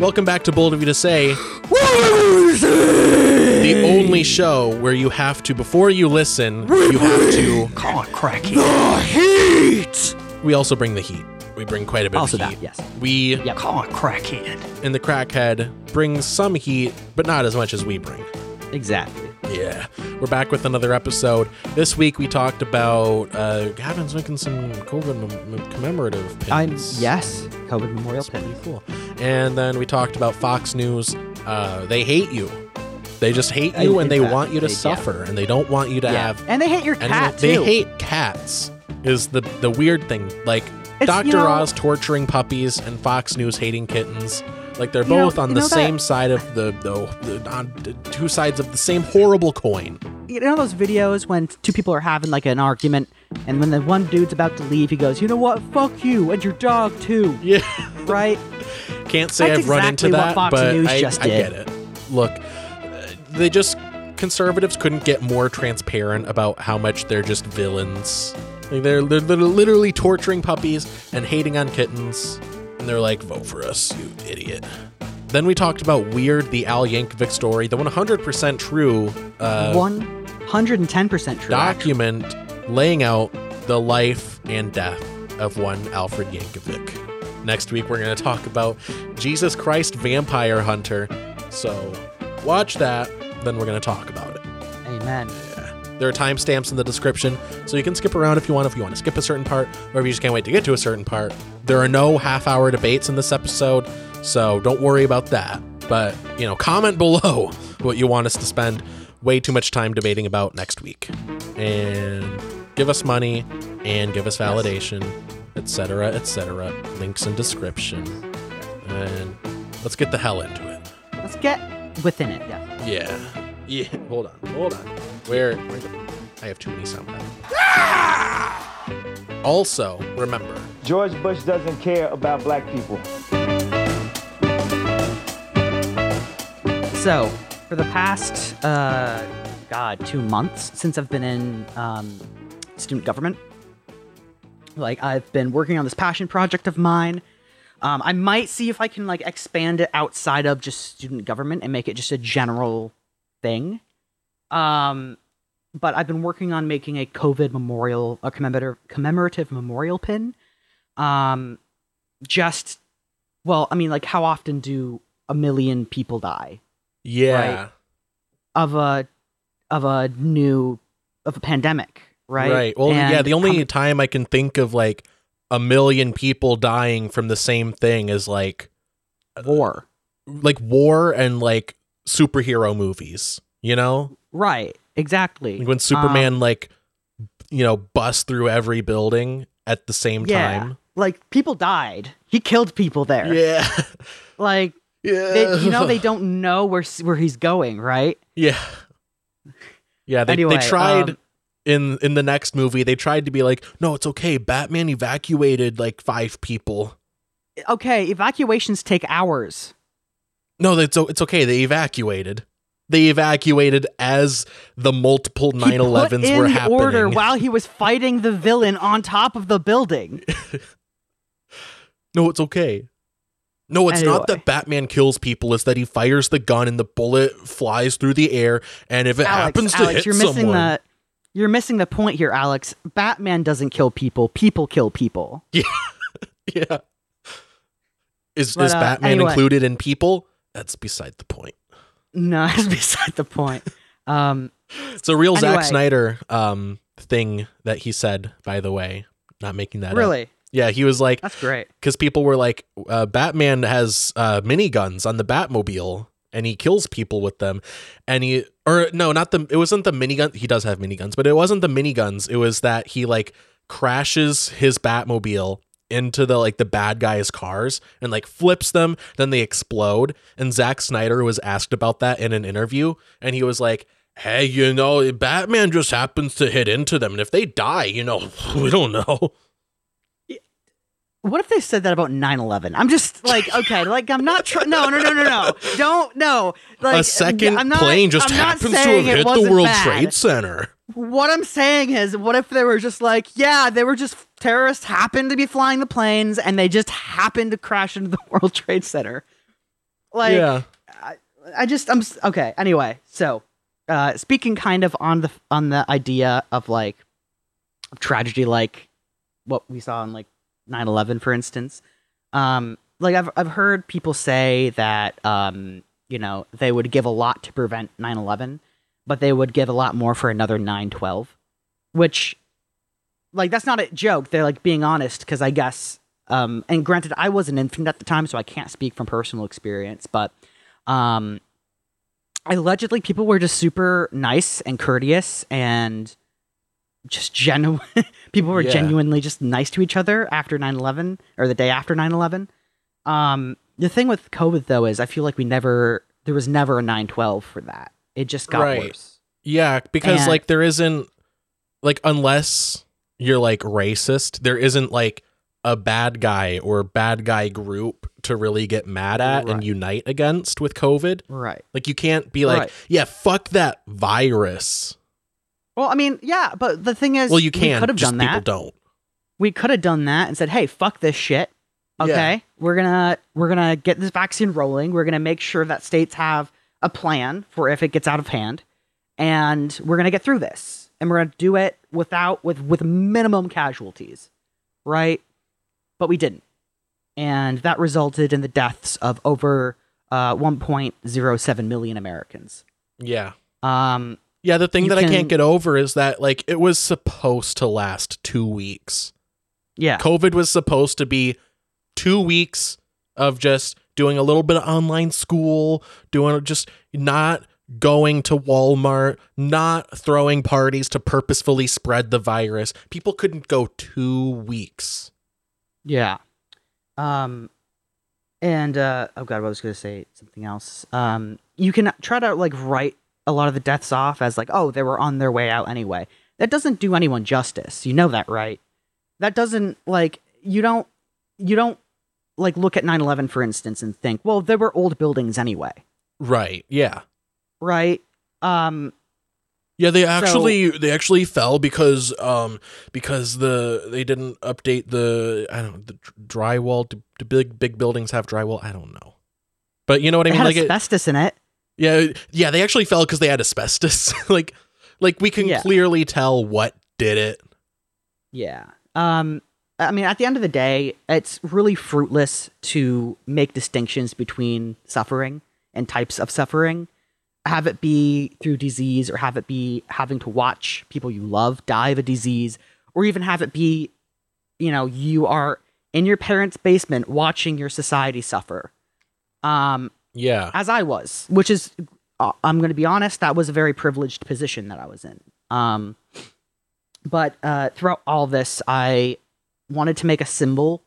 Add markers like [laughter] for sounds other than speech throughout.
Welcome back to Bold of You to Say, the only show where you have to, before you listen, you have to. Call it crackhead. The heat! We also bring the heat. We bring quite a bit Also of that, heat. yes. We, Yeah, call it crackhead. And the crackhead, brings some heat, but not as much as we bring. Exactly. Yeah, we're back with another episode. This week we talked about uh, Gavin's making some COVID mem- commemorative I'm pins. yes. COVID Memorial It's pretty Pin. cool. And then we talked about Fox News. Uh, they hate you. They just hate you, Uh, and they exactly. want you to They- yeah. suffer, and they don't want you to Yeah. have. And they hate your cat they too. hate cats. Is the the weird thing? Like It's, Doctor you know- Oz torturing puppies and Fox News hating kittens. Like they're You know- both on the know that- same side of the, the, the on the two sides of the same horrible coin. you know those videos when two people are having like an argument, and when the one dude's about to leave, he goes, "You know what? Fuck you and your dog too." Yeah. Right? [laughs] Can't say That's I've run into exactly that, but News I, I get it. Look, uh, they just conservatives couldn't get more transparent about how much they're just villains. Like they're, they're they're literally torturing puppies and hating on kittens, and they're like, "Vote for us, you idiot." Then we talked about Weird, the Al Yankovic story, the 100% true uh, One hundred and ten percent true. actually. document laying out the life and death of one Alfred Yankovic. Next week, we're going to talk about Jesus Christ Vampire Hunter. So, watch that, then we're going to talk about it. Amen. There are timestamps in the description, so you can skip around if you want, if you want to skip a certain part, or if you just can't wait to get to a certain part. There are no half hour debates in this episode, so don't worry about that. But, you know, comment below [laughs] what you want us to spend way too much time debating about next week. And give us money and give us validation, etc., etc. Links in description. And let's get the hell into it. Let's get within it. Yeah. Yeah. Yeah. Hold on. Hold on. Where? where the, I have too many sound bites. Also, remember, George Bush doesn't care about black people. So, for the past, uh, God, two months since I've been in um, student government, like I've been working on this passion project of mine. Um, I might see if I can like expand it outside of just student government and make it just a general thing. Um, but I've been working on making a COVID memorial, a commemorative commemorative memorial pin. Um, just, well, I mean, like, how often do a million people die? yeah, Right. of a of a new of a pandemic, right? right. Well, yeah. The only how- time I can think of like a million people dying from the same thing is like war, like war and like superhero movies. You know, right? Exactly. like when Superman Um, like you know busts through every building at the same yeah, time. like people died. He killed people there. Yeah. [laughs] Like yeah. they, you know, they don't [laughs] know where where he's going, right? Yeah. Yeah, they, Anyway, they tried um, in in the next movie, they tried to be like, no, it's okay. Batman evacuated like five people. Okay, evacuations take hours. No, it's it's okay. They evacuated. They evacuated as the multiple 9/11s put in were happening. order [laughs] while he was fighting the villain on top of the building. no, it's okay. No, it's not that Batman kills people. It's that he fires the gun and the bullet flies through the air. And if it Alex, happens to Alex, hit you're missing someone, the you're missing the point here, Alex. Batman doesn't kill people. People kill people. [laughs] yeah, is But, is uh, Batman anyway. included in people? That's beside the point. No, [laughs] that's beside the point. Um, It's a real Zack Snyder um thing that he said, by the way. Not making that up. really, Yeah, he was like, that's great. because people were like, uh, Batman has uh, miniguns on the Batmobile and he kills people with them. And he, or no, not the, it wasn't the minigun. He does have miniguns, but it wasn't the miniguns. It was that he like crashes his Batmobile into the like the bad guys' cars and like flips them, then they explode. And Zack Snyder was asked about that in an interview, and he was like, Hey, you know, Batman just happens to hit into them, and if they die, you know, [laughs] we don't know. What if they said that about 9/11? I'm just like, okay, like I'm not no, no, no, no, no. Don't no. Like a second I'm not- plane just I'm happens to have it hit the World bad. Trade Center. What I'm saying is, what if they were just like, yeah, they were just terrorists happened to be flying the planes and they just happened to crash into the [laughs] World Trade Center. Like, yeah. I just I'm okay. Anyway, so uh, speaking kind of on the on the idea of like tragedy, like what we saw in like 9/11, for instance. Um, like I've I've heard people say that um, you know they would give a lot to prevent 9/11, but they would give a lot more for another 9/12, which like that's not a joke. They're like being honest because I guess. Um, and granted, I was an infant at the time, so I can't speak from personal experience, but um, allegedly people were just super nice and courteous and just genuine [laughs] people were Yeah. genuinely just nice to each other after 9-11 or the day after 9-11 um the thing with covid though is i feel like we never there was never a 9-12 for that it just got Right. worse Yeah, because And- like there isn't like unless you're like racist, there isn't like a bad guy or bad guy group to really get mad at and unite against with COVID. right Like you can't be like, Right. yeah, fuck that virus. Well i mean yeah but the thing is Well, you we can. could have just done people that don't. we could have done that and said, "Hey, fuck this shit. Okay, Yeah. we're gonna we're gonna get this vaccine rolling. We're gonna make sure that states have a plan for if it gets out of hand, and we're gonna get through this, and we're gonna do it without with with minimum casualties, right? But we didn't, and that resulted in the deaths of over uh, 1.07 million Americans. Yeah. Um, Yeah, the thing You that I can- can't get over is that like it was supposed to last 2 weeks. yeah, COVID was supposed to be 2 weeks of just doing a little bit of online school, doing just not going to Walmart, not throwing parties to purposefully spread the virus. People couldn't go 2 weeks. Yeah. Um and uh oh god, I was gonna say something else. Um you can try to like write a lot of the deaths off as like, oh, they were on their way out anyway. That doesn't do anyone justice. You know that, right? That doesn't like you don't you don't like look at 9/11 for instance and think, well, there were old buildings anyway, Right. Yeah. right? Um Yeah, they actually they actually fell because um because the they didn't update the I don't know the drywall. Do, do big big buildings have drywall? I don't know, but you know what I mean. had Like it, asbestos in it. Yeah, yeah, they actually fell because they had asbestos. [laughs] like like we can Yeah. clearly tell what did it. Yeah. Um I mean at the end of the day, it's really fruitless to make distinctions between suffering and types of suffering. Have it be through disease or have it be having to watch people you love die of a disease or even have it be you know, you are in your parents' basement watching your society suffer. Um Yeah, as I was, which is, uh, I'm going to be honest, that was a very privileged position that I was in. Um, but uh, throughout all this, I wanted to make a symbol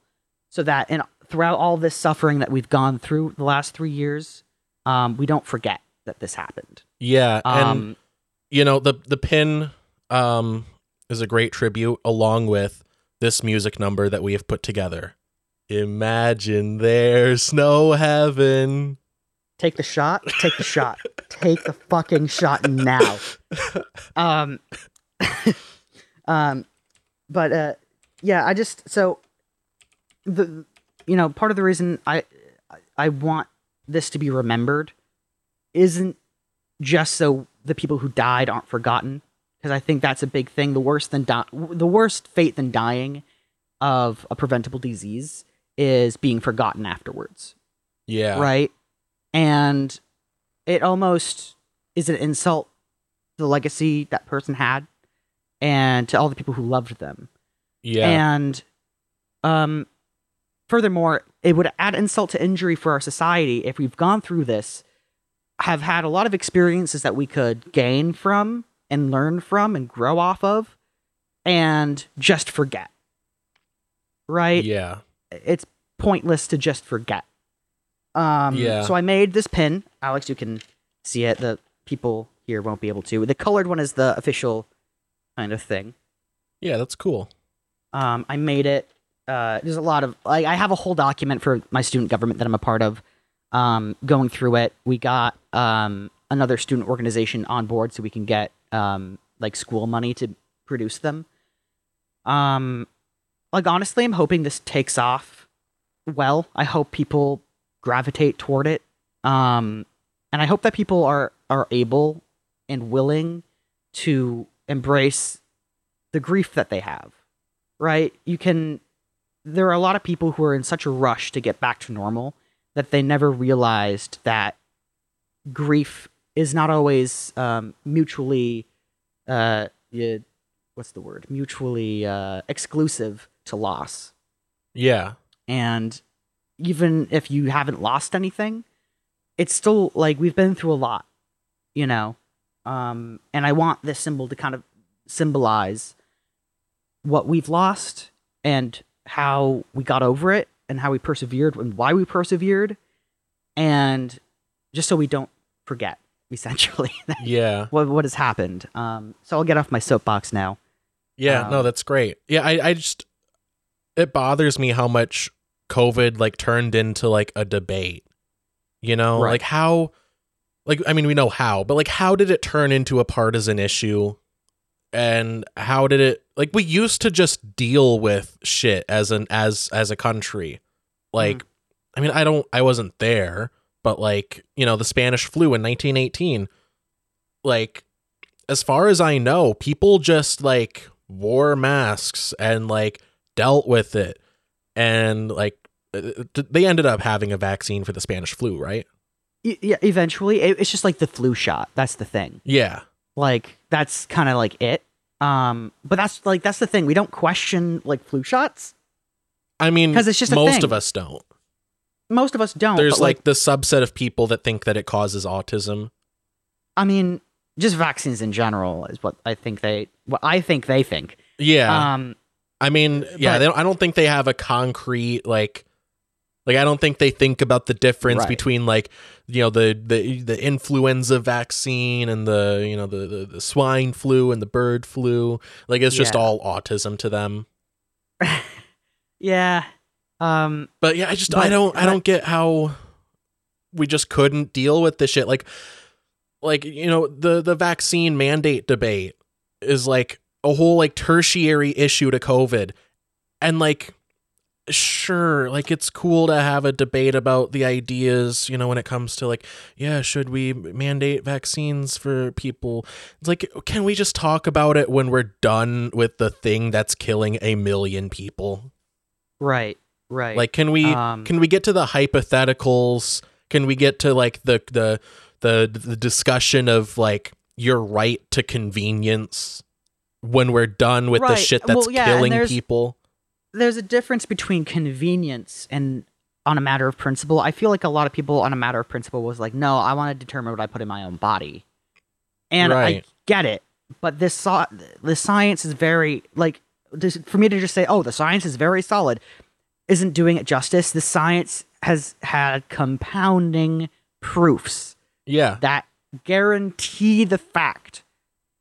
so that in throughout all this suffering that we've gone through the last three years, um, we don't forget that this happened. yeah, and Um, you know the the pin um is a great tribute along with this music number that we have put together. Imagine there's no heaven. Take the shot. Take the shot. Take the fucking shot now. Um, [laughs] um, but uh, yeah, I just so the you know part of the reason I I want this to be remembered isn't just so the people who died aren't forgotten because I think that's a big thing. The worst than di- the worst fate than dying of a preventable disease is being forgotten afterwards Yeah. right? And it almost is an insult to the legacy that person had and to all the people who loved them. Yeah. And um furthermore, it would add insult to injury for our society if we've gone through this, have had a lot of experiences that we could gain from and learn from and grow off of and just forget. Right? yeah. it's pointless to just forget. Um, Yeah. So I made this pin. Alex, you can see it. The people here won't be able to. The colored one is the official kind of thing. Yeah, that's cool. Um, I made it. Uh, there's a lot of like I have a whole document for my student government that I'm a part of. Um, going through it, we got um, another student organization on board so we can get um, like school money to produce them. Um, like honestly, I'm hoping this takes off well. I hope people gravitate toward it Um, and I hope that people are are able and willing to embrace the grief that they have. Right? You can. There are a lot of people who are in such a rush to get back to normal that they never realized that grief is not always um, mutually. Uh, yeah, what's the word? Mutually uh, exclusive to loss. Yeah. And even if you haven't lost anything, it's still like we've been through a lot, you know. Um, and I want this symbol to kind of symbolize what we've lost and how we got over it and how we persevered and why we persevered and just so we don't forget essentially [laughs] Yeah. what what has happened um so i'll get off my soapbox now Yeah, no, Um, that's great. Yeah, I, I just it bothers me how much COVID like turned into like a debate. You know, Right. like how like I mean we know how, but like how did it turn into a partisan issue? And how did it like we used to just deal with shit as an as as a country. Like mm-hmm. I mean I don't I wasn't there, but like, you know, the Spanish flu in 1918 like as far as I know, people just like wore masks and like dealt with it. And like they ended up having a vaccine for the Spanish flu, right? Yeah eventually it's just like the flu shot that's the thing Yeah. like that's kind of like it um but that's like that's the thing we don't question like flu shots I mean, because it's just most thing. of us don't. most of us don't There's but, like, the subset of people that think that it causes autism. i mean just vaccines in general is what i think they what i think they think Yeah. um I mean, yeah, but- they don't, I don't think they have a concrete like like I don't think they think about the difference Right. between like you know the the the influenza vaccine and the you know the, the the swine flu and the bird flu. Like it's just Yeah. all autism to them. [laughs] yeah um But yeah, I just I don't I don't get how we just couldn't deal with this shit. Like like you know the the vaccine mandate debate is like a whole like tertiary issue to COVID, and like sure like it's cool to have a debate about the ideas you know when it comes to like yeah should we mandate vaccines for people it's like can we just talk about it when we're done with the thing that's killing a million people right right like, can we Um, can we get to the hypotheticals? Can we get to like the the the the discussion of like your right to convenience when we're done with the shit that's Well, yeah, killing people? There's a difference between convenience and on a matter of principle. I feel like a lot of people on a matter of principle was like, no, I want to determine what I put in my own body, and I get it. But this so- the science is very like this, for me to just say, oh, the science is very solid, isn't doing it justice. The science has had compounding proofs Yeah, that guarantee the fact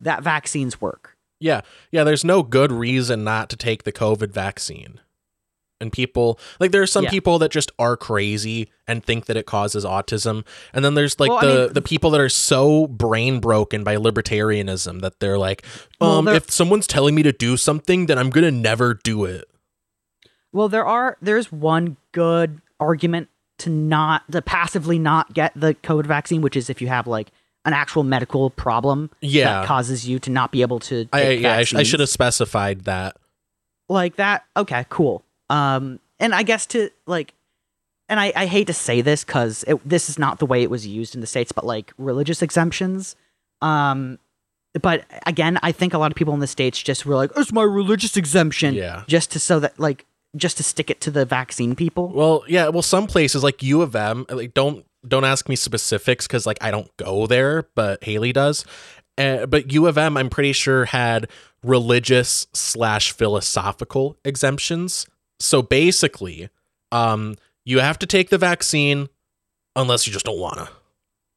that vaccines work. Yeah, yeah. There's no good reason not to take the COVID vaccine. And people like there are some Yeah. people that just are crazy and think that it causes autism, and then there's like Well, I the mean- the people that are so brain broken by libertarianism that they're like, Well, um, there- if someone's telling me to do something, then I'm gonna never do it. Well, there are there's one good argument to not to passively not get the COVID vaccine, which is if you have like an actual medical problem Yeah. that causes you to not be able to. I yeah, I, sh- I should have specified that. like that. Okay, cool. Um, and I guess to like, and I I hate to say this because this is not the way it was used in the states, but like religious exemptions. Um, but again, I think a lot of people in the states just were like, "It's my religious exemption," Yeah. just to so that like just to stick it to the vaccine people. Well, yeah, well, some places like U of M, like don't don't ask me specifics because like I don't go there, but Haley does. Uh, but U of M, I'm pretty sure had religious slash philosophical exemptions. So basically, um, you have to take the vaccine unless you just don't wanna.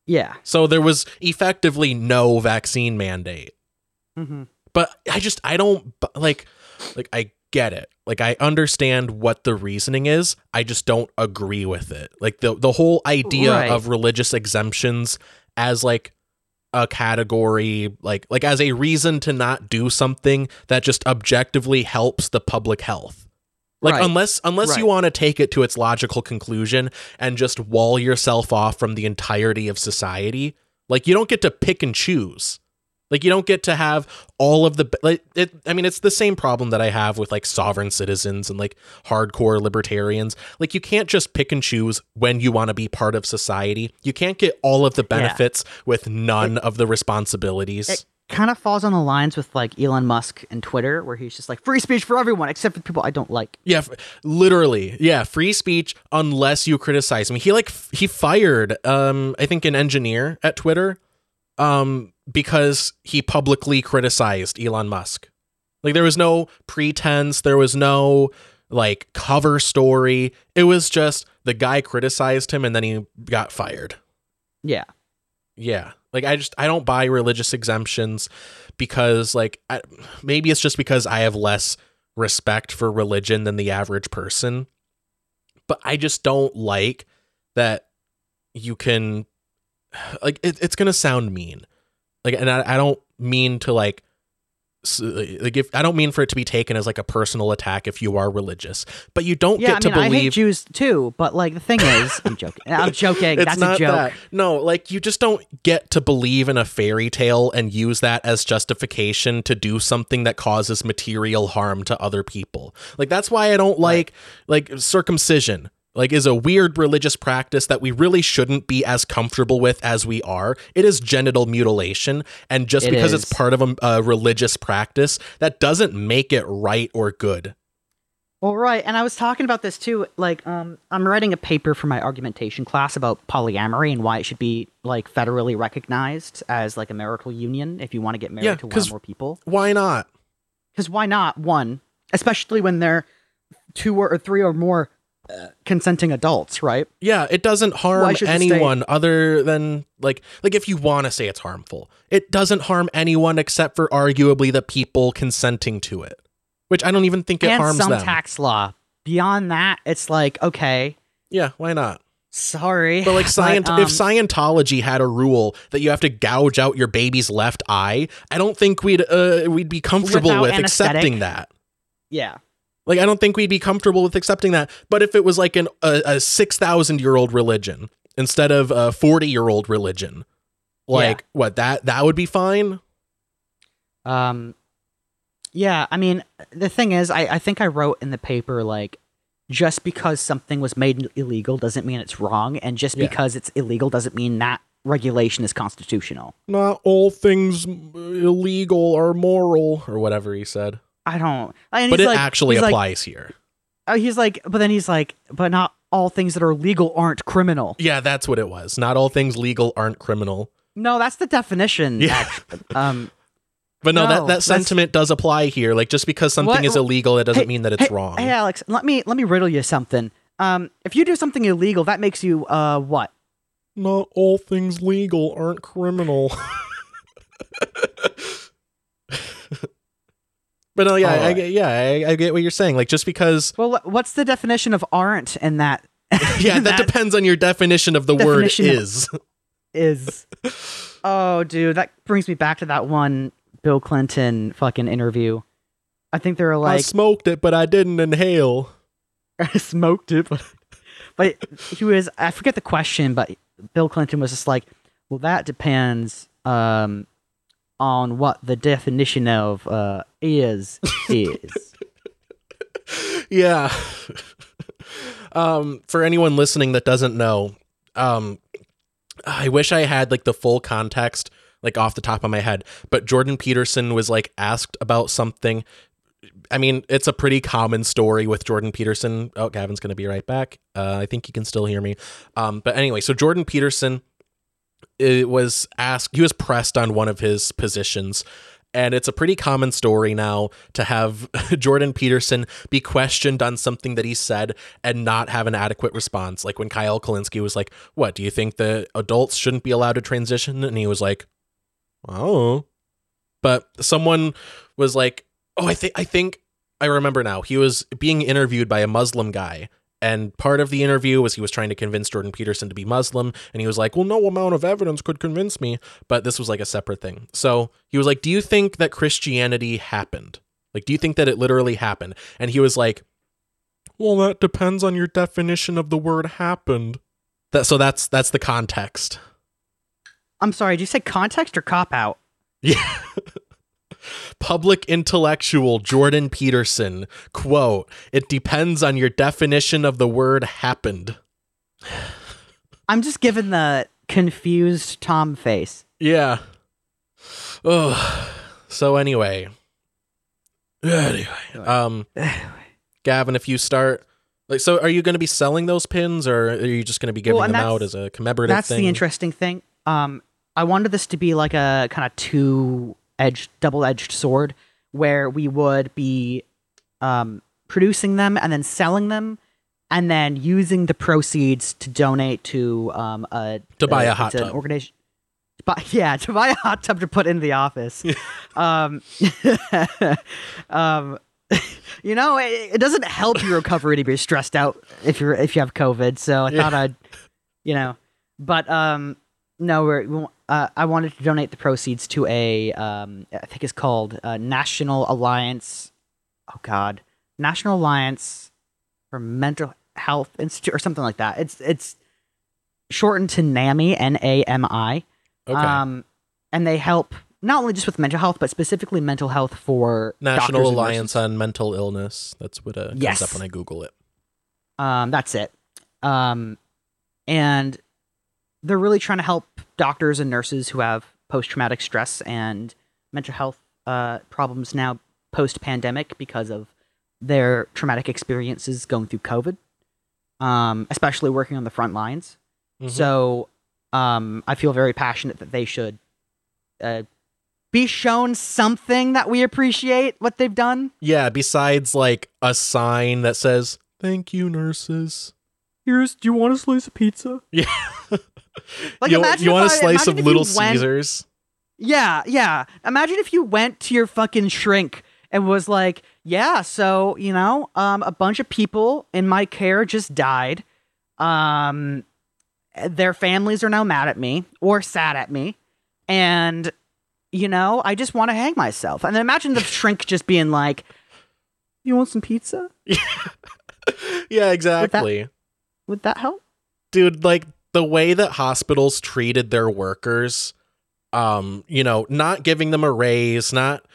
Yeah. So there was effectively no vaccine mandate. Mm-hmm. but I just I don't like like I get it. Like I understand what the reasoning is. I just don't agree with it. Like the the whole idea Right. of religious exemptions as like a category like like as a reason to not do something that just objectively helps the public health. Like Right. unless unless you want to take it to its logical conclusion and just wall yourself off from the entirety of society, like you don't get to pick and choose. Like you don't get to have all of the like it I mean it's the same problem that I have with like sovereign citizens and like hardcore libertarians. Like you can't just pick and choose when you want to be part of society. You can't get all of the benefits with none of the responsibilities. It kind of falls on the lines with like Elon Musk and Twitter, where he's just like free speech for everyone except for people I don't like. Yeah, literally. Yeah, free speech unless you criticize me. He like f- he fired um I think an engineer at Twitter um because he publicly criticized Elon Musk. Like there was no pretense, there was no like cover story. It was just the guy criticized him and then he got fired. Yeah. Yeah. Like I just I don't buy religious exemptions because like I, maybe it's just because I have less respect for religion than the average person. But I just don't like that you can like it, it's going to sound mean. Like and I, I don't mean to like like if I don't mean for it to be taken as like a personal attack if you are religious, but you don't Yeah, get I to mean, I hate Jews too, but like the thing is, I'm [laughs] joking. I'm joking. it's That's not a joke. that. No, like you just don't get to believe in a fairy tale and use that as justification to do something that causes material harm to other people. Like that's why I don't like like circumcision. Like is a weird religious practice that we really shouldn't be as comfortable with as we are. It is genital mutilation, and just It because is. it's part of a, a religious practice, that doesn't make it right or good. Well, right, and I was talking about this too. Like, um, I'm writing a paper for my argumentation class about polyamory and why it should be like federally recognized as like a marital union if you want to get married Yeah, to one or more people. Why not? Because why not? One, especially when they're two or, or three or more uh, consenting adults, right? Yeah, it doesn't harm anyone other than like like if you want to say it's harmful. It doesn't harm anyone except for arguably the people consenting to it. Which I don't even think it and harms some them. tax law. Beyond that, it's like okay, yeah, why not? sorry, But like [laughs] scient- um, if Scientology had a rule that you have to gouge out your baby's left eye, I don't think we'd uh, we'd be comfortable with anesthetic? accepting that. yeah, Like I don't think we'd be comfortable with accepting that. But if it was like an a, a six thousand year old religion instead of a forty year old religion, like what that that would be fine. Um, yeah, I mean, the thing is, I, I think I wrote in the paper like, just because something was made illegal doesn't mean it's wrong, and just Yeah. because it's illegal doesn't mean that regulation is constitutional. Not all things illegal are moral, or whatever he said. I don't. And But he's it like- actually he's like- applies here. uh, he's like, but then he's like, but not all things that are legal aren't criminal. Yeah, that's what it was. Not all things legal aren't criminal. No, that's the definition. Yeah. Um, But no, No, that, that sentiment does apply here. Like just because something What- is illegal, it doesn't Hey- mean that it's hey- wrong. Hey, Alex, let me let me riddle you something. Um, if you do something illegal, that makes you uh what? Not all things legal aren't criminal. [laughs] but no, yeah, I, yeah, I, I get what you're saying. Like just because, Well, what's the definition of aren't in that? [laughs] yeah, that, depends on your definition of the Definition word is. [laughs] is. Oh, dude, that brings me back to that one Bill Clinton fucking interview. I think they were like, I smoked it, but I didn't inhale. [laughs] I smoked it, but but he was I forget the question, but Bill Clinton was just like, well, that depends um on what the definition of uh is is. [laughs] yeah. um, for anyone listening that doesn't know, um, I wish I had like the full context, like off the top of my head. But Jordan Peterson was like asked about something. I mean, it's a pretty common story with Jordan Peterson. Oh, Gavin's gonna be right back. Uh, I think you can still hear me. Um, but anyway, so Jordan Peterson it was asked. He was pressed on one of his positions. And it's a pretty common story now to have [laughs] Jordan Peterson be questioned on something that he said and not have an adequate response. Like when Kyle Kulinski was like, What, do you think that adults shouldn't be allowed to transition? And he was like, Oh. But someone was like, Oh, I think I think I remember now. He was being interviewed by a Muslim guy. And part of the interview was he was trying to convince Jordan Peterson to be Muslim. And he was like, Well, no amount of evidence could convince me. But this was like a separate thing. So he was like, Do you think that Christianity happened? Like, do you think that it literally happened? And he was like, Well, that depends on your definition of the word happened. That so that's that's the context. I'm sorry, did you say context or cop out? Yeah. [laughs] Public intellectual Jordan Peterson, quote, it depends on your definition of the word happened. [sighs] I'm just given the confused Tom face. Yeah. Oh. So anyway. Anyway. Um Gavin, if you start like so are you going to be selling those pins or are you just going to be giving Well, them out as a commemorative That's thing? the interesting thing. Um, I wanted this to be like a kind of two edged, double edged sword where we would be um, producing them and then selling them and then using the proceeds to donate to um, a To buy a hot tub. organization. But [laughs] yeah, to buy a hot tub to put in the office. [laughs] um, [laughs] um, you know, it, it doesn't help your recovery to be stressed out if you're if you have COVID. So I Yeah. thought I'd, you know, but um, no, we're, we uh, I wanted to donate the proceeds to a um, I think it's called uh, National Alliance. Oh God, National Alliance for Mental Health Institute or something like that. It's it's shortened to NAMI, N A M I. okay. Um, and they help not only just with mental health, but specifically mental health for National Alliance on Mental Illness. That's what uh, comes Yes. up when I Google it. Um, that's it. Um, and they're really trying to help doctors and nurses who have post traumatic stress and mental health uh, problems now post pandemic because of their traumatic experiences going through COVID, um, especially working on the front lines. Mhm. So um, I feel very passionate that they should uh, be shown something that we appreciate what they've done. Yeah, besides like a sign that says "Thank you, nurses." Here's, do you want a slice of pizza? [laughs] Yeah. [laughs] Like, you imagine you want a I- slice imagine of Little went- Caesars? Yeah, yeah. Imagine if you went to your fucking shrink and was like, "Yeah, so you know, um, a bunch of people in my care just died. Um, their families are now mad at me or sad at me, and you know, I just want to hang myself." And then imagine the [laughs] shrink just being like, "You want some pizza? [laughs] yeah, exactly. Would that help?" Dude, like the way that hospitals treated their workers, um, you know, not giving them a raise, not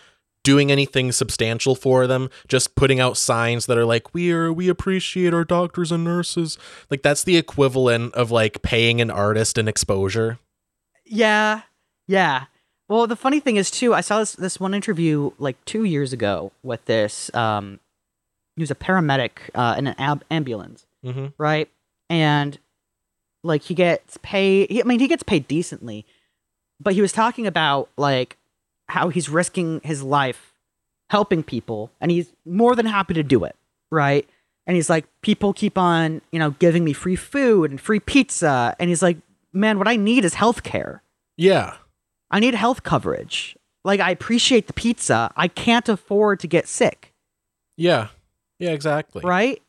doing anything substantial for them, just putting out signs that are like, "We are we appreciate our doctors and nurses." Like that's the equivalent of like paying an artist an exposure. Yeah, yeah. Well, the funny thing is too, I saw this this one interview like two years ago with this. Um, he was a paramedic uh, in an ab- ambulance, Mm-hmm. right? And like he gets paid. He, I mean, he gets paid decently, but he was talking about like how he's risking his life helping people, and he's more than happy to do it, right? And he's like, people keep on, you know, giving me free food and free pizza, and he's like, man, what I need is health care. Yeah. I need health coverage. Like, I appreciate the pizza. I can't afford to get sick, Yeah. Yeah, exactly. right?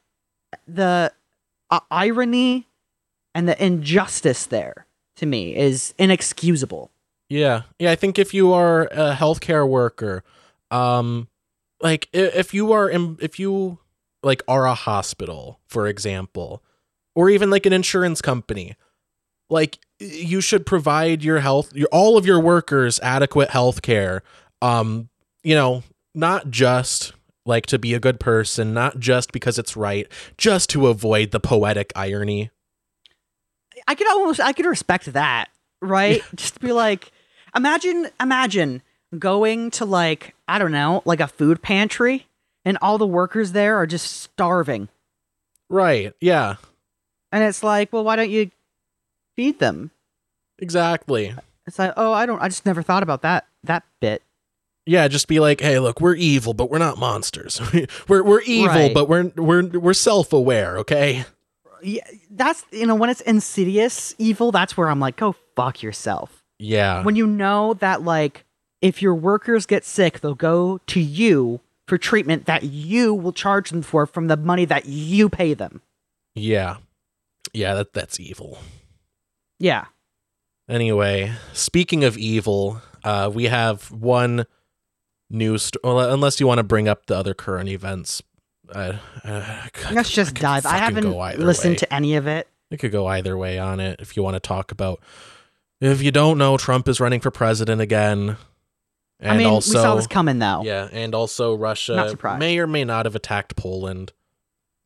The uh, irony and the injustice there to me is inexcusable. Yeah. Yeah, I think if you are a healthcare worker, um like if you are in, if you like are a hospital, for example, or even like an insurance company, like you should provide your health your all of your workers adequate health care. Um, you know, not just like to be a good person, not just because it's right, just to avoid the poetic irony. I could almost, I could respect that, right? Just be like, imagine, imagine going to like, I don't know, like a food pantry and all the workers there are just starving. Right. Yeah. And it's like, well, why don't you feed them? Exactly. It's like, oh, I don't, I just never thought about that, that bit. Yeah, just be like, "Hey, look, we're evil, but we're not monsters. [laughs] we're we're evil, Right. but we're we're we're self-aware, okay?" Yeah, that's, you know, when it's insidious evil, that's where I'm like, go fuck yourself. Yeah. When you know that, like, if your workers get sick, they'll go to you for treatment that you will charge them for from the money that you pay them. yeah. Yeah, that that's evil. Yeah. Anyway, speaking of evil, uh we have one news st- well, unless you want to bring up the other current events uh, uh, Let's just dive. I haven't listened way. to any of it. It could go either way on it if you want to talk about. If you don't know, Trump is running for president again. And I mean, also, we saw this coming though. yeah, and also Russia may or may not have attacked Poland.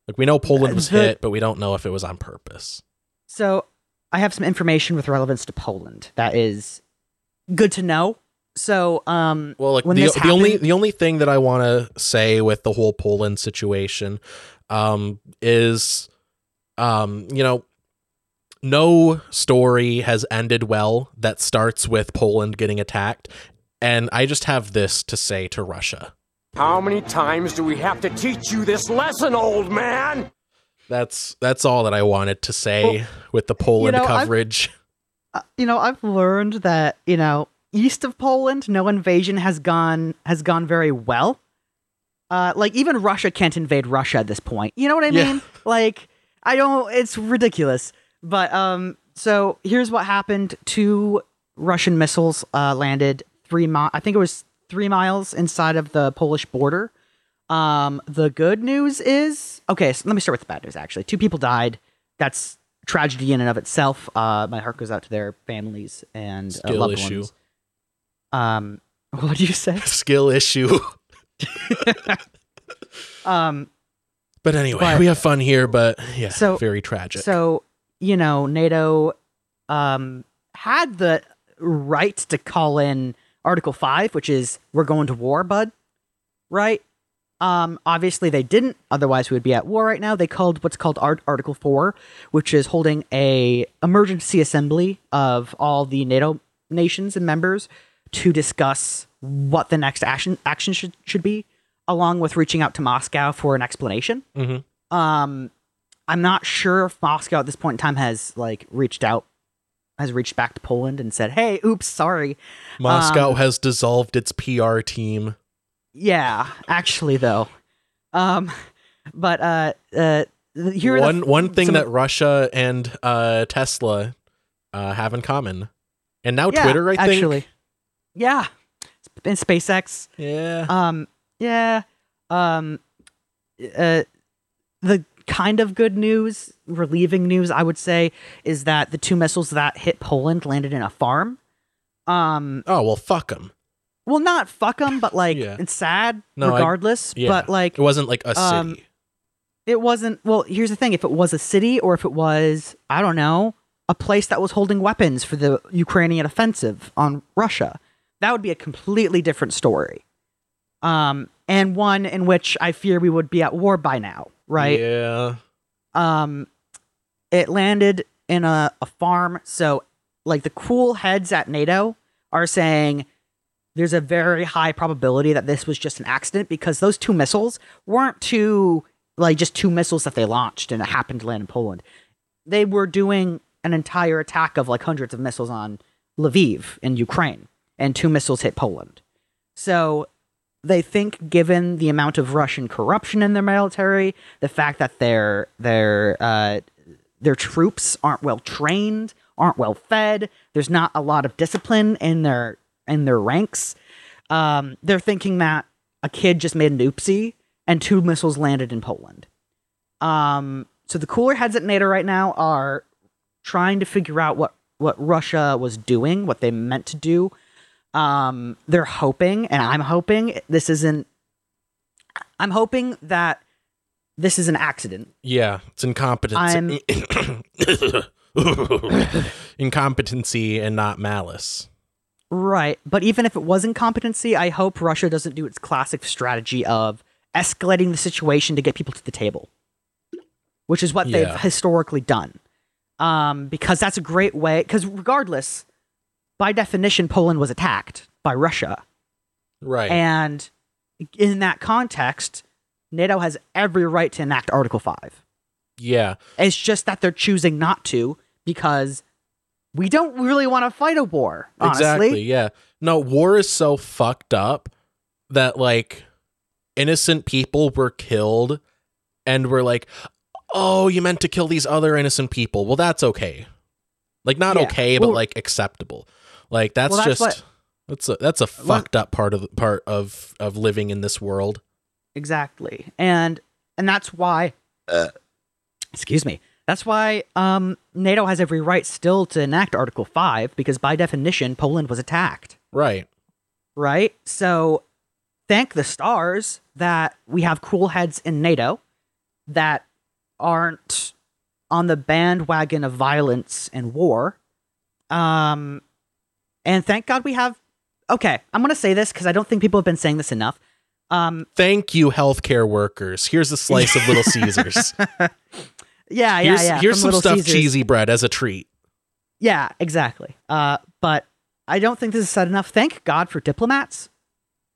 Like we know Poland was The- hit, but we don't know if it was on purpose. So I have some information with relevance to Poland that is good to know. So, um, Well, like When the, this the only the only thing that I want to say with the whole Poland situation um, is, um, you know, no story has ended well that starts with Poland getting attacked, and I just have this to say to Russia. How many times do we have to teach you this lesson, old man? That's that's all that I wanted to say Well, with the Poland know, I've- coverage. uh, you know, I've learned that you know east of Poland, no invasion has gone has gone very well. Uh, like even Russia can't invade Russia at this point. You know what I Yeah. mean? Like I don't. It's ridiculous. But um, so here's what happened: two Russian missiles uh, landed three mi- I think it was three miles inside of the Polish border. Um, the good news is okay. So let me start with the bad news. Actually, two people died. That's tragedy in and of itself. Uh, my heart goes out to their families and uh, loved issue. ones. Um, [laughs] what do you say? [laughs] Skill issue. [laughs] Um, But anyway, But- we have fun here, but yeah, So- very tragic. so you know, NATO um had the right to call in Article Five, which is we're going to war, bud. Right? Um, obviously they didn't. Otherwise, we would be at war right now. They called what's called Art- Article Four, which is holding a emergency assembly of all the NATO nations and members to discuss what the next action action should should be, along with reaching out to Moscow for an explanation. Mhm. Um, I'm not sure if Moscow at this point in time has like reached out, has reached back to Poland and said, "Hey, oops, sorry." Moscow um, has dissolved its PR team. Yeah, actually, though. Um, but uh, uh, here one f- one thing some- that Russia and uh, Tesla uh, have in common, and now yeah, Twitter, I think. actually, yeah, In SpaceX. yeah. Um, yeah. Um, uh, the kind of good news, relieving news, I would say, is that the two missiles that hit Poland landed in a farm. Um, oh well, fuck them. well, not fuck them, but like Yeah. it's sad No, I- regardless. Yeah, But like it wasn't like a city. um, it wasn't. Well, here's the thing: if it was a city, or if it was, I don't know, a place that was holding weapons for the Ukrainian offensive on Russia, that would be a completely different story. Um, and one in which I fear we would be at war by now, right? Yeah. um it landed in a, a farm so like the cool heads at nato are saying there's a very high probability that this was just an accident because those two missiles weren't two like just two missiles that they launched and it happened to land in poland they were doing an entire attack of like hundreds of missiles on lviv in ukraine and two missiles hit poland so they think given the amount of Russian corruption in their military, the fact that their their uh, their troops aren't well trained, aren't well fed, there's not a lot of discipline in their in their ranks. Um, they're thinking that a kid just made an oopsie and two missiles landed in Poland. Um, so the cooler heads at NATO right now are trying to figure out what what Russia was doing, what they meant to do. Um, they're hoping, and I'm hoping this isn't. I'm hoping that this is an accident. Yeah, it's incompetency. [coughs] incompetency and not malice. Right. But even if it was incompetency, I hope Russia doesn't do its classic strategy of escalating the situation to get people to the table, which is what Yeah. they've historically done. Um, because that's a great way, because regardless, by definition, Poland was attacked by Russia. Right. And in that context, NATO has every right to enact Article 5. yeah. It's just that they're choosing not to because we don't really want to fight a war, honestly. Exactly. Yeah. No, war is so fucked up that like innocent people were killed and we're like, "Oh, you meant to kill these other innocent people." Well, that's okay. Like not Yeah. okay, but Well- like acceptable. Like that's, Well, that's just what- that's a that's a fucked up part of part of of living in this world. Exactly. And and that's why. Uh, excuse me. That's why um, NATO has every right still to enact Article Five because by definition Poland was attacked. Right. Right. So thank the stars that we have cool heads in NATO that aren't on the bandwagon of violence and war. Um, and thank God we have. Okay, I'm gonna say this because I don't think people have been saying this enough. Um, Thank you, healthcare workers. Here's a slice of Little Caesars. [laughs] yeah, yeah, Here's, yeah. here's some Little stuffed Caesars. cheesy bread as a treat. Yeah, exactly. Uh, but I don't think this is said enough. Thank God for diplomats.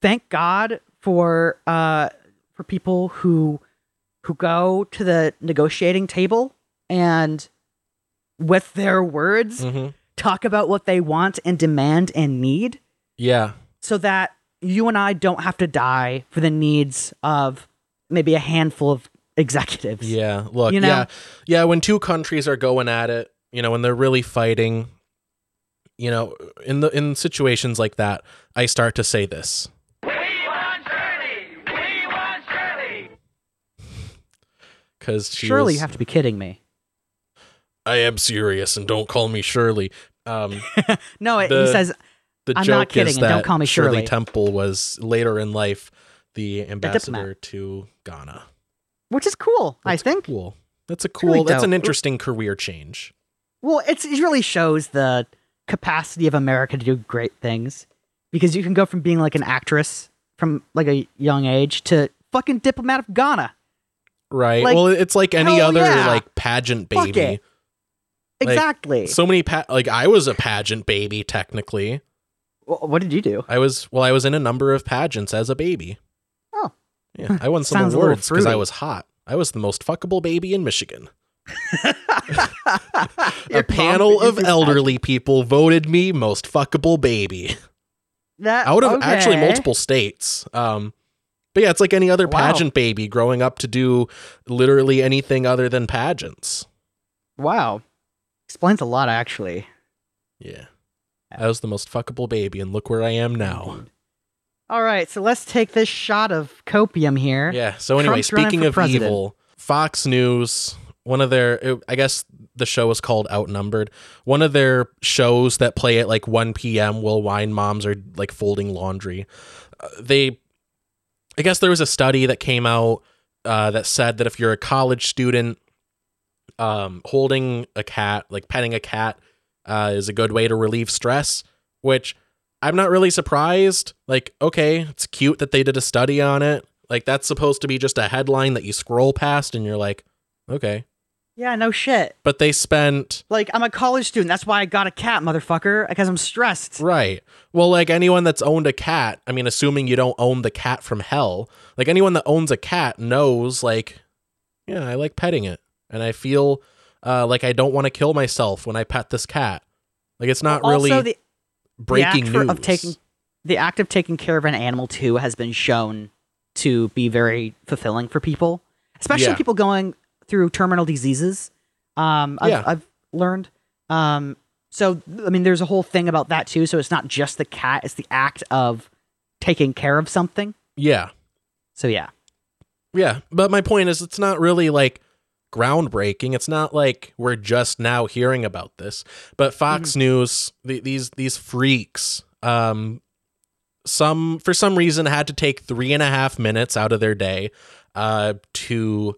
Thank God for uh, for people who who go to the negotiating table and with their words Mhm. Talk about what they want and demand and need Yeah. so that you and I don't have to die for the needs of maybe a handful of executives. Yeah. Look, You know? yeah. Yeah, when two countries are going at it, you know, when they're really fighting, you know, in the in situations like that, I start to say this. We want Shirley. We want Shirley. [sighs] Cuz Surely you have to be kidding me. I am serious and don't call me Shirley. Um [laughs] No, it, The- he says the I'm joke not kidding, is and that don't call me Shirley Shirley. Temple was later in life the ambassador to Ghana. which is cool, I think. cool. That's a really cool. that's an interesting career change. Well, it's, it really shows the capacity of America to do great things because you can go from being like an actress from like a young age to fucking diplomat of Ghana. Right. Like, well, it's like any other yeah. like pageant baby. It. Like, Exactly. So many pa- like I was a pageant baby technically. Wh- what did you do? I was well I was in a number of pageants as a baby. Oh. Yeah, I won [laughs] some Sounds a little awards cuz I was hot. I was the most fuckable baby in Michigan. [laughs] A panel of elderly people voted me most fuckable baby That, out of actually multiple states. Um but yeah, it's like any other Wow. pageant baby growing up to do literally anything other than pageants. Wow. Explains a lot, actually. Yeah. I was the most fuckable baby, and look where I am now. All right, so let's take this shot of copium here. Yeah. So anyway, Trump's speaking of president. evil, Fox News, one of their, it- I guess the show was called Outnumbered. One of their shows that play at like 1 p.m. while wine moms are like folding laundry. Uh, they, I guess there was a study that came out uh, that said that if you're a college student, um, holding a cat, like petting a cat, uh, is a good way to relieve stress. Which I'm not really surprised. Like, okay, it's cute that they did a study on it. Like, that's supposed to be just a headline that you scroll past and you're like, okay. Yeah, no shit. But they spent, Like, I'm a college student. That's why I got a cat, motherfucker, because I'm stressed. right. Well, like anyone that's owned a cat, I mean, assuming you don't own the cat from hell, like anyone that owns a cat knows, like, yeah, I like petting it. And I feel uh, like I don't want to kill myself when I pet this cat. Like, it's not really also, the, breaking the news. of taking the act of taking care of an animal too has been shown to be very fulfilling for people, especially Yeah. people going through terminal diseases. Um, I've, Yeah. I've learned. Um, so I mean, there's a whole thing about that too. So it's not just the cat; it's the act of taking care of something. yeah. So yeah, Yeah, but my point is, it's not really like groundbreaking. It's not like we're just now hearing about this. But Fox News, the, these these freaks, um, some for some reason had to take three and a half minutes out of their day, uh, to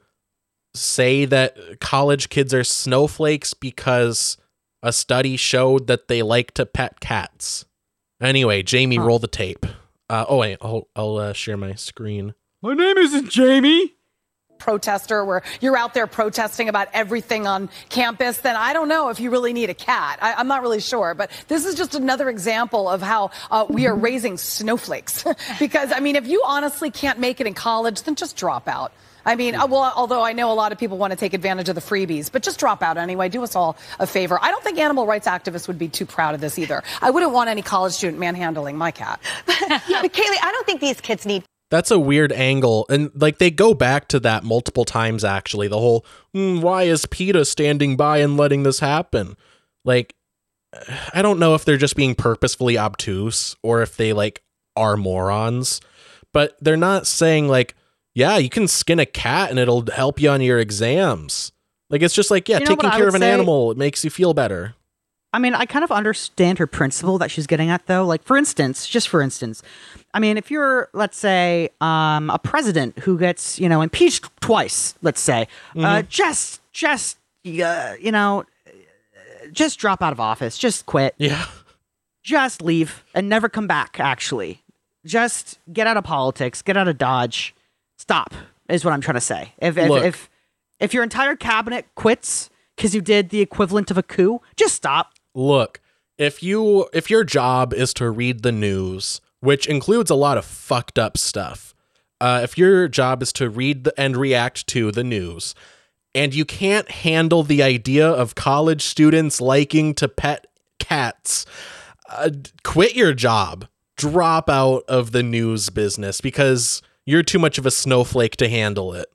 say that college kids are snowflakes because a study showed that they like to pet cats. Anyway, Jamie, Huh. roll the tape. Uh, oh wait, I'll I'll uh, share my screen. my name isn't Jamie. Protester where you're out there protesting about everything on campus, then I don't know if you really need a cat. I, I'm not really sure. But this is just another example of how uh, we are raising snowflakes. [laughs] because, I mean, if you honestly can't make it in college, then just drop out. I mean, uh, well, although I know a lot of people want to take advantage of the freebies, but just drop out anyway. Do us all a favor. I don't think animal rights activists would be too proud of this either. I wouldn't want any college student manhandling my cat. but [laughs] Kayleigh, I don't think these kids need That's a weird angle. And like they go back to that multiple times actually. The whole "Hmm, why is PETA standing by and letting this happen? Like [sighs] I don't know if they're just being purposefully obtuse or if they like are morons, but they're not saying like yeah, you can skin a cat and it'll help you on your exams. Like it's just like, yeah, You know taking care of an say? animal, it makes you feel better. I mean, I kind of understand her principle that she's getting at, though. Like, for instance, just for instance, I mean, if you're, let's say, um, a president who gets, you know, impeached twice, let's say, uh, just, just, uh, you know, just drop out of office, just quit, Yeah. just leave, and never come back. Actually, just get out of politics, get out of Dodge, stop. Is what I'm trying to say. If if Look. if, if your entire cabinet quits because you did the equivalent of a coup, just stop. Look, if you if your job is to read the news, which includes a lot of fucked up stuff, uh, if your job is to read the, and react to the news, and you can't handle the idea of college students liking to pet cats, uh, quit your job. Drop out of the news business because you're too much of a snowflake to handle it.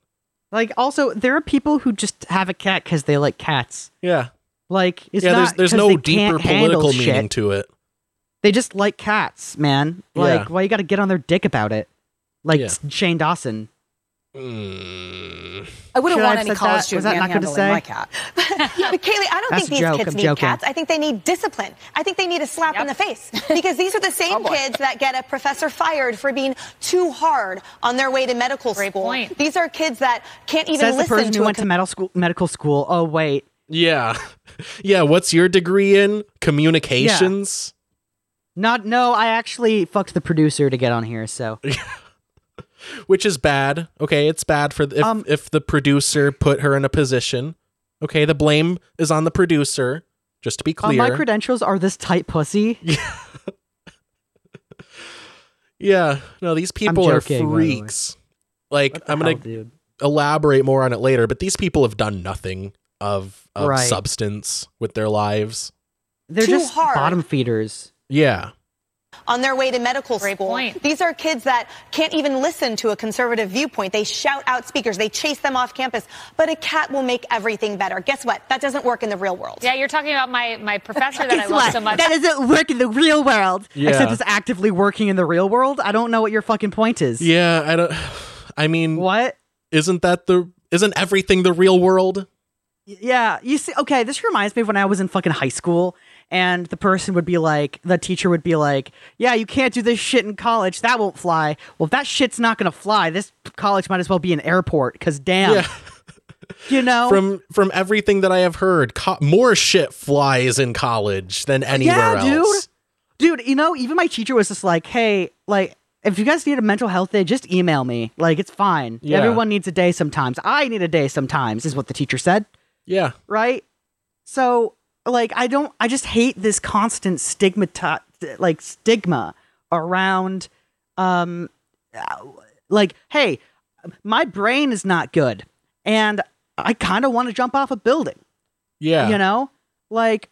Like, also, there are people who just have a cat because they like cats. Yeah. Like, it's yeah, there's not there's 'cause no deeper can't political shit. meaning to it. They just like cats, man. Like, Yeah. why you got to get on their dick about it? Like Yeah. Shane Dawson. Mm. I wouldn't Should want have any said college that? Was student that not good to manhandling say? my cat. Yeah, [laughs] but Kayleigh, I don't That's think these joke, kids I'm need joking. cats. I think they need discipline. I think they need a slap in the face because these are the [laughs] same kids that get a professor fired for being too hard on their way to medical Great school. point. These are kids that can't even Says the listen person to who a went to medical school. Medical school. Oh wait, Yeah. Yeah. What's your degree in? Communications? not no. I actually fucked the producer to get on here. So [laughs] Which is bad. Okay. It's bad for if, Um, if the producer put her in a position. Okay. The blame is on the producer. Just to be uh, clear. my credentials are this tight pussy. [laughs] yeah. No, these people are joking, way. freaks. Like, I'm going to elaborate more on it later, but these people have done nothing of, of Right. substance with their lives. They're too just hard. bottom feeders. Yeah. on their way to medical Great school. point. These are kids that can't even listen to a conservative viewpoint. They shout out speakers. They chase them off campus. But a cat will make everything better. Guess what? That doesn't work in the real world. Yeah, you're talking about my my [laughs] professor that I Guess love what? so much. That doesn't work in the real world. Yeah. Except it's actively working in the real world. I don't know what your fucking point is. Yeah. I don't. [sighs] I mean, What? isn't that the. Isn't everything the real world? Yeah, you see, okay, this reminds me of when I was in fucking high school, and the person would be like, the teacher would be like, "Yeah, you can't do this shit in college. That won't fly." Well, if that shit's not gonna fly, this college might as well be an airport. Because damn, Yeah. [laughs] you know, from from everything that I have heard, co- more shit flies in college than anywhere yeah, else. dude, dude. You know, even my teacher was just like, "Hey, like." If you guys need a mental health day, just email me. Like, it's fine. Yeah. Everyone needs a day sometimes. I need a day sometimes, is what the teacher said. Yeah, right? So like I don't I just hate this constant stigma like stigma around um like hey, my brain is not good and I kind of want to jump off a building, yeah, you know? Like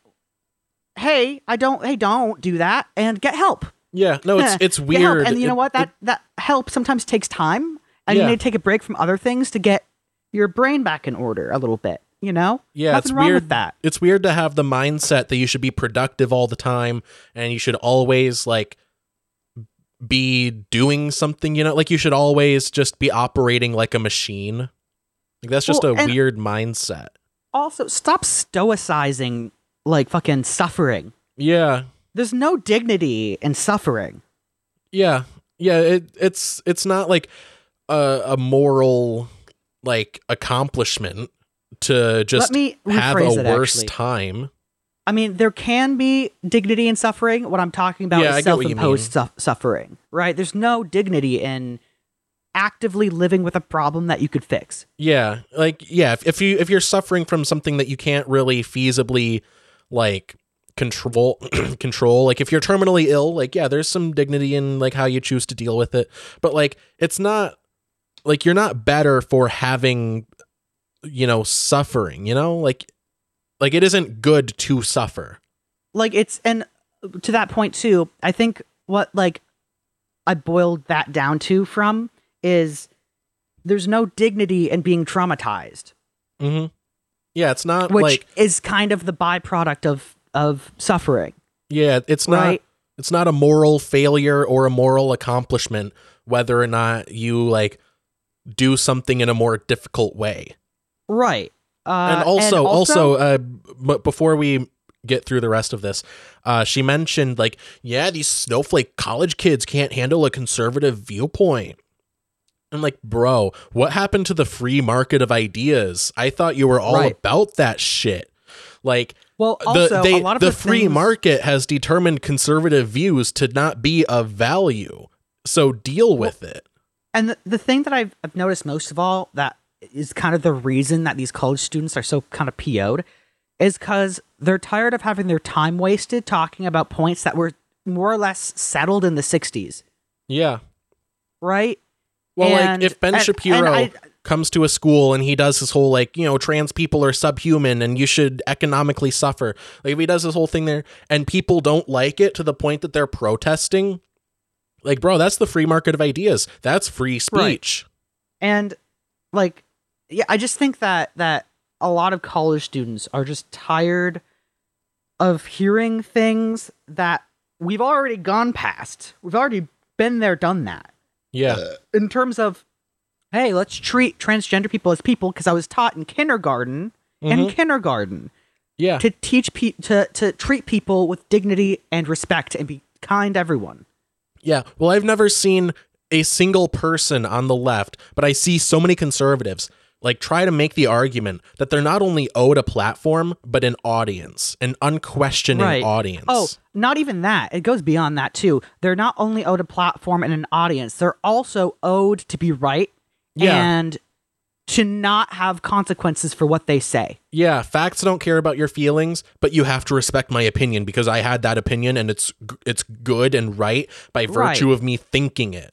hey, I don't hey don't do that and get help. yeah. No, it's Eh, it's weird. And you know what? That it- that help sometimes takes time and Yeah. you need to take a break from other things to get your brain back in order a little bit, you know? yeah, Nothing it's weird with that. It's weird to have the mindset that you should be productive all the time and you should always like be doing something. You know, like you should always just be operating like a machine. Like that's just Well, a weird mindset. also stop stoicizing like fucking suffering. Yeah, There's no dignity in suffering. yeah, yeah. It it's it's not like a, a moral like accomplishment to just Let me have a it, worse actually. time. I mean, there can be dignity in suffering. What I'm talking about Yeah, is get self-imposed su- suffering, right? There's no dignity in actively living with a problem that you could fix. Yeah, like yeah, if, if you if you're suffering from something that you can't really feasibly like control [clears throat] control, like if you're terminally ill, like yeah, there's some dignity in like how you choose to deal with it, but like it's not like you're not better for having you know suffering, you know? Like like it isn't good to suffer. Like it's and to that point too, I think what like I boiled that down to from is there's no dignity in being traumatized. Mm-hmm. Yeah, it's not which like is kind of the byproduct of of suffering, yeah, it's not right? it's not a moral failure or a moral accomplishment whether or not you like do something in a more difficult way. Right. Uh, and also, also, uh, but before we get through the rest of this, uh, she mentioned like, yeah, these snowflake college kids can't handle a conservative viewpoint. I'm like, bro, what happened to the free market of ideas? I thought you were all Right. about that shit. Like, well, the also they, a lot of the the free things- market has determined conservative views to not be of value. So deal with it. And the, the thing that I've, I've noticed most of all that is kind of the reason that these college students are so kind of PO'd is because they're tired of having their time wasted talking about points that were more or less settled in the 60s, Yeah. right? Well, And- like if Ben and- Shapiro and I- comes to a school and he does his whole like, you know, trans people are subhuman and you should economically suffer. Like if he does this whole thing there and people don't like it to the point that they're protesting, like bro, that's the free market of ideas. That's free speech. And like yeah, I just think that that a lot of college students are just tired of hearing things that we've already gone past. We've already been there, done that. Yeah. in terms of hey let's treat transgender people as people because i was taught in kindergarten in Mhm. kindergarten Yeah. to teach pe- to to treat people with dignity and respect and be kind to everyone Yeah. Well, I've never seen a single person on the left, but I see so many conservatives like try to make the argument that they're not only owed a platform, but an audience, an unquestioning audience. oh not even that it goes beyond that too they're not only owed a platform and an audience they're also owed to be right Yeah. and to not have consequences for what they say yeah, facts don't care about your feelings, but you have to respect my opinion because I had that opinion and it's it's good and right by virtue Right. of me thinking it.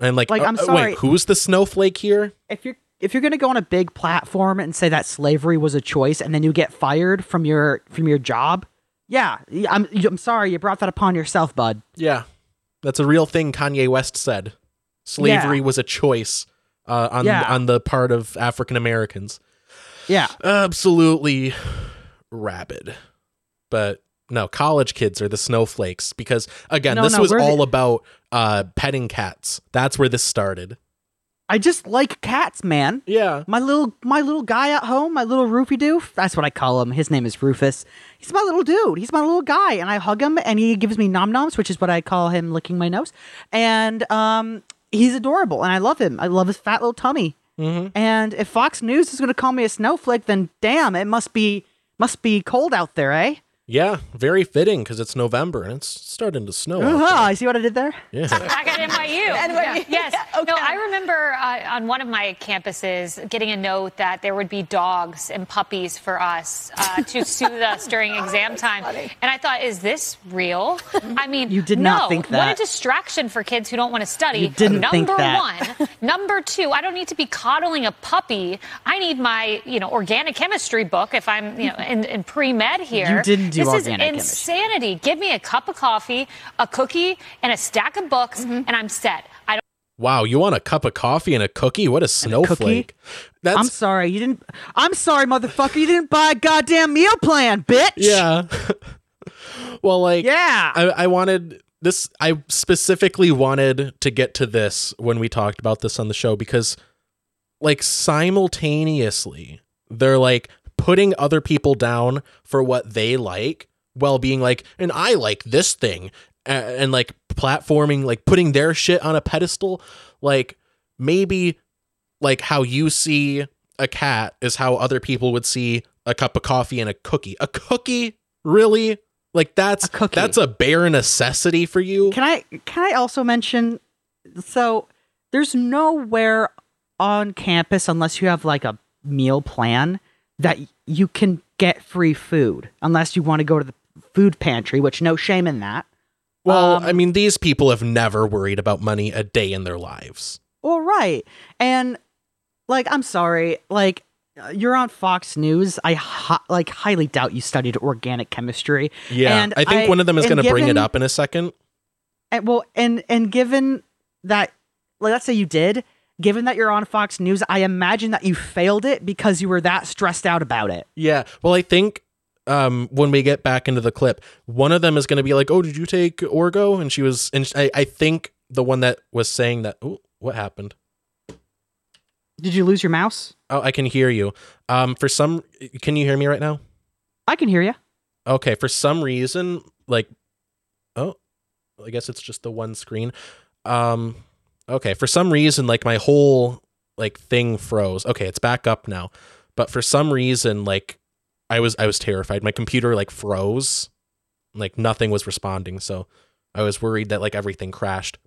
And like, Like, uh, I'm uh, sorry. wait, who's the snowflake here? if you're if you're gonna go on a big platform and say that slavery was a choice, and then you get fired from your from your job, yeah, I'm I'm sorry you brought that upon yourself, bud. Yeah, that's a real thing. Kanye West said slavery Yeah. was a choice uh, on Yeah. on the part of African Americans. Yeah, Absolutely rabid, but no, college kids are the snowflakes because again, No, this no, was we're the- all about uh, petting cats. That's where this started. I just like cats, man. Yeah, My little my little guy at home, my little Roofy doof. That's what I call him. His name is Rufus. He's my little dude. He's my little guy, and I hug him, and he gives me nom noms, which is what I call him licking my nose. And um, he's adorable, and I love him. I love his fat little tummy. And if Fox News is going to call me a snowflake, then damn, it must be must be cold out there, eh? Yeah, very fitting because it's November and it's starting to snow. Uh-huh. I see what I did there. there. Yeah, Back at NYU. NYU. Yes. [laughs] No, I remember uh, on one of my campuses getting a note that there would be dogs and puppies for us uh, to [laughs] soothe us during exam time. And I thought, is this real? I [laughs] mean, You did no. not think that. What a distraction for kids who don't want to study. You didn't Number think that. one. Number two, I don't need to be coddling a puppy. I need my, you know, organic chemistry book if I'm, you know, in, in pre med here. You didn't do this organic is chemistry. insanity. Give me a cup of coffee, a cookie, and a stack of books, mm-hmm. and I'm set. I don't. wow, you want a cup of coffee and a cookie? What a snowflake! That's I'm sorry, you didn't. I'm sorry, motherfucker. You didn't buy a goddamn meal plan, bitch. yeah. [laughs] well, like Yeah. I, I wanted this. I specifically wanted to get to this when we talked about this on the show because, like, simultaneously, they're like putting other people down for what they like while being like, and I like this thing, and, and like platforming, like putting their shit on a pedestal. Like, maybe like how you see a cat is how other people would see a cup of coffee and a cookie. A cookie? Really? Like that's A that's a bare necessity for you? Can I can I also mention so there's nowhere on campus unless you have like a meal plan that you can get free food unless you want to go to the food pantry, which no shame in that. well, um, I mean these people have never worried about money a day in their lives. Well, right. And like I'm sorry, like uh, you're on Fox News. I hi- like highly doubt you studied organic chemistry. Yeah. And I think I- one of them is going to bring it up in a second. And well, and and given that, like, let's say you did, given that you're on Fox News, I imagine that you failed it because you were that stressed out about it. Yeah. Well, I think um, when we get back into the clip, one of them is going to be like, "Oh, did you take Orgo?" And she was, and I, I think the one that was saying that. Ooh, what happened? Did you lose your mouse? Oh, I can hear you. Um, for some, can you hear me right now? I can hear you. Okay, for some reason, like, oh, I guess it's just the one screen. Um, okay, for some reason, like my whole like thing froze. Okay, it's back up now, but for some reason, like, I was I was terrified. My computer like froze, like nothing was responding. So I was worried that like everything crashed.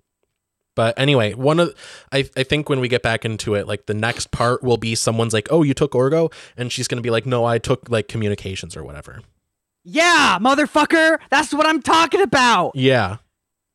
But anyway, one of I I think when we get back into it, like the next part will be someone's like, "Oh, you took Orgo," and she's gonna be like, "No, I took like communications or whatever." Yeah, motherfucker. That's what I'm talking about. Yeah,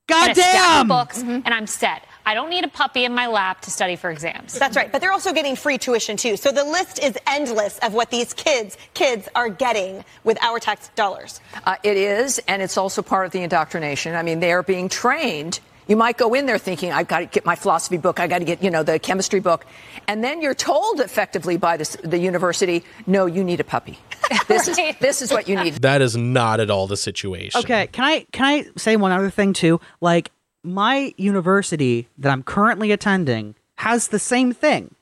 God and a stack of damn. books, and I'm set. I don't need a puppy in my lap to study for exams. That's right, but they're also getting free tuition too. So the list is endless of what these kids kids are getting with our tax dollars. Uh, it is, and it's also part of the indoctrination. I mean, they are being trained. You might go in there thinking, I've got to get my philosophy book, I got to get, you know, the chemistry book. And then you're told effectively by the, the university, no, you need a puppy. This, is, this is what you need. that is not at all the situation. Okay, can I can I say one other thing too? Like my university that I'm currently attending has the same thing.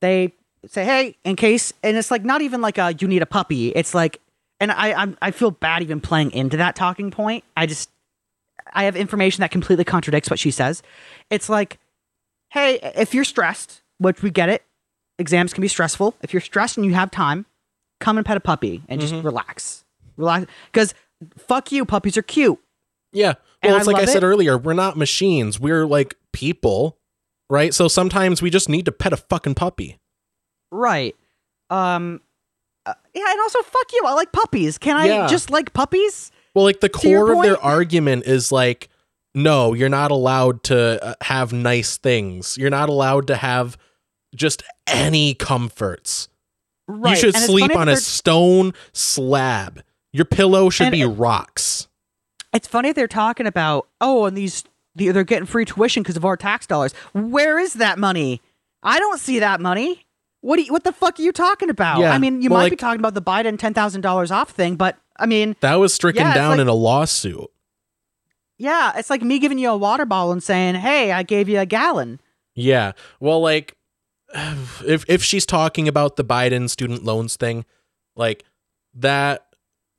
They say, "Hey, in case," and it's like not even like a "you need a puppy." It's like, and I I'm, I feel bad even playing into that talking point. I just I have information that completely contradicts what she says. It's like, hey, if you're stressed, which we get it, exams can be stressful. If you're stressed and you have time, come and pet a puppy and just relax, relax. Because fuck you, puppies are cute. Yeah. And Well, I it's like I said it. earlier, we're not machines. We're like people, right? So sometimes we just need to pet a fucking puppy. Right. Um. uh, yeah, and also fuck you. I like puppies. Can I Yeah. just like puppies? Well, like the core of their argument is like, no, you're not allowed to uh, have nice things. You're not allowed to have just any comforts. Right. You should and sleep on a stone slab. Your pillow should And be it- rocks. It's funny they're talking about oh, and these they're getting free tuition because of our tax dollars. Where is that money? I don't see that money. What do you, what the fuck are you talking about? Yeah, I mean, you well, might be talking about the Biden ten thousand dollars off thing, but I mean, That was stricken Yeah, down like- in a lawsuit. yeah, it's like me giving you a water bottle and saying, "Hey, I gave you a gallon." Yeah. Well, like [sighs] if if she's talking about the Biden student loans thing, like that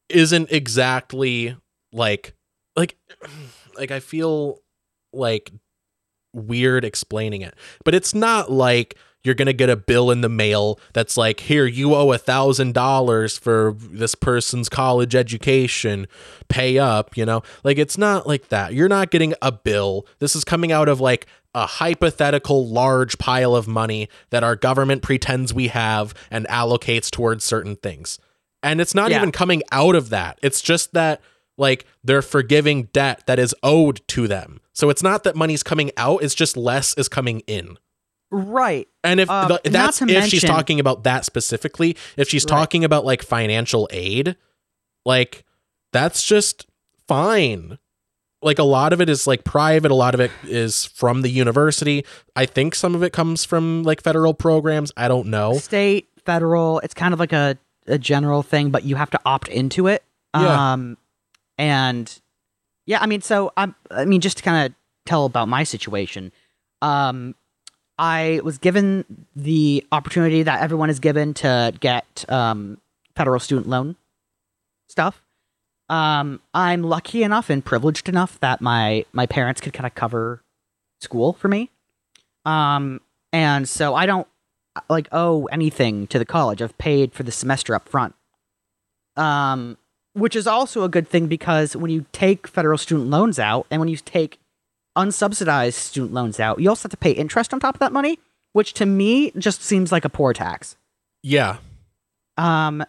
isn't exactly like like [sighs] like I feel like weird explaining it. But it's not like you're gonna get a bill in the mail that's like, here, you owe a thousand dollars for this person's college education. Pay up, you know? Like it's not like that. You're not getting a bill. This is coming out of like a hypothetical large pile of money that our government pretends we have and allocates towards certain things. And it's not Yeah. even coming out of that. It's just that like they're forgiving debt that is owed to them. So it's not that money's coming out, it's just less is coming in. Right. And if Um, the, that's if she's talking about that specifically, if she's Right. talking about like financial aid, like that's just fine. Like a lot of it is like private, a lot of it is from the university. I think some of it comes from like federal programs. I don't know. state, federal. It's kind of like a, a general thing, but you have to opt into it. Yeah. Um, and yeah, I mean, so I'm, I mean, just to kind of tell about my situation, um, I was given the opportunity that everyone is given to get um, federal student loan stuff. Um, I'm lucky enough and privileged enough that my my parents could kind of cover school for me. Um, and so I don't like owe anything to the college. I've paid for the semester up front. Um, which is also a good thing because when you take federal student loans out and when you take unsubsidized student loans out, you also have to pay interest on top of that money, which to me just seems like a poor tax. Yeah. Um,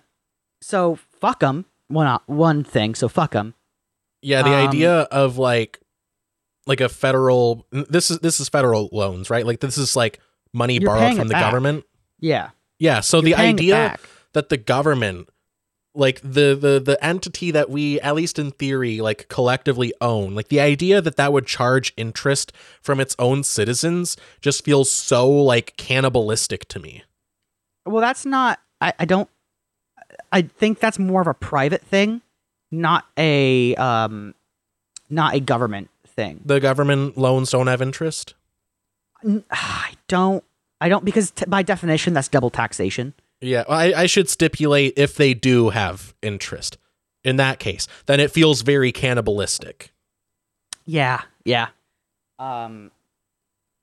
so fuck them. One one thing. So fuck them. Yeah, the Um, idea of like like a federal this is this is federal loans, right? Like this is like money borrowed from the back. government. Yeah. Yeah, so You're the idea that the government like the the the entity that we at least in theory like collectively own like the idea that that would charge interest from its own citizens just feels so like cannibalistic to me Well, that's not. I, I don't. I think that's more of a private thing, not a um, not a government thing. the government loans don't have interest N- I don't. I don't because t- by definition that's double taxation. Yeah, I, I should stipulate if they do have interest. In that case, then it feels very cannibalistic. Yeah, yeah. Um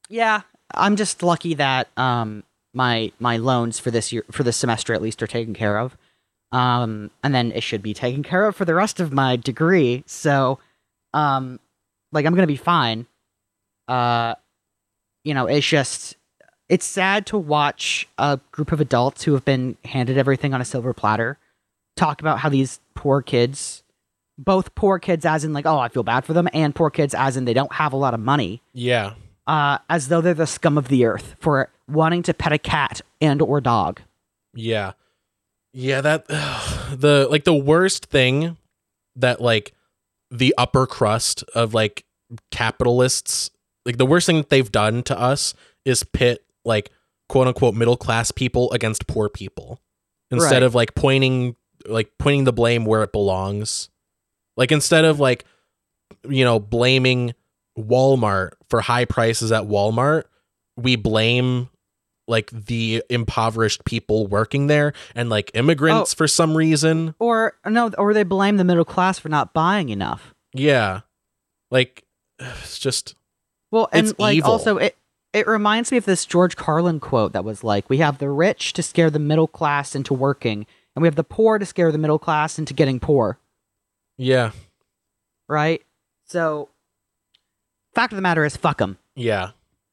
yeah, I'm just lucky that um my my loans for this year for this semester at least are taken care of. Um and then it should be taken care of for the rest of my degree. So um like I'm going to be fine. Uh you know, it's just it's sad to watch a group of adults who have been handed everything on a silver platter talk about how these poor kids both poor kids as in like oh i feel bad for them and poor kids as in they don't have a lot of money Yeah. uh, as though they're the scum of the earth for wanting to pet a cat and or dog Yeah. Yeah, that [sighs] the like the worst thing that like the upper crust of like capitalists like the worst thing that they've done to us is pit like quote unquote middle class people against poor people instead Right. of like pointing like pointing the blame where it belongs. Like instead of like you know blaming Walmart for high prices at Walmart, we blame like the impoverished people working there and like immigrants oh. for some reason. or no or they blame the middle class for not buying enough Yeah. Like it's just well and like evil. also it it reminds me of this george carlin quote that was like we have the rich to scare the middle class into working and we have the poor to scare the middle class into getting poor yeah. right so fact of the matter is fuck them Yeah.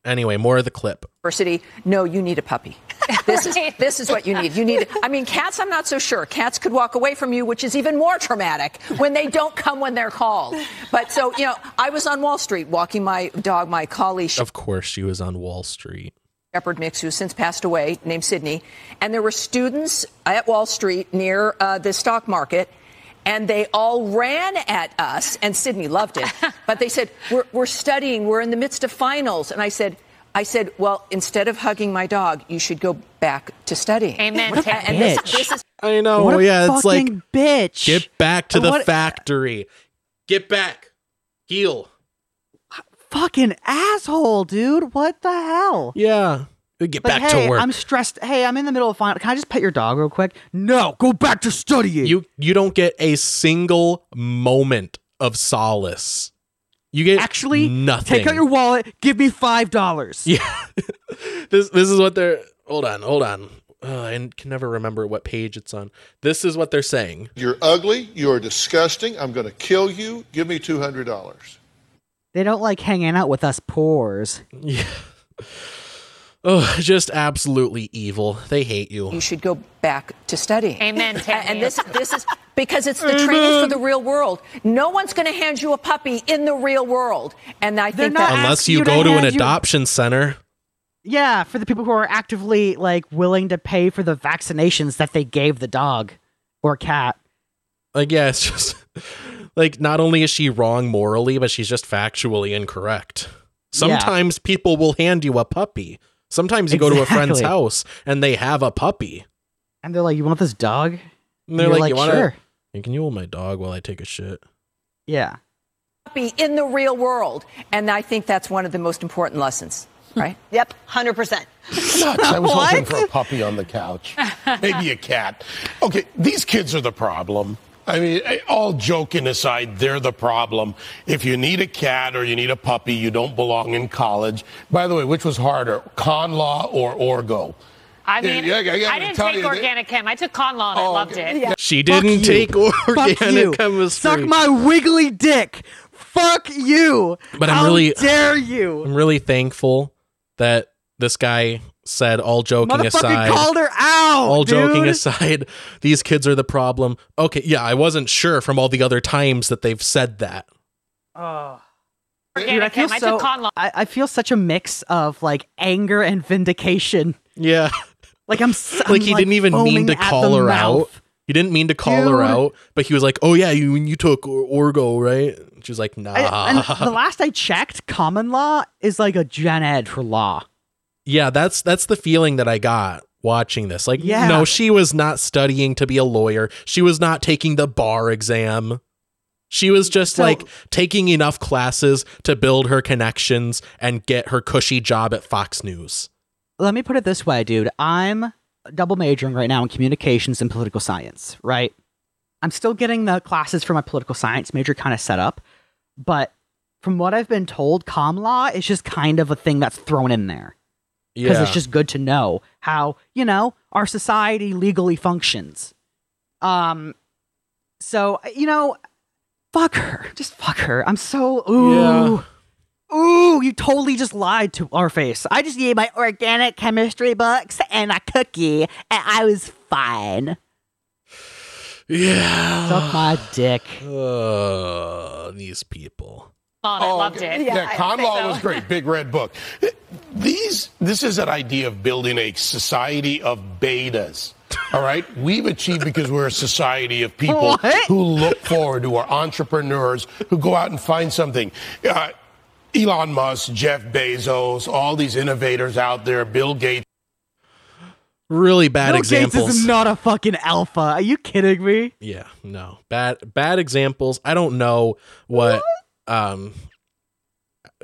Anyway, more of the clip. University, no, you need a puppy. This is [laughs] this is what you need. You need. I mean, cats. I'm not so sure. Cats could walk away from you, which is even more traumatic when they don't come when they're called. But so you know, I was on Wall Street walking my dog, my collie Of course she was on Wall Street. shepherd mix, who's since passed away, named Sydney, and there were students at Wall Street near uh, the stock market. And they all ran at us, and Sydney loved it. [laughs] But they said, we're, we're studying, we're in the midst of finals. And I said, I said, well, instead of hugging my dog, you should go back to studying. Amen. [laughs] What a And this, bitch. this is I know. what a Oh, yeah, it's like fucking bitch get back to the What- factory. Get back. Heal. fucking asshole dude what the hell Yeah. Get Like, back hey, to work. I'm stressed. Hey, I'm in the middle of final. Can I just pet your dog real quick? No, go back to studying. you you don't get a single moment of solace. You get actually nothing. Take out your wallet. Give me five dollars. Yeah. [laughs] this this is what they're hold on, hold on. Uh, I can never remember what page it's on. This is what they're saying. You're ugly. You're disgusting. I'm going to kill you. Give me $200. They don't like hanging out with us poors. [laughs] Yeah. Oh, just absolutely evil. They hate you. you should go back to studying. Amen, [laughs] And- Tammy. And this, this is because it's the training for the real world. No one's going to hand you a puppy in the real world. And I They're think that Unless you you go to an hand you- adoption center. Yeah, for the people who are actively like willing to pay for the vaccinations that they gave the dog or cat. Like, yeah, it's just like not only is she wrong morally, but she's just factually incorrect. Sometimes people will hand you a puppy. Sometimes you go to a friend's house and they have a puppy. And they're like, "You want this dog?" And they're You're like, "You want "Sure." to? Can you hold my dog while I take a shit?" Yeah. puppy in the real world. And I think that's one of the most important lessons, [laughs] right? Yep, 100%. Nuts. I was [laughs] hoping for a puppy on the couch. Maybe a cat. Okay, these kids are the problem. I mean, eh, all joking aside, they're the problem. If you need a cat or you need a puppy, you don't belong in college. By the way, which was harder, con law or orgo? I Yeah, mean, yeah, I gotta I didn't take you that- organic chem. I took con law and I Oh, loved okay. it. She didn't you. take Fuck organic you. chemistry. Suck my wiggly dick. Fuck you. But I'm How really- dare you. I'm really thankful that this guy said, all joking aside, called her out. all joking aside, [laughs] these kids are the problem. Okay, yeah, I wasn't sure from all the other times that they've said that. Oh. Dude, I feel so. took con law. I, I feel such a mix of like anger and vindication. Yeah. Like I'm, [laughs] s- like I'm, he didn't even mean to call her mouth. out. He didn't mean to call her out, but he was like, "Oh yeah, you you took or- Orgo, right?" She's like, "Nah." I- and the last I checked, common law is like a gen ed for law. Yeah, that's that's the feeling that I got watching this. Like, Yeah. no, she was not studying to be a lawyer. She was not taking the bar exam. She was just So- like taking enough classes to build her connections and get her cushy job at Fox News. let me put it this way, dude. I'm double majoring right now in communications and political science, right? I'm still getting the classes for my political science major kind of set up, but from what I've been told, con law is just kind of a thing that's thrown in there because Yeah. it's just good to know how you know our society legally functions. Um, so you know, fuck her, just fuck her. I'm so ooh. Yeah. Ooh, you totally just lied to our face. I just gave my organic chemistry books and a cookie, and I was fine. yeah. Suck my dick. Uh, these people. Oh, I loved it. Yeah, con law was great. Big red book. These, this is an idea of building a society of betas. All right, we've achieved because we're a society of people [laughs] What? who look forward, who are entrepreneurs, who go out and find something. Uh, Elon Musk, Jeff Bezos, all these innovators out there, Bill Gates. Really bad Bill examples. Gates is not a fucking alpha. Are you kidding me? yeah, no. Bad bad examples. I don't know what um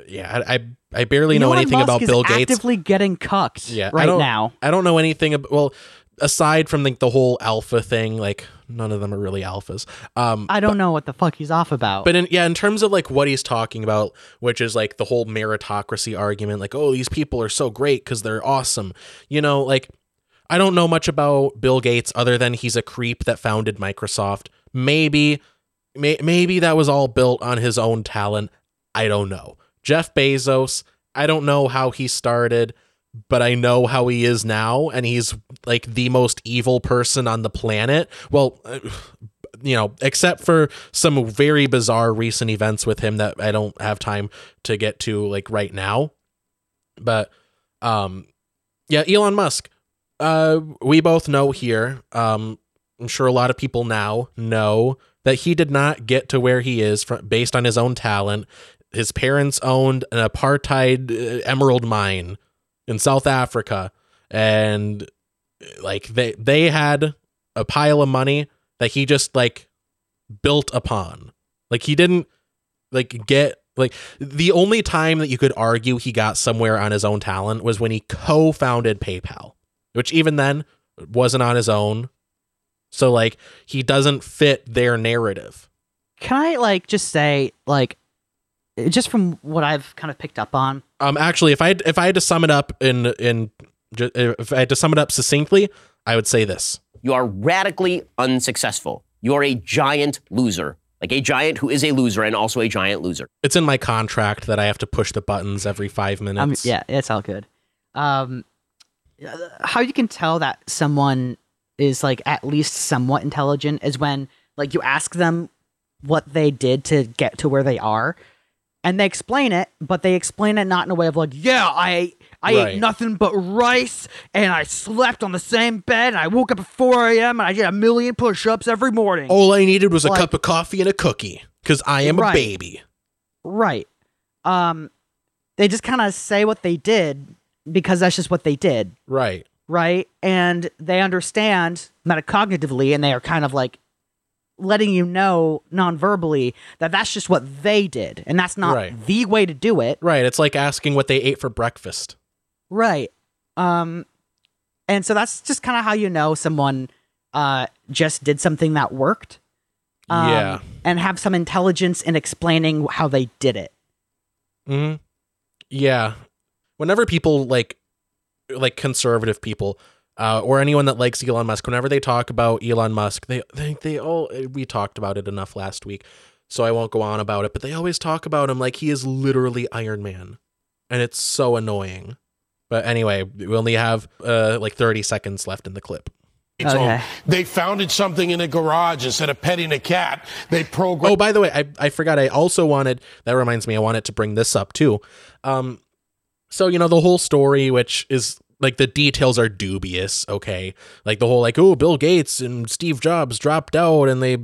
yeah, I I, I barely know anything Musk about Bill Gates. Actively getting cucked yeah, I right don't, now. I don't know anything about well aside from like the whole alpha thing, like none of them are really alphas. Um I don't know what the fuck he's off about. But in, yeah, in terms of like what he's talking about, which is like the whole meritocracy argument, like, oh, these people are so great because they're awesome. You know, like, I don't know much about Bill Gates other than he's a creep that founded Microsoft. Maybe, may, maybe that was all built on his own talent. I don't know. Jeff Bezos, I don't know how he started, but I know how he is now, and he's like the most evil person on the planet. Well, uh, you know, except for some very bizarre recent events with him that I don't have time to get to like right now. But um yeah, Elon Musk. Uh we both know here, um I'm sure a lot of people now know that he did not get to where he is fr based on his own talent. His parents owned an apartheid uh, emerald mine in South Africa and like they they had a pile of money that he just like built upon. Like he didn't like get like the only time that you could argue he got somewhere on his own talent was when he co-founded PayPal, which even then wasn't on his own. So like he doesn't fit their narrative. Can I like just say like just from what I've kind of picked up on, Um actually if I if I had to sum it up in in ju- if I had to sum it up succinctly, I would say this. You are radically unsuccessful. You are a giant loser. Like a giant who is a loser and also a giant loser. It's in my contract that I have to push the buttons every 5 minutes. I mean, yeah, it's all good. Um, how you can tell that someone is like at least somewhat intelligent is when like you ask them what they did to get to where they are, and they explain it, but they explain it not in a way of like, yeah, I I Right. ate nothing but rice, and I slept on the same bed, and I woke up at four a.m. and I did a million push-ups every morning. All I needed was a cup of coffee and a cookie cuz I am a baby. Right. Um, they just kind of say what they did because that's just what they did. Right. Right? And they understand metacognitively, and they are kind of like letting you know non-verbally that that's just what they did, and that's not Right. the way to do it, Right. It's like asking what they ate for breakfast. right? Um, and so that's just kind of how you know someone uh just did something that worked, um, Yeah. and have some intelligence in explaining how they did it. hmm Yeah. Whenever people like, like conservative people, uh, or anyone that likes Elon Musk, whenever they talk about Elon Musk, they they they all we talked about it enough last week, so I won't go on about it. But they always talk about him like he is literally Iron Man, and it's so annoying. But anyway, we only have uh like thirty seconds left in the clip. So they founded something in a garage instead of petting a cat. They programmed. Oh, by the way, I, I forgot. I also wanted. That reminds me. I wanted to bring this up too. Um, so you know the whole story, which is like the details are dubious. Okay, like the whole like oh Bill Gates and Steve Jobs dropped out and they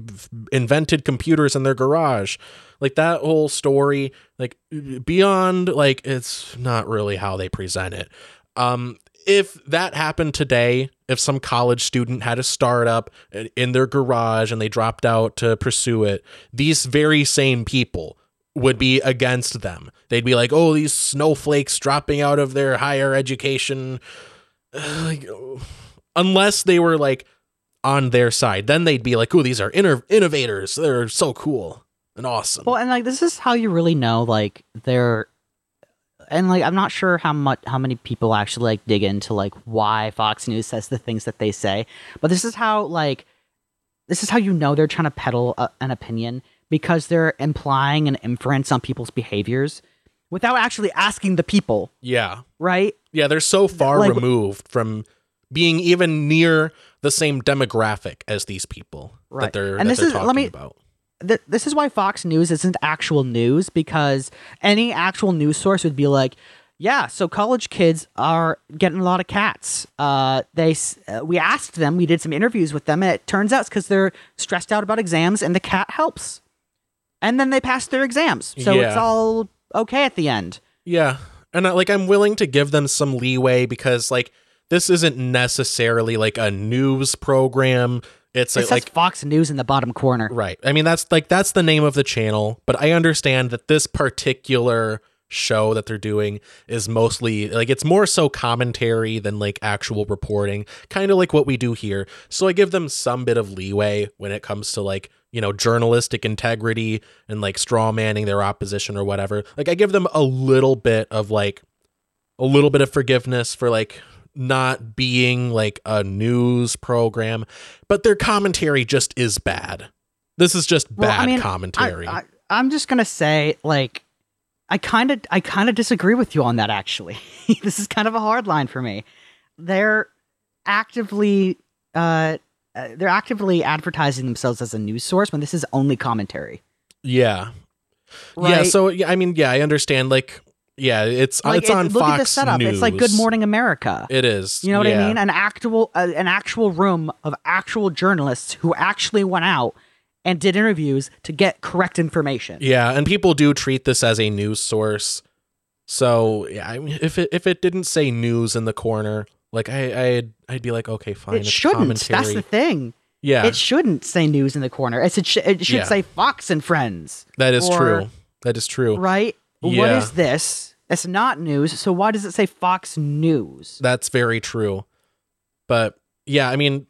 invented computers in their garage. Like that whole story, like beyond like it's not really how they present it. Um, if that happened today, if some college student had a startup in their garage and they dropped out to pursue it, these very same people would be against them. They'd be like, "Oh, these snowflakes dropping out of their higher education." [sighs] Unless they were like on their side, then they'd be like, "Oh, these are inno- innovators. They're so cool and awesome." Well, and like this is how you really know like they're and like I'm not sure how much how many people actually like dig into like why Fox News says the things that they say, but this is how like this is how you know they're trying to peddle a, an opinion because they're implying an inference on people's behaviors without actually asking the people, yeah. right? Yeah, they're so far Like- removed from being even near the same demographic as these people Right. that they're And that this they're is- let talking me- about. th- this is why Fox News isn't actual news because any actual news source would be like, yeah, so college kids are getting a lot of cats. Uh, they uh, we asked them, we did some interviews with them, and it turns out it's because they're stressed out about exams, and the cat helps. And then they pass their exams, so it's all okay at the end. Yeah. And I, like I'm willing to give them some leeway because like this isn't necessarily like a news program. It's It a, like Fox News in the bottom corner. right. I mean that's like that's the name of the channel, but I understand that this particular show that they're doing is mostly like it's more so commentary than like actual reporting, kind of like what we do here. So I give them some bit of leeway when it comes to like, you know, journalistic integrity and like straw manning their opposition or whatever. Like I give them a little bit of like a little bit of forgiveness for like not being like a news program, but their commentary just is bad. This is just Well, bad I mean, I- commentary. I, I'm just gonna say, like, I kind of, I kind of disagree with you on that. Actually, [laughs] this is kind of a hard line for me. They're actively, uh, uh, they're actively advertising themselves as a news source when this is only commentary. yeah. Yeah, so yeah, I mean, yeah, I understand like yeah, it's Like, it's it- on look Fox at the setup. It's like Good Morning America. It is. You know what yeah. I mean? An actual, uh, an actual room of actual journalists who actually went out and did interviews to get correct information. Yeah, and people do treat this as a news source. So yeah, I mean, if it if it didn't say news in the corner, like I I'd I'd be like, okay, fine. it shouldn't. Commentary. That's the thing. Yeah, It shouldn't say news in the corner. It should, it should Yeah. say Fox and Friends. that is or- true. That is true. Right? What Yeah. is this? It's not news. So why does it say Fox News? That's very true. But yeah, I mean,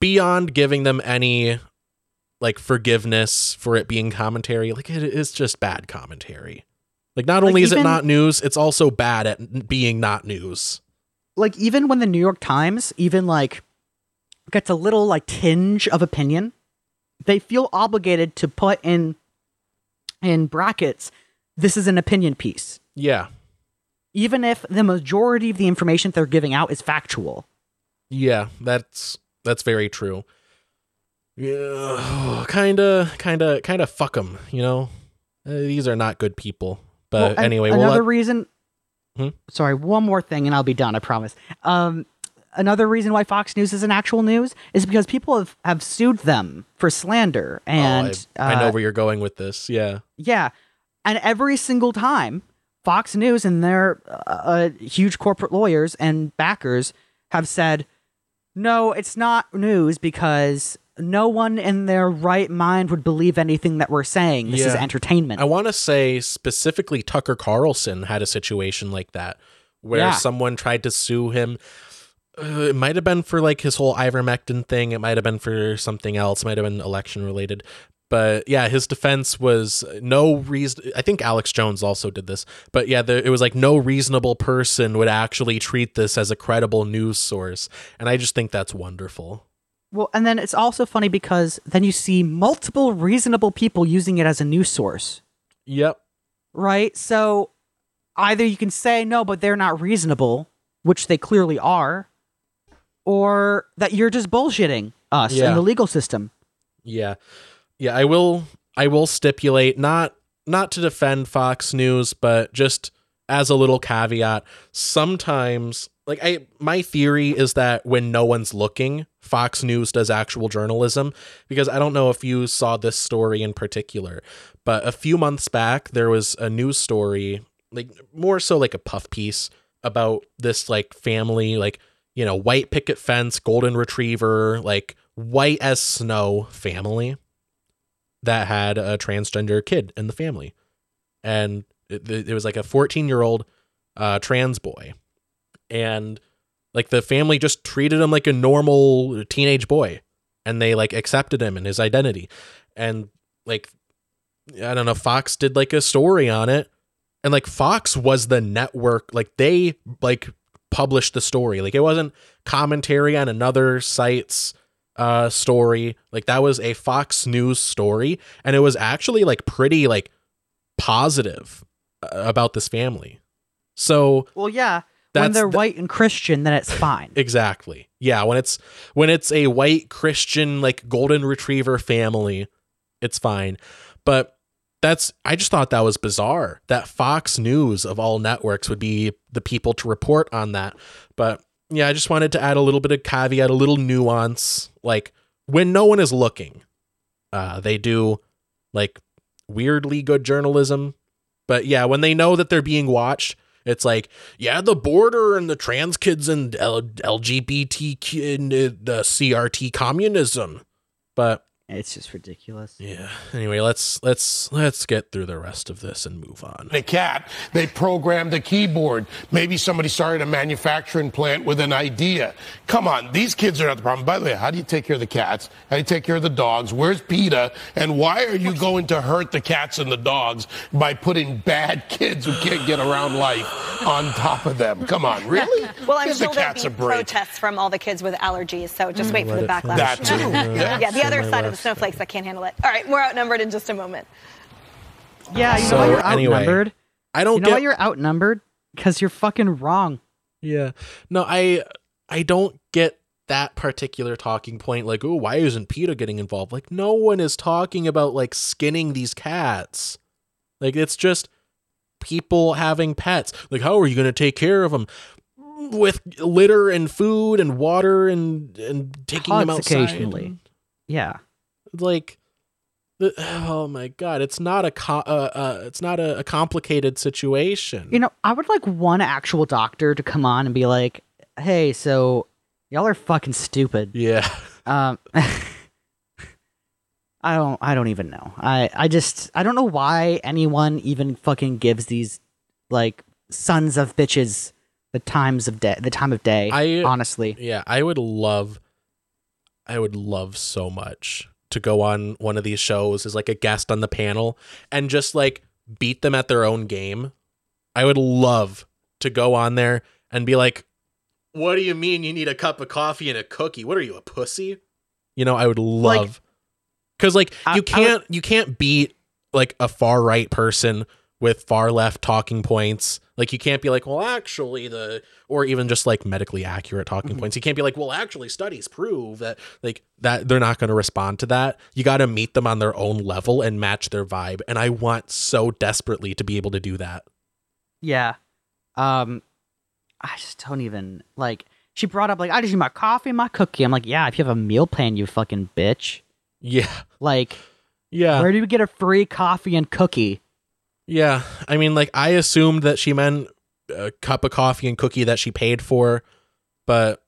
beyond giving them any like forgiveness for it being commentary, like it is just bad commentary. Like not Like, only is it not news, it's also bad at being not news. Like even when the New York Times even like gets a little like tinge of opinion, they feel obligated to put in in brackets this is an opinion piece. Yeah. Even if the majority of the information they're giving out is factual. Yeah, that's that's very true. Yeah, [sighs] kind of, kind of, kind of fuck them. You know, uh, these are not good people. But Well, anyway, another we'll let, reason. Hmm? Sorry, one more thing, and I'll be done. I promise. Um, another reason why Fox News isn't actual news is because people have, have sued them for slander, and oh, I, I know uh, where you're going with this. Yeah, yeah, and every single time, Fox News and their uh, uh, huge corporate lawyers and backers have said, "No, it's not news because." No one in their right mind would believe anything that we're saying. This is entertainment. I want to say specifically Tucker Carlson had a situation like that where Yeah. someone tried to sue him. Uh, it might have been for like his whole ivermectin thing. It might have been for something else. It might have been election related. But yeah, his defense was no reason. I think Alex Jones also did this. But yeah, the, it was like no reasonable person would actually treat this as a credible news source. And I just think that's wonderful. Well, and then it's also funny because then you see multiple reasonable people using it as a news source, Yep. right? So either you can say no, but they're not reasonable, which they clearly are, or that you're just bullshitting us Yeah. and the legal system. Yeah. Yeah, I will I will stipulate not not to defend Fox News, but just as a little caveat, sometimes like I my theory is that when no one's looking, Fox News does actual journalism because I don't know if you saw this story in particular, but a few months back there was a news story, like more so like a puff piece about this like family like you know, white picket fence, golden retriever, like white as snow family that had a transgender kid in the family. and it, it was like a 14 year old uh, trans boy, and like the family just treated him like a normal teenage boy, and they like accepted him and his identity, and like I don't know, Fox did like a story on it, and like Fox was the network, like they like published the story, like it wasn't commentary on another site's uh story. Like that was a fox news story and it was actually like pretty like positive uh, about this family. So Well, yeah. When they're the- white and Christian, then it's fine. [laughs] exactly. Yeah when it's when it's a white christian like golden retriever family it's fine. But that's i just thought that was bizarre that fox news of all networks would be the people to report on that. But yeah i just wanted to add a little bit of caveat a little nuance. Like when no one is looking uh they do like weirdly good journalism. But yeah when they know that they're being watched it's like, yeah, the border and the trans kids and L- LGBTQ and uh, the CRT communism. But It's just ridiculous. yeah. Anyway, let's let's let's get through the rest of this and move on. a cat. They programmed a keyboard. Maybe somebody started a manufacturing plant with an idea. Come on, these kids are not the problem. By the way, how do you take care of the cats? How do you take care of the dogs? Where's PETA? And why are you going to hurt the cats and the dogs by putting bad [laughs] kids who can't get around life on top of them? Come on, really? [laughs] Well, I'm Give sure the there'll cats be protests from all the kids with allergies, so just wait for the mm, backlash. That too. [laughs] Yeah. yeah, the other side of the snowflakes that can't handle it. All right, we're outnumbered in just a moment. Yeah, you So, know why you're anyway, outnumbered? I don't You know get why you're outnumbered? Because you're fucking wrong. Yeah. No, I I don't get that particular talking point like, "Oh, why isn't PETA getting involved?" Like no one is talking about like skinning these cats. Like it's just people having pets. Like how are you going to take care of them? With litter and food and water and and taking them Hugs outside. occasionally. Yeah. Like [sighs] oh my god, it's not a co- uh, uh, it's not a, a complicated situation. You know, I would like one actual doctor to come on and be like, "Hey, so y'all are fucking stupid." yeah. [laughs] Um, [laughs] I don't. I don't even know. I. I just. I don't know why anyone even fucking gives these like sons of bitches the times of day. The time of day. I- honestly. Yeah, I would love I would love so much to go on one of these shows as like a guest on the panel and just like beat them at their own game. I would love to go on there and be like, "What do you mean you need a cup of coffee and a cookie? What are you, a pussy?" You know, I would love cuz like I- you can't you can't beat like a far right person with far left talking points. Like you can't be like, well, actually the or even just like medically accurate talking Mm-hmm. points. You can't be like, well, actually studies prove that like that they're not going to respond to that. You got to meet them on their own level and match their vibe. And I want so desperately to be able to do that. Yeah. Um, I just don't even like. She brought up like, I just need my coffee, and my cookie. I'm like, yeah, if you have a meal plan, you fucking bitch. Yeah. Like, Yeah. where do you get a free coffee and cookie? Yeah, I mean, like I assumed that she meant a cup of coffee and cookie that she paid for, but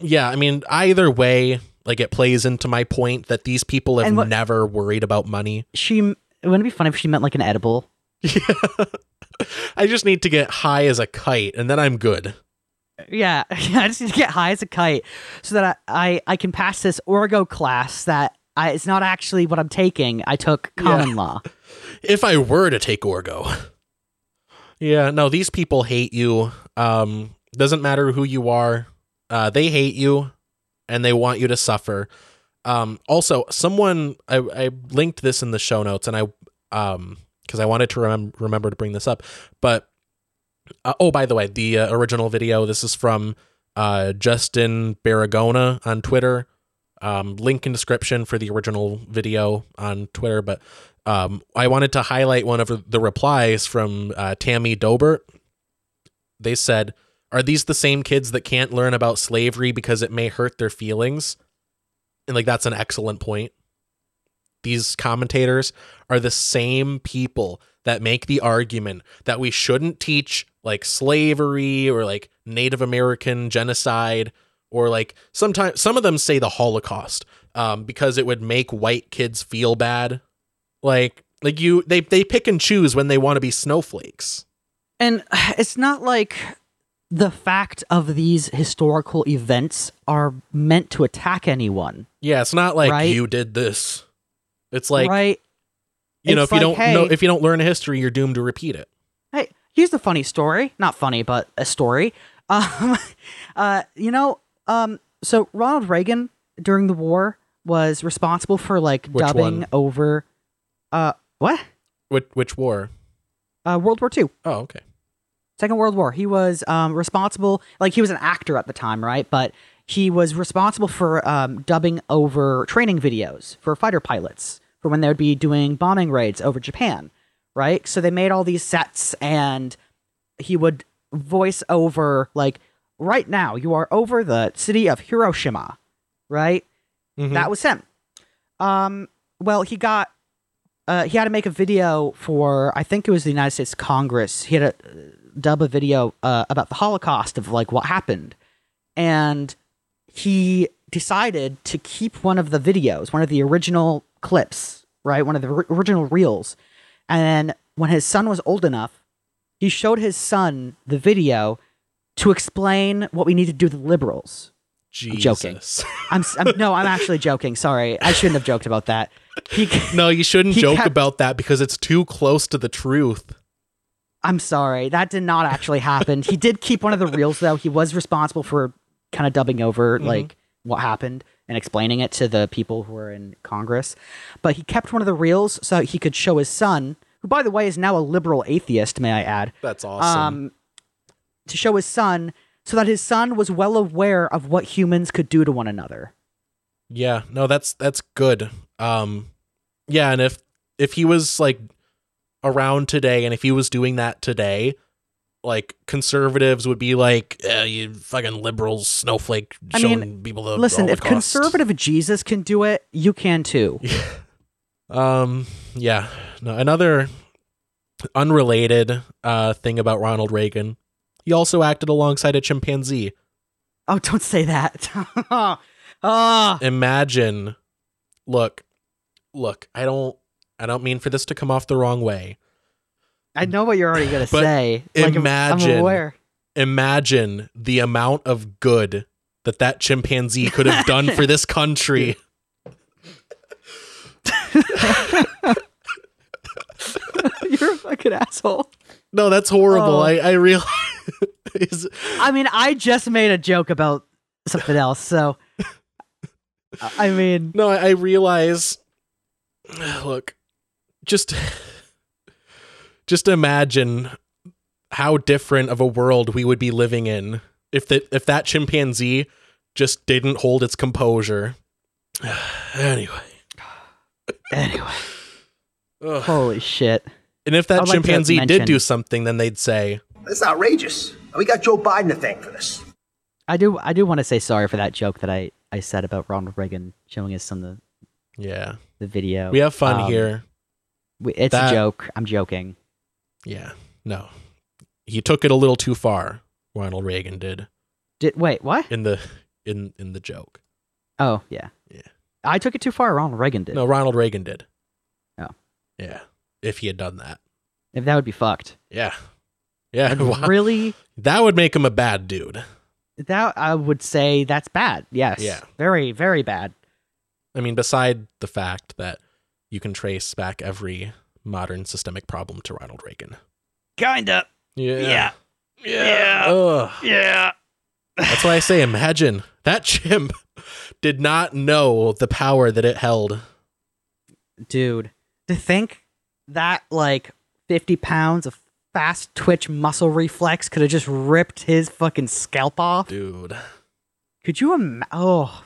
yeah, I mean, either way, like it plays into my point that these people have what- never worried about money. She. Wouldn't it be funny if she meant like an edible? Yeah. [laughs] I just need to get high as a kite, and then I'm good. [laughs] Yeah, I just need to get high as a kite so that I, I, I can pass this Orgo class that I, it's not actually what I'm taking. I took con Yeah. law. [laughs] If I were to take Orgo, yeah, no, these people hate you. Um, doesn't matter who you are, uh, they hate you, and they want you to suffer. Um, also, someone I, I linked this in the show notes, and I um because I wanted to remem- remember to bring this up, but uh, oh, by the way, the uh, original video. This is from uh, Justin Baragona on Twitter. Um, link in description for the original video on Twitter. But um, I wanted to highlight one of the replies from uh, Tammy Dobert. They said, "Are these the same kids that can't learn about slavery because it may hurt their feelings?" And like that's an excellent point. These commentators are the same people that make the argument that we shouldn't teach like slavery or like Native American genocide or like sometimes some of them say the Holocaust um, because it would make white kids feel bad. Like Like you they they pick and choose when they want to be snowflakes. And [sighs] it's not like the fact of these historical events are meant to attack anyone. Yeah, it's not like Right. you did this. It's like right? you know, It's if you don't know if you don't learn a history, you're doomed to repeat it. Hey, here's the funny story. Not funny, but a story. [laughs] Um, uh, you know, um, so Ronald Reagan during the war was responsible for like Which dubbing one? over, uh, what? Which which war? Uh, World War II. Oh, okay. Second World War. He was um, responsible, like he was an actor at the time, right? But he was responsible for um, dubbing over training videos for fighter pilots for when they would be doing bombing raids over Japan, right? So they made all these sets, and he would voice over like, "Right now, you are over the city of Hiroshima," right? Mhm. That was him. Um, well, he got uh, he had to make a video for I think it was the United States Congress. He had to uh, dub a video uh, about the Holocaust of like what happened, and he decided to keep one of the videos, one of the original clips, right, one of the ri- original reels, and then when his son was old enough, he showed his son the video to explain what we need to do to the liberals. Jesus. I'm joking. I'm, I'm no, I'm actually joking. Sorry, I shouldn't have joked about that. He, [laughs] No, you shouldn't joke kept- about that because it's too close to the truth. I'm sorry, that did not actually happen. he did keep one of the reels though. He was responsible for kind of dubbing over like what happened and explaining it to the people who were in Congress. But he kept one of the reels so he could show his son, who by the way is now a liberal atheist, may I add. That's awesome. Um, to show his son so that his son was well aware of what humans could do to one another. Yeah, no, that's that's good. Um, yeah, and if if he was like around today, and if he was doing that today, like conservatives would be like, eh, "You fucking liberals, snowflake, I showing mean, people the Listen, if conservative Jesus can do it, you can too. [laughs] Um, yeah, no, another unrelated uh thing about Ronald Reagan. He also acted alongside a chimpanzee. Oh, don't say that. [laughs] Ah, Imagine, look, look. I don't, I don't mean for this to come off the wrong way. I know what you're already gonna say. Like, I'm- imagine, I'm aware. imagine the amount of good that that chimpanzee could have done for this country. [laughs] [laughs] You're a fucking asshole. No, that's horrible. Oh. I, I realize. [laughs] I mean, I just made a joke about something else, so I mean, No, I I realize. [sighs] Look, just, [laughs] just imagine how different of a world we would be living in if that if that chimpanzee just didn't hold its composure. [sighs] anyway, [sighs] anyway. Holy shit. and if that I'd like chimpanzee did do something, then they'd say, That's outrageous. We got Joe Biden to thank for this. I do I do want to say sorry for that joke that I I said about Ronald Reagan showing his son the "Yeah, the video. we have fun Um, here." we- It's That- a joke. I'm joking. Yeah, no, he took it a little too far. Ronald Reagan did Did wait, what? in the in in the joke. Oh, yeah. Yeah. I took it too far. Ronald Reagan did. No, Ronald Reagan did. Oh. Yeah. If he had done that. If that would be fucked. Yeah. Yeah. [laughs] Wow. really That would make him a bad dude. that I would say that's bad. Yes. Yeah. Very, very bad. I mean, beside the fact that you can trace back every modern systemic problem to Ronald Reagan. Kinda. Yeah. Yeah. Yeah. Ugh. Yeah. That's why I say imagine that chimp [laughs] did not know the power that it held. Dude, to think that like 50 pounds of fast twitch muscle reflex could have just ripped his fucking scalp off. Dude. Could you imagine? Oh.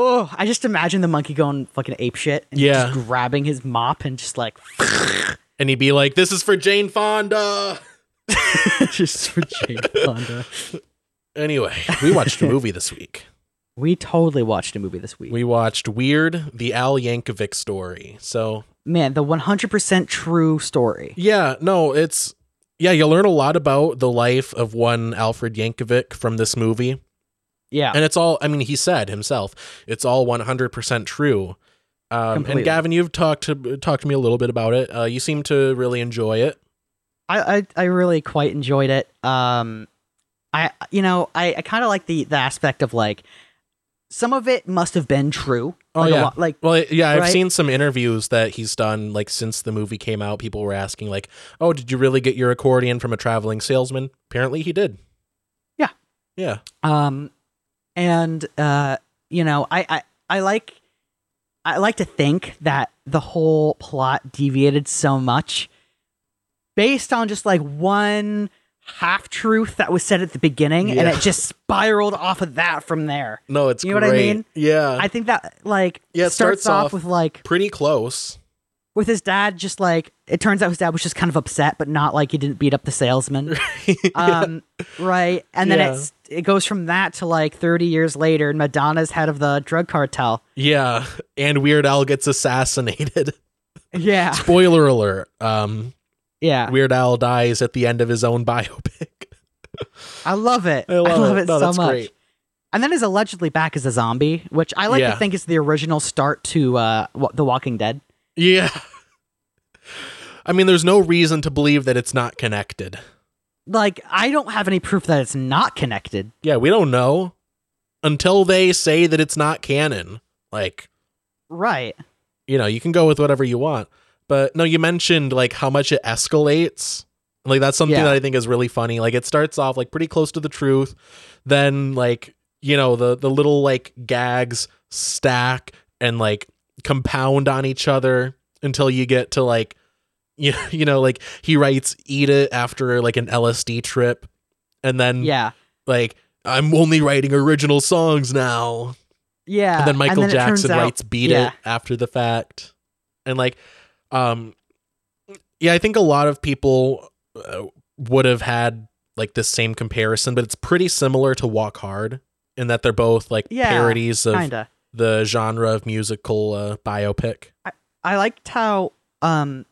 Oh, I just imagine the monkey going fucking ape shit and Yeah. just grabbing his mop and just like [laughs] And he'd be like, This is for Jane Fonda. [laughs] just for Jane Fonda. Anyway, we watched a [laughs] movie this week. We totally watched a movie this week. We watched Weird, the Al Yankovic story. So, Man, the 100% true story. yeah, no, it's yeah, you'll learn a lot about the life of one Alfred Yankovic from this movie. Yeah. And it's all I mean, he said himself, it's all 100% true. Um, and Gavin, you've talked to talked to me a little bit about it. Uh, you seem to really enjoy it. I, I, I really quite enjoyed it. Um, I you know I, I kind of like the the aspect of like some of it must have been true. Oh like, yeah, lot- like well, yeah, I've right? seen some interviews that he's done like since the movie came out. People were asking like, "Oh, did you really get your accordion from a traveling salesman?" Apparently, he did. Yeah. Yeah. Um, and uh, you know, I, I I like I like to think that the whole plot deviated so much based on just like one half truth that was said at the beginning, and it just spiraled off of that from there. No, it's you know great. what I mean? Yeah. I think that like yeah, it starts, starts, off, with like pretty close. With his dad just like it turns out his dad was just kind of upset but not like he didn't beat up the salesman [laughs] um right and then Yeah. it's it goes from that to like 30 years later and madonna's head of the drug cartel Yeah, and Weird Al gets assassinated. yeah [laughs] Spoiler alert. Um, yeah Weird Al dies at the end of his own biopic. i love it I love it. it No, so much great. and then is allegedly back as a zombie which i like Yeah. to think is the original start to uh the walking dead Yeah. I mean, there's no reason to believe that it's not connected. like i don't have any proof that it's not connected Yeah, we don't know until they say that it's not canon. Like, right you know, you can go with whatever you want. But no, you mentioned like how much it escalates. Like that's something Yeah. that I think is really funny. Like it starts off like pretty close to the truth, then like you know the the little like gags stack and like compound on each other until you get to like [laughs] you you know like he writes eat it after like an LSD trip and then yeah like I'm only writing original songs now yeah and then Michael it turns Jackson out- writes "Beat yeah. It" after the fact, and like, um, yeah, I think a lot of people uh, would have had like this same comparison, but it's pretty similar to "Walk Hard" in that they're both like Yeah, parodies of kinda. The genre of musical uh, biopic. I I liked how um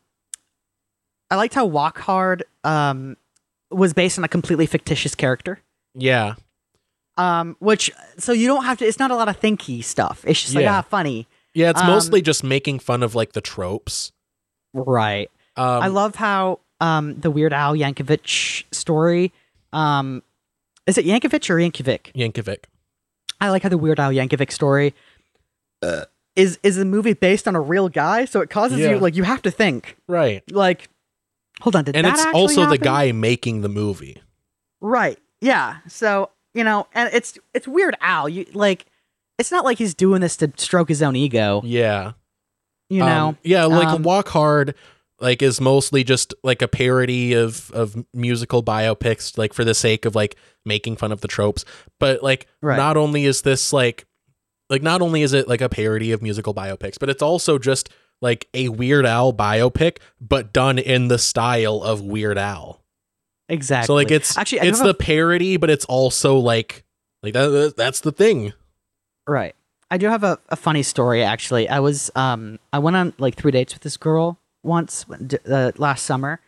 I liked how Walk Hard um was based on a completely fictitious character. Yeah, Um which so you don't have to it's not a lot of thinky stuff. It's just like Yeah. ah funny. yeah, it's Um, mostly just making fun of like the tropes. Right. Um, I love how um the Weird Al Yankovic story um is it Yankovic or Yankovic? Yankovic. I like how the Weird Al Yankovic story uh, is is a movie based on a real guy, so it causes Yeah. you like you have to think. Right, Like hold on, did and it's also the guy making the movie. Right. Yeah. So, you know, and it's it's weird Al. You like it's not like he's doing this to stroke his own ego, Yeah. you know. Um, yeah, like Um, Walk Hard like is mostly just like a parody of of musical biopics like for the sake of like making fun of the tropes. But like Right. not only is this like like not only is it like a parody of musical biopics, but it's also just like a Weird Al biopic but done in the style of Weird Al. exactly. So like it's actually it's the parody but it's also like like that that's the thing. right. I do have a, a funny story actually. I was um I went on like three dates with this girl once uh, last summer,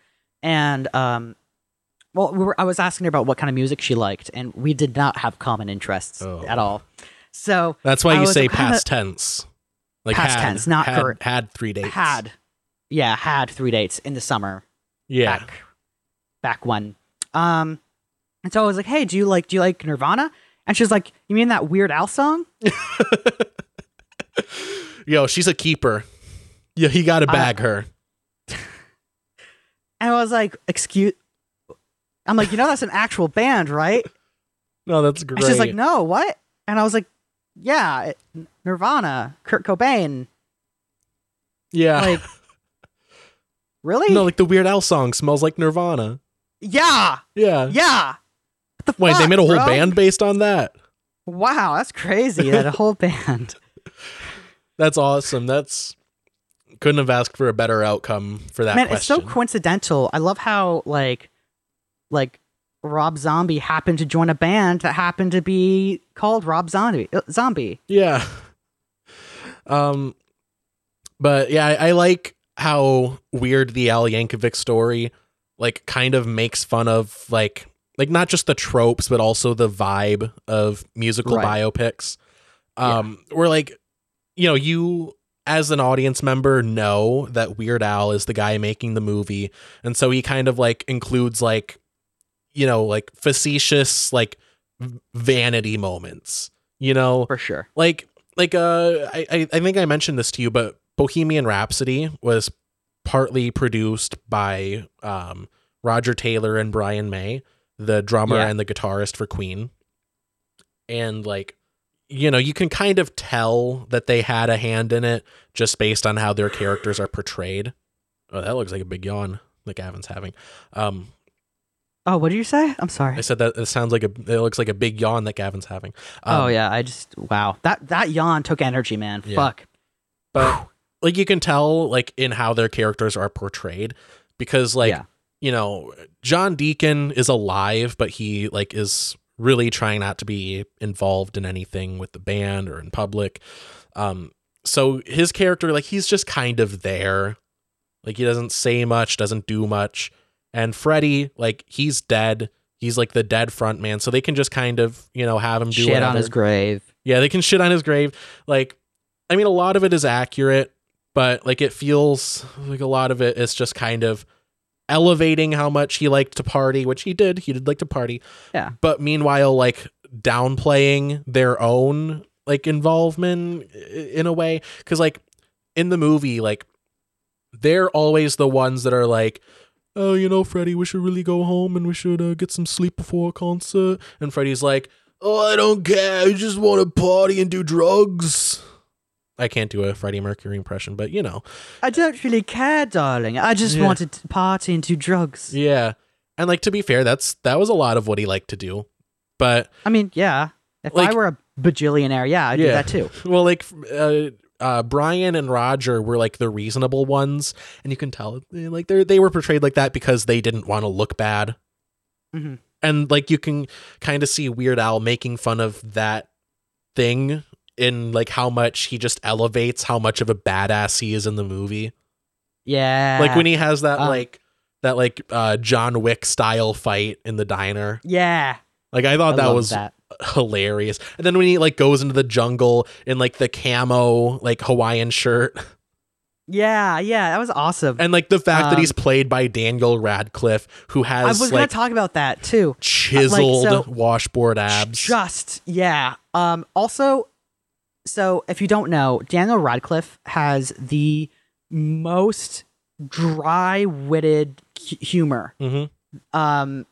and um. Well, we were, I was asking her about what kind of music she liked, and we did not have common interests Oh. at all. So That's why I you say like, past [laughs] tense. Like Past had, tense, not had, current. Had three dates. had, yeah, had three dates in the summer. Yeah. back back when. Um and so I was like, "Hey, do you like do you like Nirvana?" And she's like, "You mean that Weird Al song?" [laughs] Yo, she's a keeper. Yeah, he got to I- bag her. [laughs] And I was like, "Excuse I'm like, "You know that's an actual band, right?" No, that's And great. she's like, "No, what?" And I was like, "Yeah, it, Nirvana, Kurt Cobain." yeah. Like, [laughs] really? no, like the Weird Al song smells like Nirvana. yeah. Yeah. Yeah. The Wait, they made a whole bro? band based on that. Wow, that's crazy. That a whole band. [laughs] That's awesome. That's couldn't have asked for a better outcome for that Man, question. it's so coincidental. I love how like like Rob Zombie happened to join a band that happened to be called Rob Zombie. uh, Zombie. Yeah. Um, but yeah, I, I like how weird the Al Yankovic story, like, kind of makes fun of like, like not just the tropes, but also the vibe of musical Right. biopics. Um, where like, you know, you as an audience member know that Weird Al is the guy making the movie, and so he kind of like includes like you know like facetious like vanity moments. You know, for sure. Like like uh, I I think I mentioned this to you, but Bohemian Rhapsody was partly produced by um Roger Taylor and Brian May, the drummer Yeah. and the guitarist for Queen. And like you know, you can kind of tell that they had a hand in it just based on how their characters are portrayed. Oh, that looks like a big yawn that Gavin's having. Um Oh, what did you say? I'm sorry. I said that it sounds like a it looks like a big yawn that Gavin's having. Um, oh yeah, I just wow. That that yawn took energy, man. Yeah. Fuck. but like you can tell like in how their characters are portrayed because like Yeah. you know john deacon is alive but he like is really trying not to be involved in anything with the band or in public um so his character like he's just kind of there like he doesn't say much doesn't do much and freddie like he's dead he's like the dead front man so they can just kind of you know have him do Shit on his grave. Yeah, they can shit on his grave. Like, I mean, a lot of it is accurate, but like it feels like a lot of it is just kind of elevating how much he liked to party, which he did. He did like to party. Yeah. But meanwhile, like downplaying their own like involvement in a way. Cause like in the movie, like they're always the ones that are like, oh, you know, Freddie, we should really go home and we should uh, get some sleep before a concert. And Freddie's like, oh, I don't care. I just want to party and do drugs. I can't do a Freddie Mercury impression, but you know. I don't really care, darling. I just Yeah. wanted to party and do drugs. Yeah. And like to be fair, that's that was a lot of what he liked to do. But I mean, yeah. If Like- I were a bajillionaire, yeah, I'd do that too. [laughs] Well, like uh, uh, Brian and Roger were like the reasonable ones, and you can tell like they they were portrayed like that because they didn't want to look bad. Mhm. And like you can kind of see Weird Al making fun of that thing in like how much he just elevates how much of a badass he is in the movie. Yeah. like when he has that Um, like that like uh John Wick style fight in the diner. Yeah. Like I thought I that was that. Hilarious. And then when he like goes into the jungle in like the camo like Hawaiian shirt Yeah, yeah, that was awesome. and like the fact that he's Um, played by Daniel Radcliffe who has I was gonna talk about that too. chiseled Like, so- washboard abs. Just yeah. Um also so if you don't know, Daniel Radcliffe has the most dry-witted hu- humor. Mhm. Um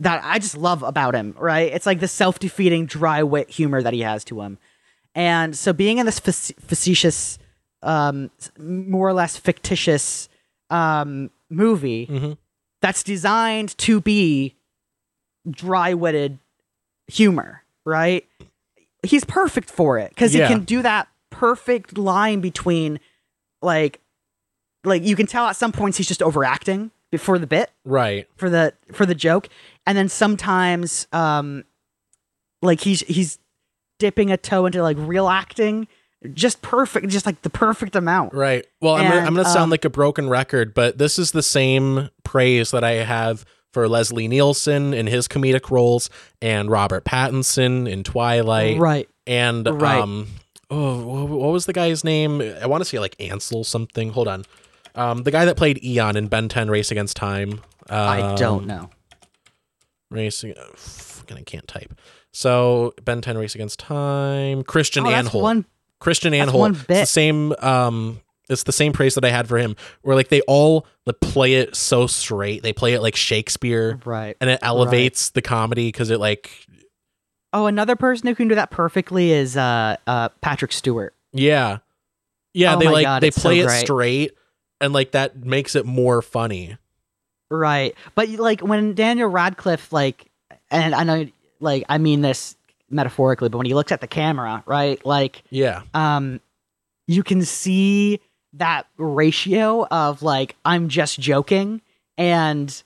that I just love about him, right? It's like the self-defeating dry wit humor that he has to him. And so being in this facetious um more or less fictitious um movie Mhm. that's designed to be dry-witted humor, right? He's perfect for it because Yeah. he can do that perfect line between like like you can tell at some points he's just overacting before the bit Right. for the for the joke and then sometimes um like he's he's dipping a toe into like real acting just perfect just like the perfect amount Right. Well, I'm gonna, I'm gonna sound um, like a broken record, but this is the same praise that I have for Leslie Nielsen in his comedic roles and Robert Pattinson in Twilight. Right. And Right. um oh what was the guy's name? I want to say like Ansel something. Hold on. Um the guy that played Eon in Ben 10 Race Against Time. i don't Um, know Racing oh, fucking I can't type. So Ben 10 Race Against Time, Christian Oh, Anholt. one- Christian Anholt. It's the same um it's the same praise that I had for him where like they all like, play it so straight. They play it like Shakespeare. Right. And it elevates the comedy cuz it like oh another person who can do that perfectly is uh uh patrick stewart yeah. Yeah, Oh they like God, they it's so play it straight and like that makes it more funny. Right. But like when Daniel Radcliffe like and I know like I mean this metaphorically, but when he looks at the camera, right? Like Yeah. um you can see that ratio of like I'm just joking and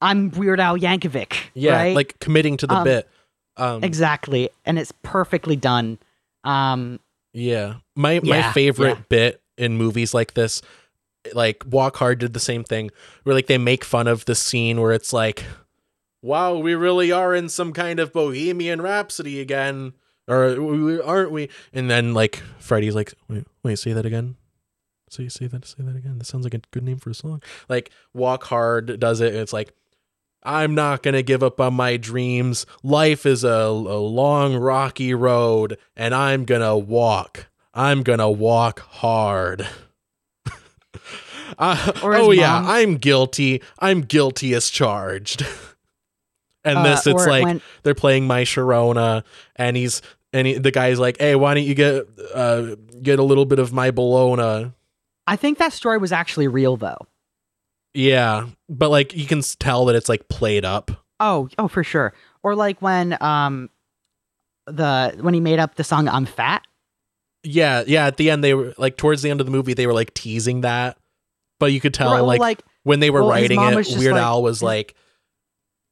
I'm Weird Al Yankovic. Yeah, right? like committing to the Um, bit. Um exactly. And it's perfectly done. Um Yeah. My my favorite yeah. bit in movies like this, like Walk Hard did the same thing, where like they make fun of the scene where it's like, Wow, we really are in some kind of Bohemian Rhapsody again. or aren't we? And then like Freddie's like, wait, wait, say that again. Say say that say that again. That sounds like a good name for a song. Like Walk Hard does it. It's like. I'm not going to give up on my dreams. Life is a, a long, rocky road, and I'm going to walk. I'm going to walk hard. Uh, oh, yeah, mom. I'm guilty. I'm guilty as charged. [laughs] and Uh, this, it's like they're playing My Sharona, and he's and he, the guy's like, "Hey, why don't you get uh, get a little bit of my bologna?" I think that story was actually real though. Yeah, but like you can tell that it's like played up. Oh, oh, for sure. Or like when um the when he made up the song "I'm Fat." Yeah, yeah. At the end, they were like towards the end of the movie, they were like teasing that, but you could tell Right, well, like, like- when they were well, writing it, Weird like- Al was like,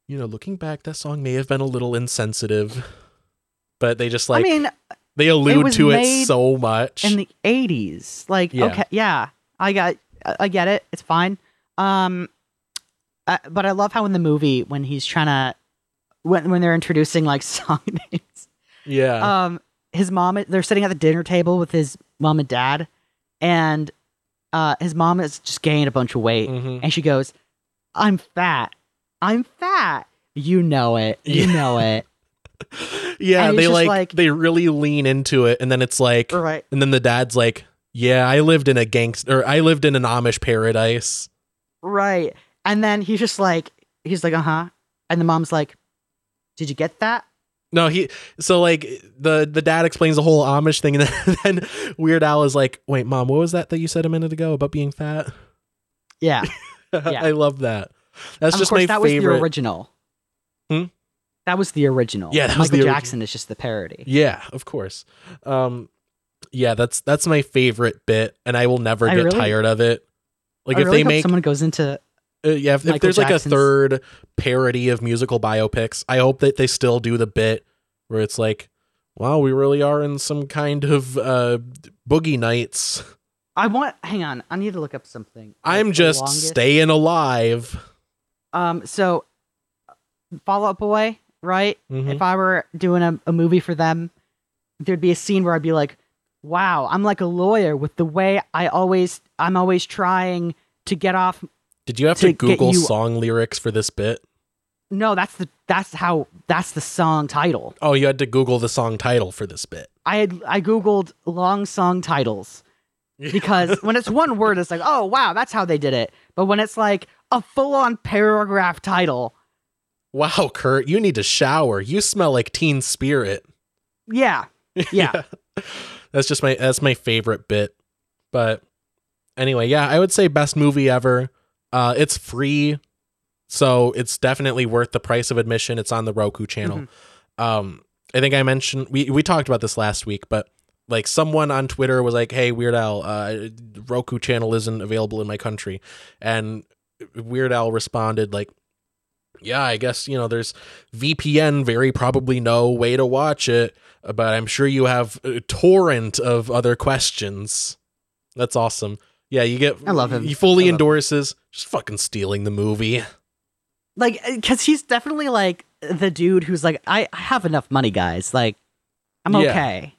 you know, looking back, that song may have been a little insensitive, but they just like I mean, they allude was to it so much. in the '80s. Like, Yeah. okay, yeah, I got, I I get it. It's fine. Um, uh, but I love how in the movie when he's trying to, when when they're introducing like [laughs] song names, yeah, um, his mom, they're sitting at the dinner table with his mom and dad, and uh, his mom is just gained a bunch of weight, Mhm. and she goes, "I'm fat. I'm fat. You know it. You Yeah. know it." [laughs] yeah. and They like, like- they really lean into it, and then it's like, Right. and then the dad's like, "Yeah, I lived in a gangster, or I lived in an Amish paradise." Right. And then he's just like, he's like, uh huh. And the mom's like, did you get that? No, he so like the the dad explains the whole Amish thing, and then, [laughs] then Weird Al is like, "Wait, mom, what was that that you said a minute ago about being fat?" Yeah. [laughs] I love that. That's And just of course, my that favorite. was the original. Hmm? That was the original. Yeah, that was Michael Jackson is just the parody. Yeah, of course. Um, yeah, that's that's my favorite bit, and I will never I get really- tired of it. Like I if really they make someone goes into Uh, yeah, if, if there's like a third parody of musical biopics, I hope that they still do the bit where it's like, wow, we really are in some kind of uh, boogie nights. I want. Hang on. I need to look up something. I'm Like, just staying alive. Um. So, Fall Out Boy, right? Mhm. If I were doing a, a movie for them, there'd be a scene where I'd be like, "Wow, I'm like a lawyer with the way I always, I'm always trying to get off." Did you have to to, Google you- song lyrics for this bit? No, that's the that's how that's the song title. Oh, you had to Google the song title for this bit. I had I googled long song titles [laughs] because when it's one word, it's like, oh wow, that's how they did it. But when it's like a full on paragraph title, Wow, Kurt, you need to shower. You smell like Teen Spirit. yeah, [laughs] yeah, [laughs] That's just my that's my favorite bit. But anyway, yeah, I would say best movie ever. Uh it's free. So it's definitely worth the price of admission. It's on the Roku channel. Mm-hmm. Um I think I mentioned we we talked about this last week, but like someone on Twitter was like, "Hey, Weird Al, uh, Roku channel isn't available in my country," and Weird Al responded like, "Yeah, I guess you know there's VPN, very probably no way to watch it, but I'm sure you have a torrent of other questions." That's awesome. Yeah, you get. I love him. He fully him. endorses just fucking stealing the movie. like uh, because he's definitely like the dude who's like, I, I have enough money, guys. Like, I'm Yeah. okay.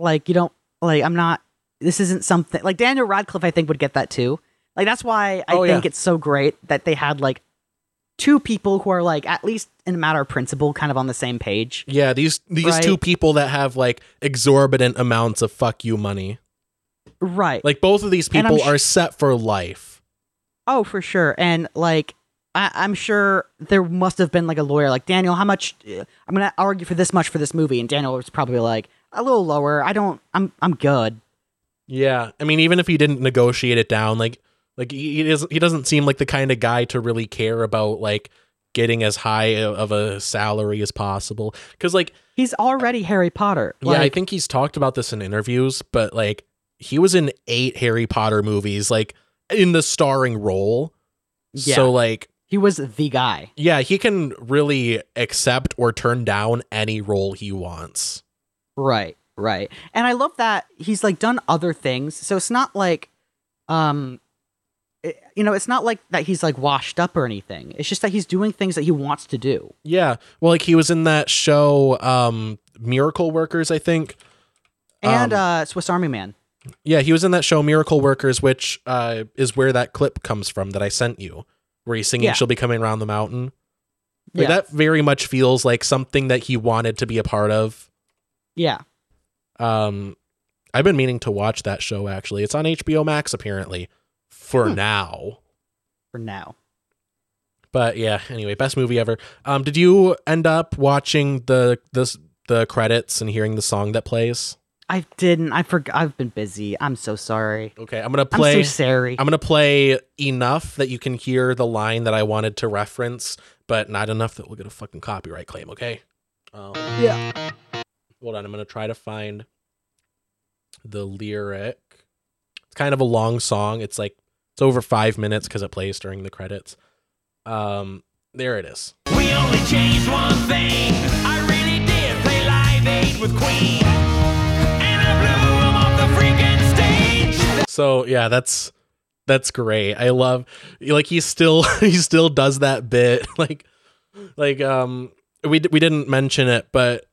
Like, you don't like I'm not. This isn't something like Daniel Radcliffe. I think would get that too. Like that's why I Oh, think yeah. it's so great that they had like two people who are like at least in a matter of principle kind of on the same page. Yeah, these these two people that have like exorbitant amounts of fuck you money. Right. Like both of these people sh- are set for life. Oh, for sure. And like, I, I'm sure there must have been like a lawyer, like Daniel. How much? uh, I'm gonna argue for this much for this movie, and Daniel was probably like a little lower. I don't. I'm. I'm good. Yeah, I mean, even if he didn't negotiate it down, like like he doesn't he doesn't seem like the kind of guy to really care about like getting as high of a salary as possible. Because like He's already Harry Potter. yeah, I think he's talked about this in interviews, but like he was in eight Harry Potter movies, like in the starring role. Yeah. So like he was the guy. yeah, he can really accept or turn down any role he wants. Right. Right. And I love that he's like done other things. So it's not like, um, it- you know, it's not like that he's like washed up or anything. It's just that he's doing things that he wants to do. Yeah. Well, like he was in that show, um, Miracle Workers, I think. And Um, uh, Swiss Army Man. Yeah, he was in that show Miracle Workers, which uh, is where that clip comes from that I sent you, where he's singing Yeah. "She'll Be Coming Around the Mountain." Like, Yeah. That very much feels like something that he wanted to be a part of. Yeah. Um, I've been meaning to watch that show. Actually, it's on HBO Max apparently for Hmm. now. For now. But yeah, anyway, best movie ever. Um, did you end up watching the this the credits and hearing the song that plays? I didn't. I forgot. I've been busy. I'm so sorry. Okay, I'm gonna play. I'm play. so sorry. I'm gonna play enough that you can hear the line that I wanted to reference, but not enough that we'll get a fucking copyright claim. Okay. Um, Yeah. hold on, I'm gonna try to find the lyric. It's kind of a long song. It's like it's over five minutes because it plays during the credits. Um, there it is. We only changed one thing. I really did play Live Aid with Queen. So yeah, that's that's great. I love like he still [laughs] he still does that bit [laughs] like like um we we didn't mention it, but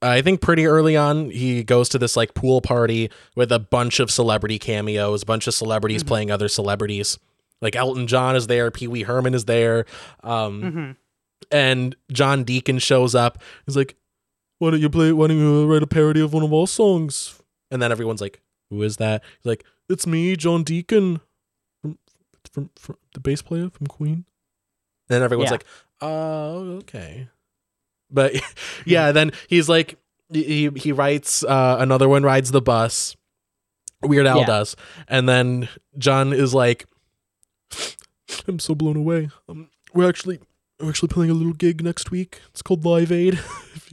I think pretty early on he goes to this like pool party with a bunch of celebrity cameos, a bunch of celebrities playing other celebrities. Like Elton John is there, Pee Wee Herman is there, um, Mhm. and John Deacon shows up. He's like, "Why don't you play? Why don't you write a parody of one of our songs?" And then everyone's like, "Who is that?" He's like, "It's me, John Deacon, from from, from the bass player from Queen." And everyone's Yeah. like, "Oh, okay." But [laughs] yeah, then he's like, he he writes uh, another one rides the bus. Weird Al Yeah. does, and then John is like, "I'm so blown away. Um, we're actually we're actually playing a little gig next week. It's called Live Aid. [laughs] if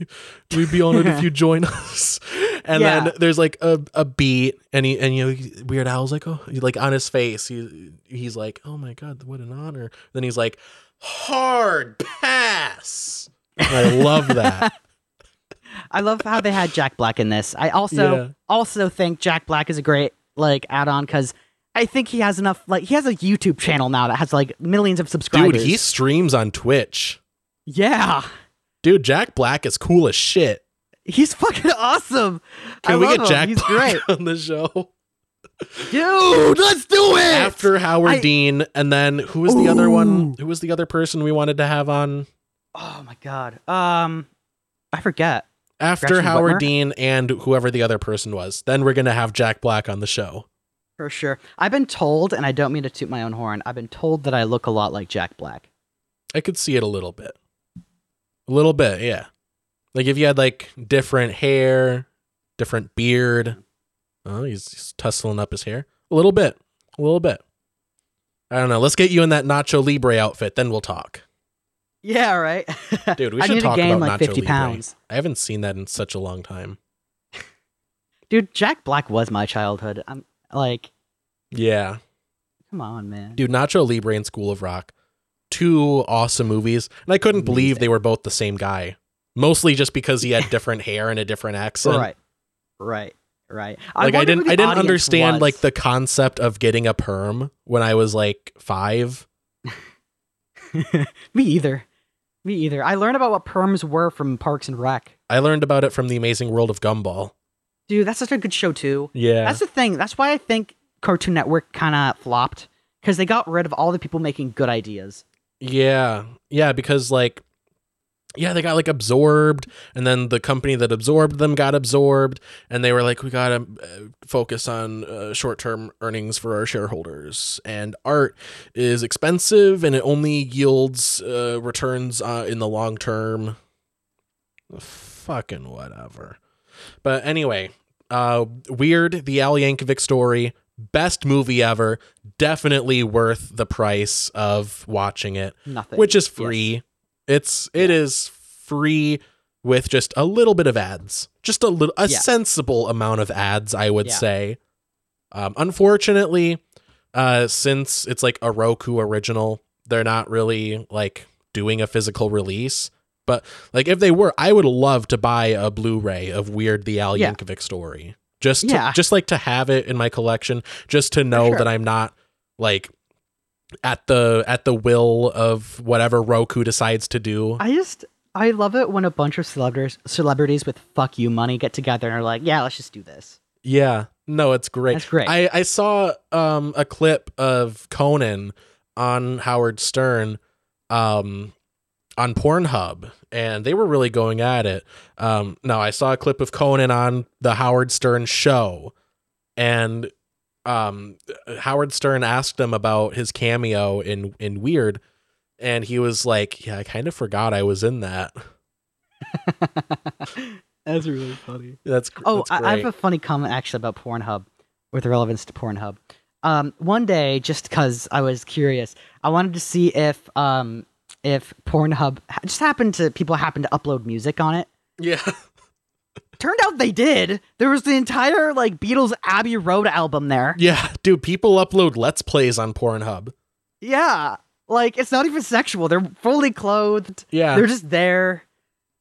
you, we'd be honored if you [laughs] join us." [laughs] And Yeah. then there's like a, a beat, and he and you know Weird Al's like, "Oh," like on his face, he he's like, "Oh my god, what an honor." Then he's like, "Hard pass." And I love that. [laughs] I love how they had Jack Black in this. I also Yeah. also think Jack Black is a great like add-on because I think he has enough. Like he has a YouTube channel now that has like millions of subscribers. Dude, he streams on Twitch. yeah, Dude, Jack Black is cool as shit. he's fucking awesome. Can I we get him. Jack He's Black great, on the show? dude. Let's do it. After Howard I- Dean, and then who was the other one? Who was the other person we wanted to have on? Oh my god. Um, I forget. After Gretchen Howard Whitmer? Dean and whoever the other person was. Then we're gonna have Jack Black on the show. For sure. I've been told, and I don't mean to toot my own horn. I've been told that I look a lot like Jack Black. I could see it a little bit. A little bit, yeah. Like if you had like different hair, different beard. Oh, he's, he's tussling up his hair. A little bit. A little bit. I don't know. Let's get you in that Nacho Libre outfit, then we'll talk. Yeah, right. [laughs] Dude, we should talk gain about like Nacho 50 Libre. pounds. I haven't seen that in such a long time. [laughs] Dude, Jack Black was my childhood. I'm like, Yeah. come on, man. Dude, Nacho Libre and School of Rock. Two awesome movies. And I couldn't believe they were both the same guy. Mostly just because he had [laughs] different hair and a different accent. Right. Right. Right. Like I, didn't I didn't understand was. like the concept of getting a perm when I was like five. [laughs] Me either. Me either. I learned about what perms were from Parks and Rec. I learned about it from the amazing world of Gumball. Dude, that's such a good show too. Yeah. That's the thing. That's why I think Cartoon Network kind of flopped because they got rid of all the people making good ideas. Yeah. Yeah, because like yeah, they got like absorbed and then the company that absorbed them got absorbed and they were like we got to uh, focus on uh, short-term earnings for our shareholders and art is expensive and it only yields uh, returns uh, in the long term. Fucking whatever. But anyway, uh Weird the Al Yankovic story best movie ever. Definitely worth the price of watching it. Nothing. which is free. It's it is free with just a little bit of ads. Just a little a Yeah. sensible amount of ads i would Yeah. say. Um unfortunately uh since it's like a roku original they're not really like doing a physical release. But like if they were i would love to buy a blu-ray of weird the al Yeah. yankovic story just to, Yeah. just like to have it in my collection just to know sure. that i'm not like at the at the will of whatever roku decides to do I just I love it when a bunch of celebrities celebrities with fuck you money get together and are like, yeah, let's just do this. Yeah. No, it's great. That's great. I, I saw um a clip of Conan on Howard Stern um on Pornhub and they were really going at it. Um no, I saw a clip of Conan on the Howard Stern show and um Howard Stern asked him about his cameo in in Weird and he was like, "Yeah, I kind of forgot I was in that." [laughs] That's really funny. That's Oh, that's I, I have a funny comment actually about Pornhub with relevance to Pornhub. Um, one day, just because I was curious, I wanted to see if um, if Pornhub just happened to people happened to upload music on it. Yeah. [laughs] Turned out they did. There was the entire like Beatles Abbey Road album there. Yeah, dude, people upload let's plays on Pornhub. Yeah. Like it's not even sexual. They're fully clothed. Yeah. They're just there.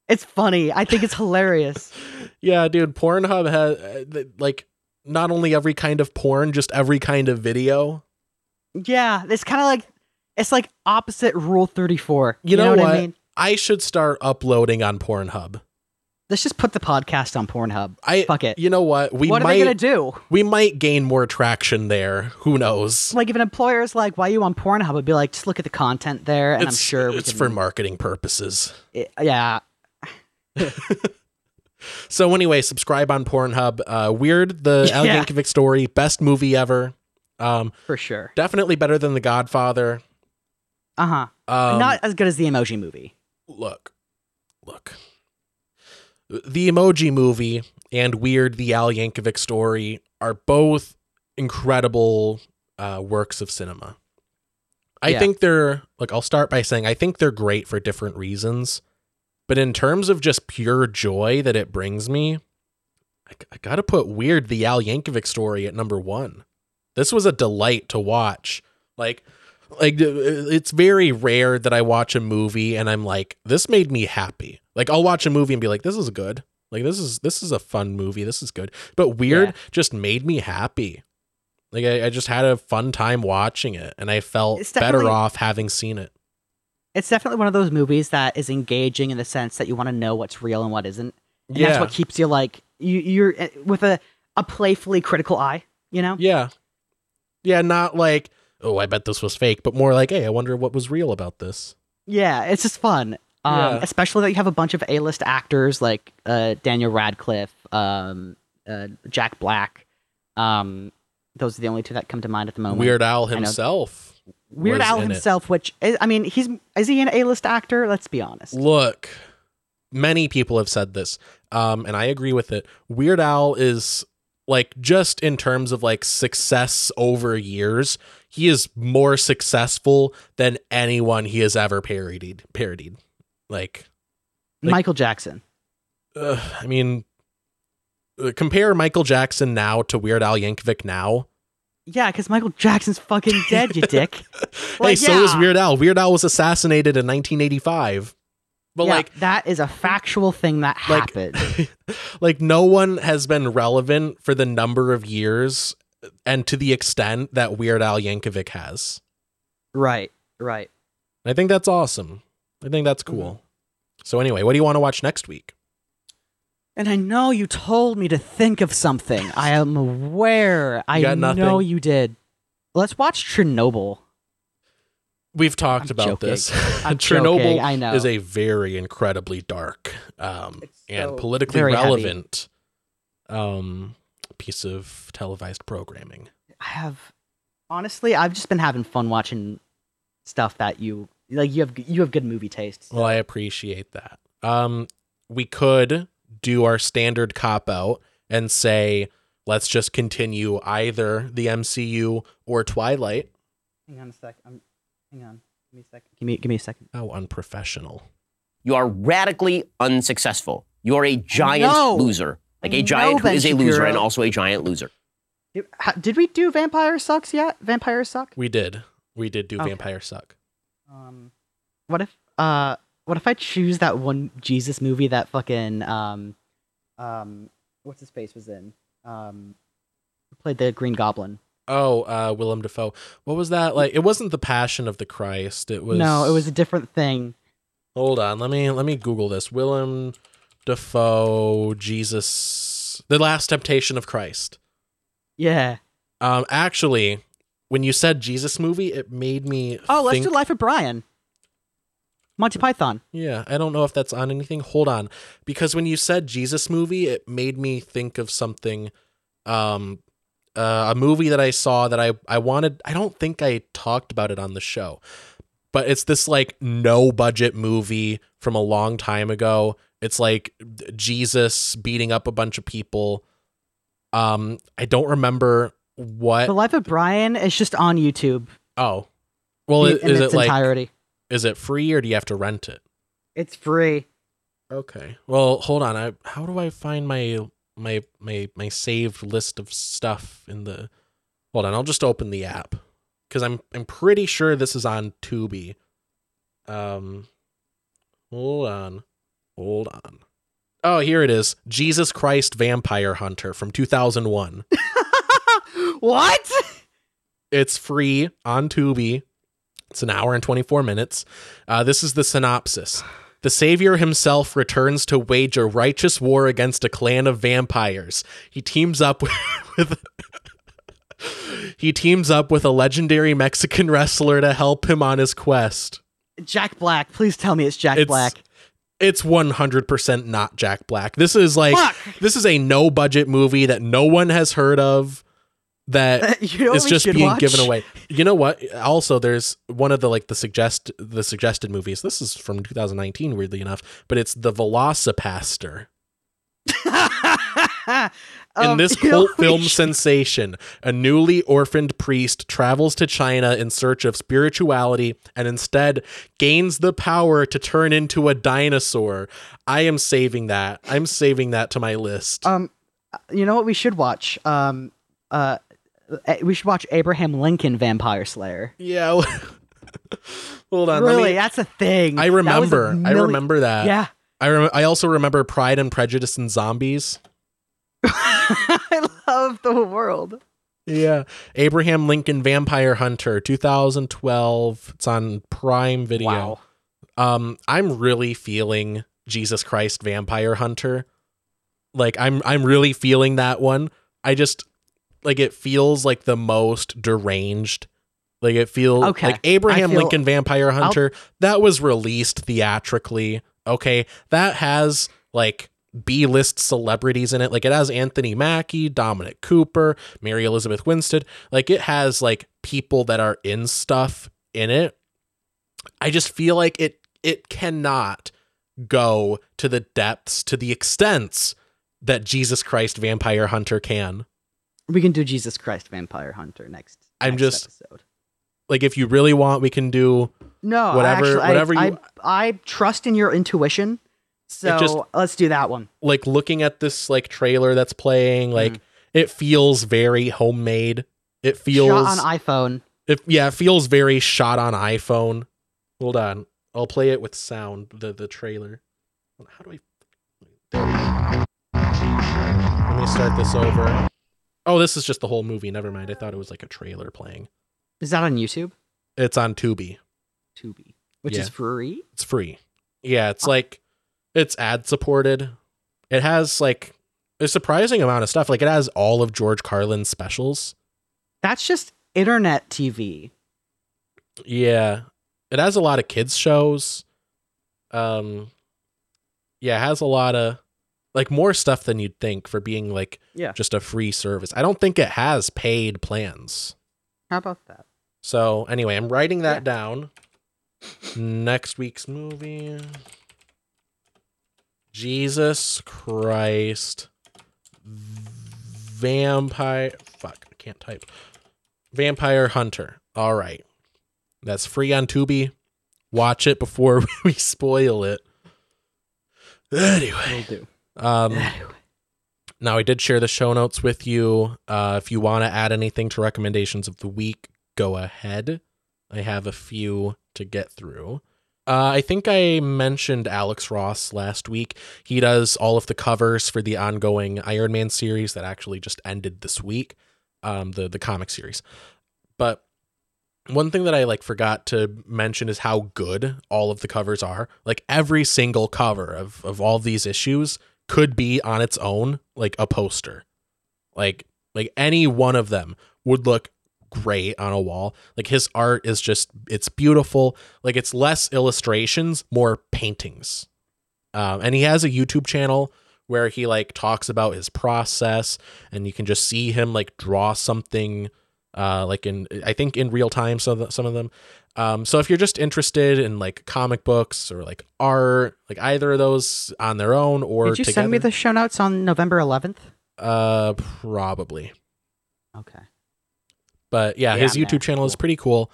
It's funny. I think it's hilarious. [laughs] Yeah, dude, Pornhub has uh, like not only every kind of porn, just every kind of video. Yeah, it's kind of like it's like opposite Rule 34. You, know, what, what? I mean? I should start uploading on Pornhub. Let's just put the podcast on Pornhub. I Fuck it. You know what? We what might are they gonna do? we might gain more traction there. Who knows? Like if an employer's like, "Why are you on Pornhub?" I'd be like, "Just look at the content there," and I'm It's- sure it's can- for marketing purposes. it- yeah, [laughs] So anyway, subscribe on Pornhub. Uh, Weird, the [laughs] Al Yeah. Yankovic story, best movie ever. Um, for sure. definitely better than The Godfather. Uh huh. Um, Not as good as the Emoji Movie. look, look. The Emoji Movie and Weird, the Al Yankovic story are both incredible uh, works of cinema. I Yeah. think they're like. I'll start by saying I think they're great for different reasons, but in terms of just pure joy that it brings me, I, I gotta put Weird, the Al Yankovic story at number one. This was a delight to watch. Like, like uh, it's very rare that I watch a movie and I'm like, this made me happy. Like, I'll watch a movie and be like, this is good. Like, this is this is a fun movie. This is good. But Weird Yeah. just made me happy. Like, I, I just had a fun time watching it, and I felt better off having seen it. It's definitely one of those movies that is engaging in the sense that you want to know what's real and what isn't. And Yeah. that's what keeps you like you. You're uh, with a a playfully critical eye. You know. Yeah. Yeah, not like, oh, I bet this was fake, but more like, hey, I wonder what was real about this. Yeah, it's just fun. Um, Yeah. Especially that you have a bunch of A-list actors like uh, Daniel Radcliffe, um, uh, Jack Black. Um, those are the only two that come to mind at the moment. Weird Al himself. Weird Al in it. himself, which is, I mean, he's is he an A-list actor? Let's be honest. Look, many people have said this, um, and I agree with it. Weird Al is like just in terms of like success over years, he is more successful than anyone he has ever parodied. Parodied, like, like- Michael Jackson. uh, I mean, uh, compare Michael Jackson now to Weird Al Yankovic now. Yeah, because Michael Jackson's fucking dead, you dick. [laughs] hey, Like, so is. Weird Al. Weird Al was assassinated in 1985. But Yeah, like that is a factual thing that Like- happened. [laughs] like no one has been relevant for the number of years and to the extent that Weird Al Yankovic has. right, right. I think that's awesome. I think that's Mm-hmm. cool. So anyway, what do you want to watch next week? And I know you told me to think of something. I am aware. I know you did. Let's watch Chernobyl. We've talked I'm about joking. this. [laughs] Chernobyl joking, I know. is a very incredibly dark um, and politically heavy. relevant um, piece of televised programming. I have honestly, I've just been having fun watching stuff that you like. You have you have good movie tastes. Well, I appreciate that. Um, we could do our standard cop out and say, let's just continue either the MCU or Twilight. Hang on a sec. I'm, hang on. Give me a second. Give me give me a second. How unprofessional. You are radically unsuccessful. You are a giant know. loser. Like I a giant know, who is Ben a loser and also a giant loser. Did, we do Vampire Sucks yet? Vampire Suck. We did. We did do Okay. Vampire Suck. Um, what if uh, what if I choose that one Jesus movie that fucking um, um, what's his face was in um, played the Green Goblin. Oh, uh, Willem Dafoe. What was that like? It wasn't the Passion of the Christ. It was No, it was a different thing. Hold on. Let me let me Google this. Willem Dafoe Jesus The Last Temptation of Christ. Yeah. Um actually, when you said Jesus movie, it made me Oh, let's do Life of Brian. Monty Python. Yeah, I don't know if that's on anything. Hold on. Because when you said Jesus movie, it made me think of something um uh, a movie that I saw that I I wanted I don't think I talked about it on the show. But it's this like no budget movie from a long time ago. It's like Jesus beating up a bunch of people. Um I don't remember what The Life of Brian is just on YouTube. Oh. Well, in, is its it like entirety. is it free or do you have to rent it? It's free. Okay. Well, hold on. I how do I find my my my my saved list of stuff in the Hold on. I'll just open the app cuz I'm I'm pretty sure this is on Tubi. Um Hold on. Hold on. Oh, here it is. Jesus Christ Vampire Hunter from 2001. [laughs] what? It's free on Tubi. It's an hour and 24 minutes. Uh, this is the synopsis. The Savior himself returns to wage a righteous war against a clan of vampires. He teams up [laughs] with. he teams up with a legendary Mexican wrestler to help him on his quest. Jack Black. Please tell me it's Jack It's- Black. It's 100% not Jack Black. This is like Fuck. this is a no budget movie that no one has heard of that [laughs] You know is just being watch? given away. You know what? Also, there's one of the like the suggest the suggested movies. This is from 2019, weirdly enough, but it's the VelociPastor. [laughs] [laughs] In Um, this [laughs] cult film should- sensation, a newly orphaned priest travels to China in search of spirituality and instead gains the power to turn into a dinosaur. I am saving that. I'm saving that to my list. Um, you know what we should watch? Um, uh, we should watch Abraham Lincoln Vampire Slayer. yeah. [laughs] Hold on. really, me- that's a thing. I remember. I remember that. Yeah. I rem- I also remember Pride and Prejudice and Zombies. [laughs] I love the world. Yeah. Abraham Lincoln Vampire Hunter 2012. It's on Prime Video. Wow. Um I'm really feeling Jesus Christ Vampire Hunter. Like I'm I'm really feeling that one. I just like it feels like the most deranged. Like it feels Okay. like Abraham feel- Lincoln Vampire I'll- Hunter that was released theatrically. Okay. That has like B-list celebrities in it. Like it has Anthony Mackie, Dominic Cooper, Mary Elizabeth Winstead. Like it has like people that are in stuff in it. I just feel like it it cannot go to the depths to the extents that Jesus Christ Vampire Hunter can. We can do Jesus Christ Vampire Hunter next. I'm next just episode. like if you really want we can do No, whatever actually, whatever I, you I, trust in your intuition. So just- let's do that one. like looking at this like trailer that's playing like Mm. it feels very homemade. It feels Shot on iPhone. It yeah, it feels very shot on iPhone. Hold on. I'll play it with sound, the the trailer. How do I we. Let me start this over. Oh, this is just the whole movie. Never mind. I thought it was like a trailer playing. Is that on YouTube? It's on Tubi. Tubi, which Yeah. is free. It's free. Yeah, it's like it's ad supported. It has like a surprising amount of stuff. Like it has all of George Carlin's specials. That's just internet TV. Yeah. It has a lot of kids shows. Um yeah, it has a lot of like more stuff than you'd think for being like Yeah. just a free service. I don't think it has paid plans. How about that? So anyway, I'm writing that down. Next week's movie. Jesus Christ. Vampire fuck, I can't type. Vampire Hunter. All right. That's free on Tubi. Watch it before [laughs] we spoil it. Anyway. Will do. Um, now, I did share the show notes with you. Uh, if you want to add anything to recommendations of the week, go ahead. I have a few to get through. Uh, I think I mentioned Alex Ross last week. He does all of the covers for the ongoing Iron Man series that actually just ended this week, um, the the comic series. But one thing that I like forgot to mention is how good all of the covers are. Like every single cover of of all these issues could be on its own like a poster. Like like any one of them would look great on a wall. Like his art is just it's beautiful. Like it's less illustrations, more paintings. Um, and he has a YouTube channel where he like talks about his process, and you can just see him like draw something, uh, like in I think in real time. Some of the, some of them. Um, so if you're just interested in like comic books or like art, like either of those on their own or Did you together, send me the show notes on November 11th? uh, probably. Okay. But yeah, Yeah, his I'm. YouTube channel is pretty cool.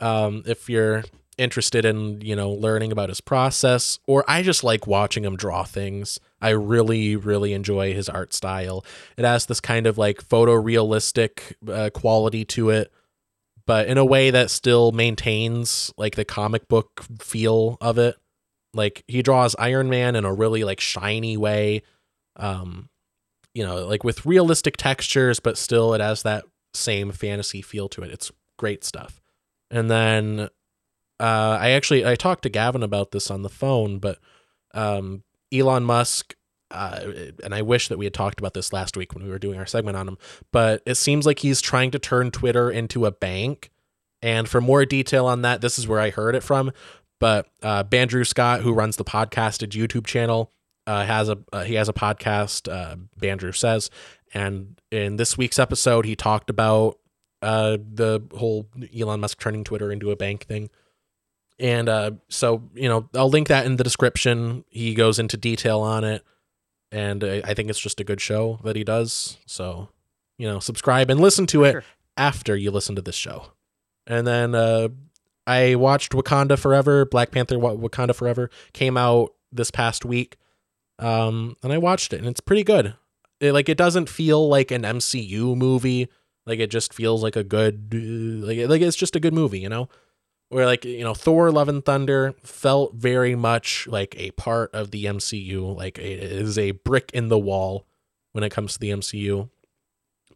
Um, if you're interested in, you know, learning about his process, or I just like watching him draw things. I really, really enjoy his art style. It has this kind of like photorealistic uh, quality to it, but in a way that still maintains like the comic book feel of it. Like he draws Iron Man in a really like shiny way. Um, you know, like with realistic textures, but still it has that same fantasy feel to it. It's great stuff. And then uh, I actually I talked to Gavin about this on the phone, but um, Elon Musk, uh, and I wish that we had talked about this last week when we were doing our segment on him, but it seems like he's trying to turn Twitter into a bank. And for more detail on that, this is where I heard it from. But uh, Bandrew Scott, who runs the podcasted YouTube channel, uh, has a uh, he has a podcast. Uh, Bandrew says, and in this week's episode, he talked about uh, the whole Elon Musk turning Twitter into a bank thing. And uh, so, you know, I'll link that in the description. He goes into detail on it, and I, think it's just a good show that he does. So, you know, subscribe and listen to it after you listen to this show. And then uh, I watched Wakanda Forever, Black Panther Wakanda Forever came out this past week. Um, and I watched it, and it's pretty good. It, like, it doesn't feel like an MCU movie. Like, it just feels like a good, like, like it's just a good movie, you know? Where, like, you know, Thor Love and Thunder felt very much like a part of the MCU. Like, it is a brick in the wall when it comes to the MCU.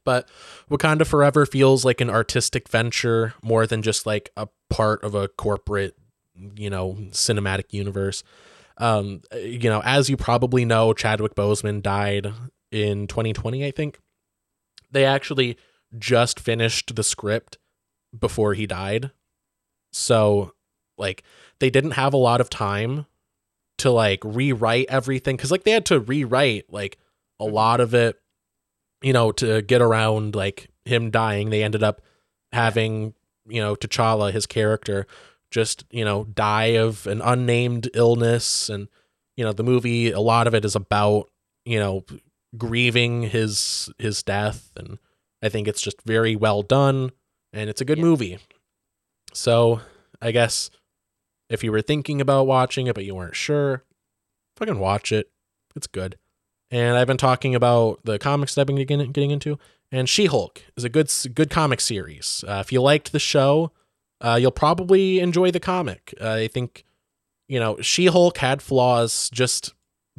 But Wakanda Forever feels like an artistic venture more than just like a part of a corporate, you know, cinematic universe. Um, you know, as you probably know, Chadwick Boseman died in 2020, I think. They actually just finished the script before he died. So, like, they didn't have a lot of time to like rewrite everything because, like, they had to rewrite like a mm-hmm. lot of it, you know, to get around like him dying. They ended up having, you know, T'Challa, his character, just, you know, die of an unnamed illness. And, you know, the movie, a lot of it is about, you know, grieving his his death. And I think it's just very well done and it's a good movie. So I guess if you were thinking about watching it but you weren't sure, fucking watch it. It's good. And I've been talking about the comics that I've been getting, into, and She Hulk is a good good comic series. Uh, if you liked the show, uh, you'll probably enjoy the comic. Uh, I think, you know, She Hulk had flaws just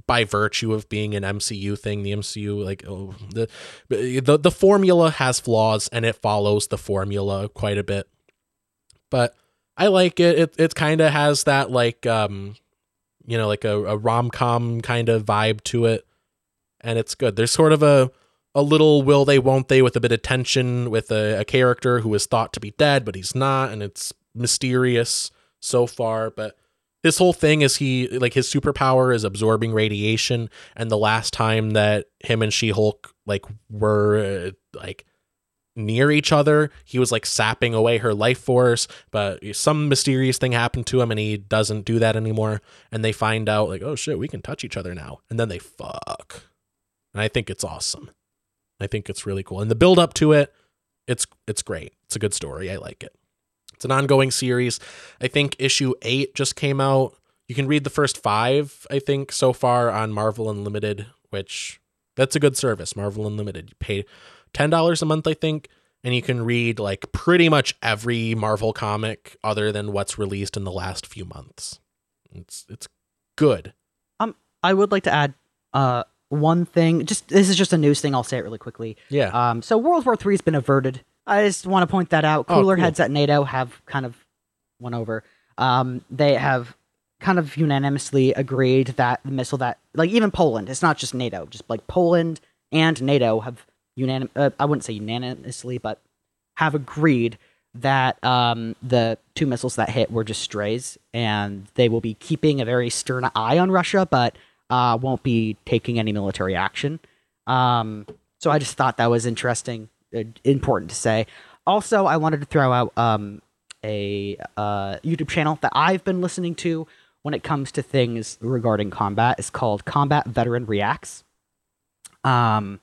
by virtue of being an MCU thing. The MCU, like oh, the the the formula has flaws, and it follows the formula quite a bit. But I like it. It it kind of has that like um, you know, like a, a rom com kind of vibe to it, and it's good. There's sort of a a little will they won't they with a bit of tension with a, a character who is thought to be dead but he's not and it's mysterious so far but his whole thing is he like his superpower is absorbing radiation and the last time that him and she-hulk like were uh, like near each other he was like sapping away her life force but some mysterious thing happened to him and he doesn't do that anymore and they find out like oh shit we can touch each other now and then they fuck and i think it's awesome I think it's really cool. And the build up to it, it's it's great. It's a good story. I like it. It's an ongoing series. I think issue 8 just came out. You can read the first 5, I think, so far on Marvel Unlimited, which that's a good service, Marvel Unlimited. You pay $10 a month, I think, and you can read like pretty much every Marvel comic other than what's released in the last few months. It's it's good. Um, I would like to add uh one thing. Just this is just a news thing. I'll say it really quickly. Yeah. Um, so World War Three has been averted I just want to point that out. Oh, Cooler cool. heads at NATO have kind of won over. Um, they have kind of unanimously agreed that the missile that, like even Poland, it's not just NATO, just like Poland and NATO have unanim. Uh, I wouldn't say unanimously, but have agreed that um, the two missiles that hit were just strays, and they will be keeping a very stern eye on Russia, but uh, won't be taking any military action. Um, so I just thought that was interesting, important to say. Also, I wanted to throw out um, a uh, YouTube channel that I've been listening to when it comes to things regarding combat. It's called Combat Veteran Reacts. Um,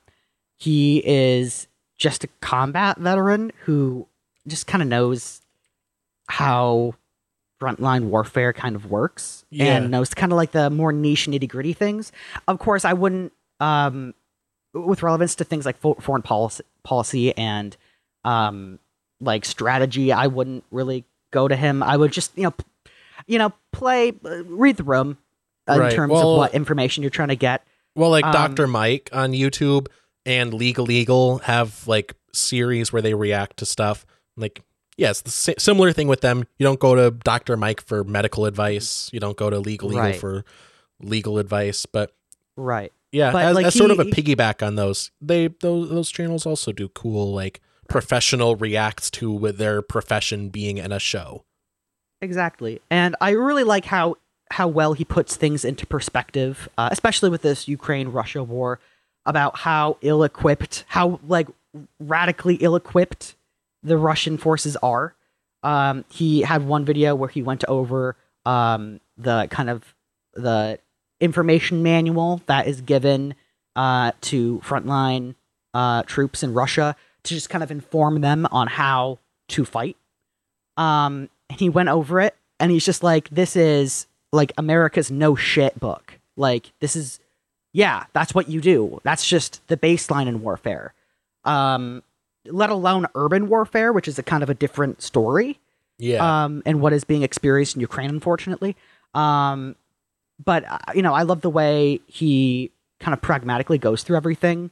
he is just a combat veteran who just kind of knows how frontline warfare kind of works Yeah. and knows kind of like the more niche nitty gritty things. Of course, I wouldn't, um, with relevance to things like foreign policy, policy and um, like strategy, I wouldn't really go to him. I would just, you know, p- you know, play, uh, read the room uh, Right. in terms Well- of what information you're trying to get. Well, like Um, Dr. Mike on YouTube and Legal Eagle have like series where they react to stuff. Like, yes, the si- similar thing with them. You don't go to Dr. Mike for medical advice. You don't go to Legal Eagle Right. for legal advice. But Right. Yeah, But, as, like, as sort of a piggyback on those, they those those channels also do cool like professional reacts to with their profession being in a show. Exactly. And I really like how how well he puts things into perspective, uh, especially with this Ukraine Russia war, about how ill equipped, how like radically ill equipped the Russian forces are. Um, he had one video where he went over um, the kind of the information manual that is given uh, to frontline uh, troops in Russia to just kind of inform them on how to fight. Um, and he went over it, and he's just like, "This is like America's no shit book. Like this is, yeah, that's what you do. That's just the baseline in warfare. Um, let alone urban warfare, which is a kind of a different story. Yeah. Um, and what is being experienced in Ukraine, unfortunately. Um, but uh, you know, I love the way he kind of pragmatically goes through everything.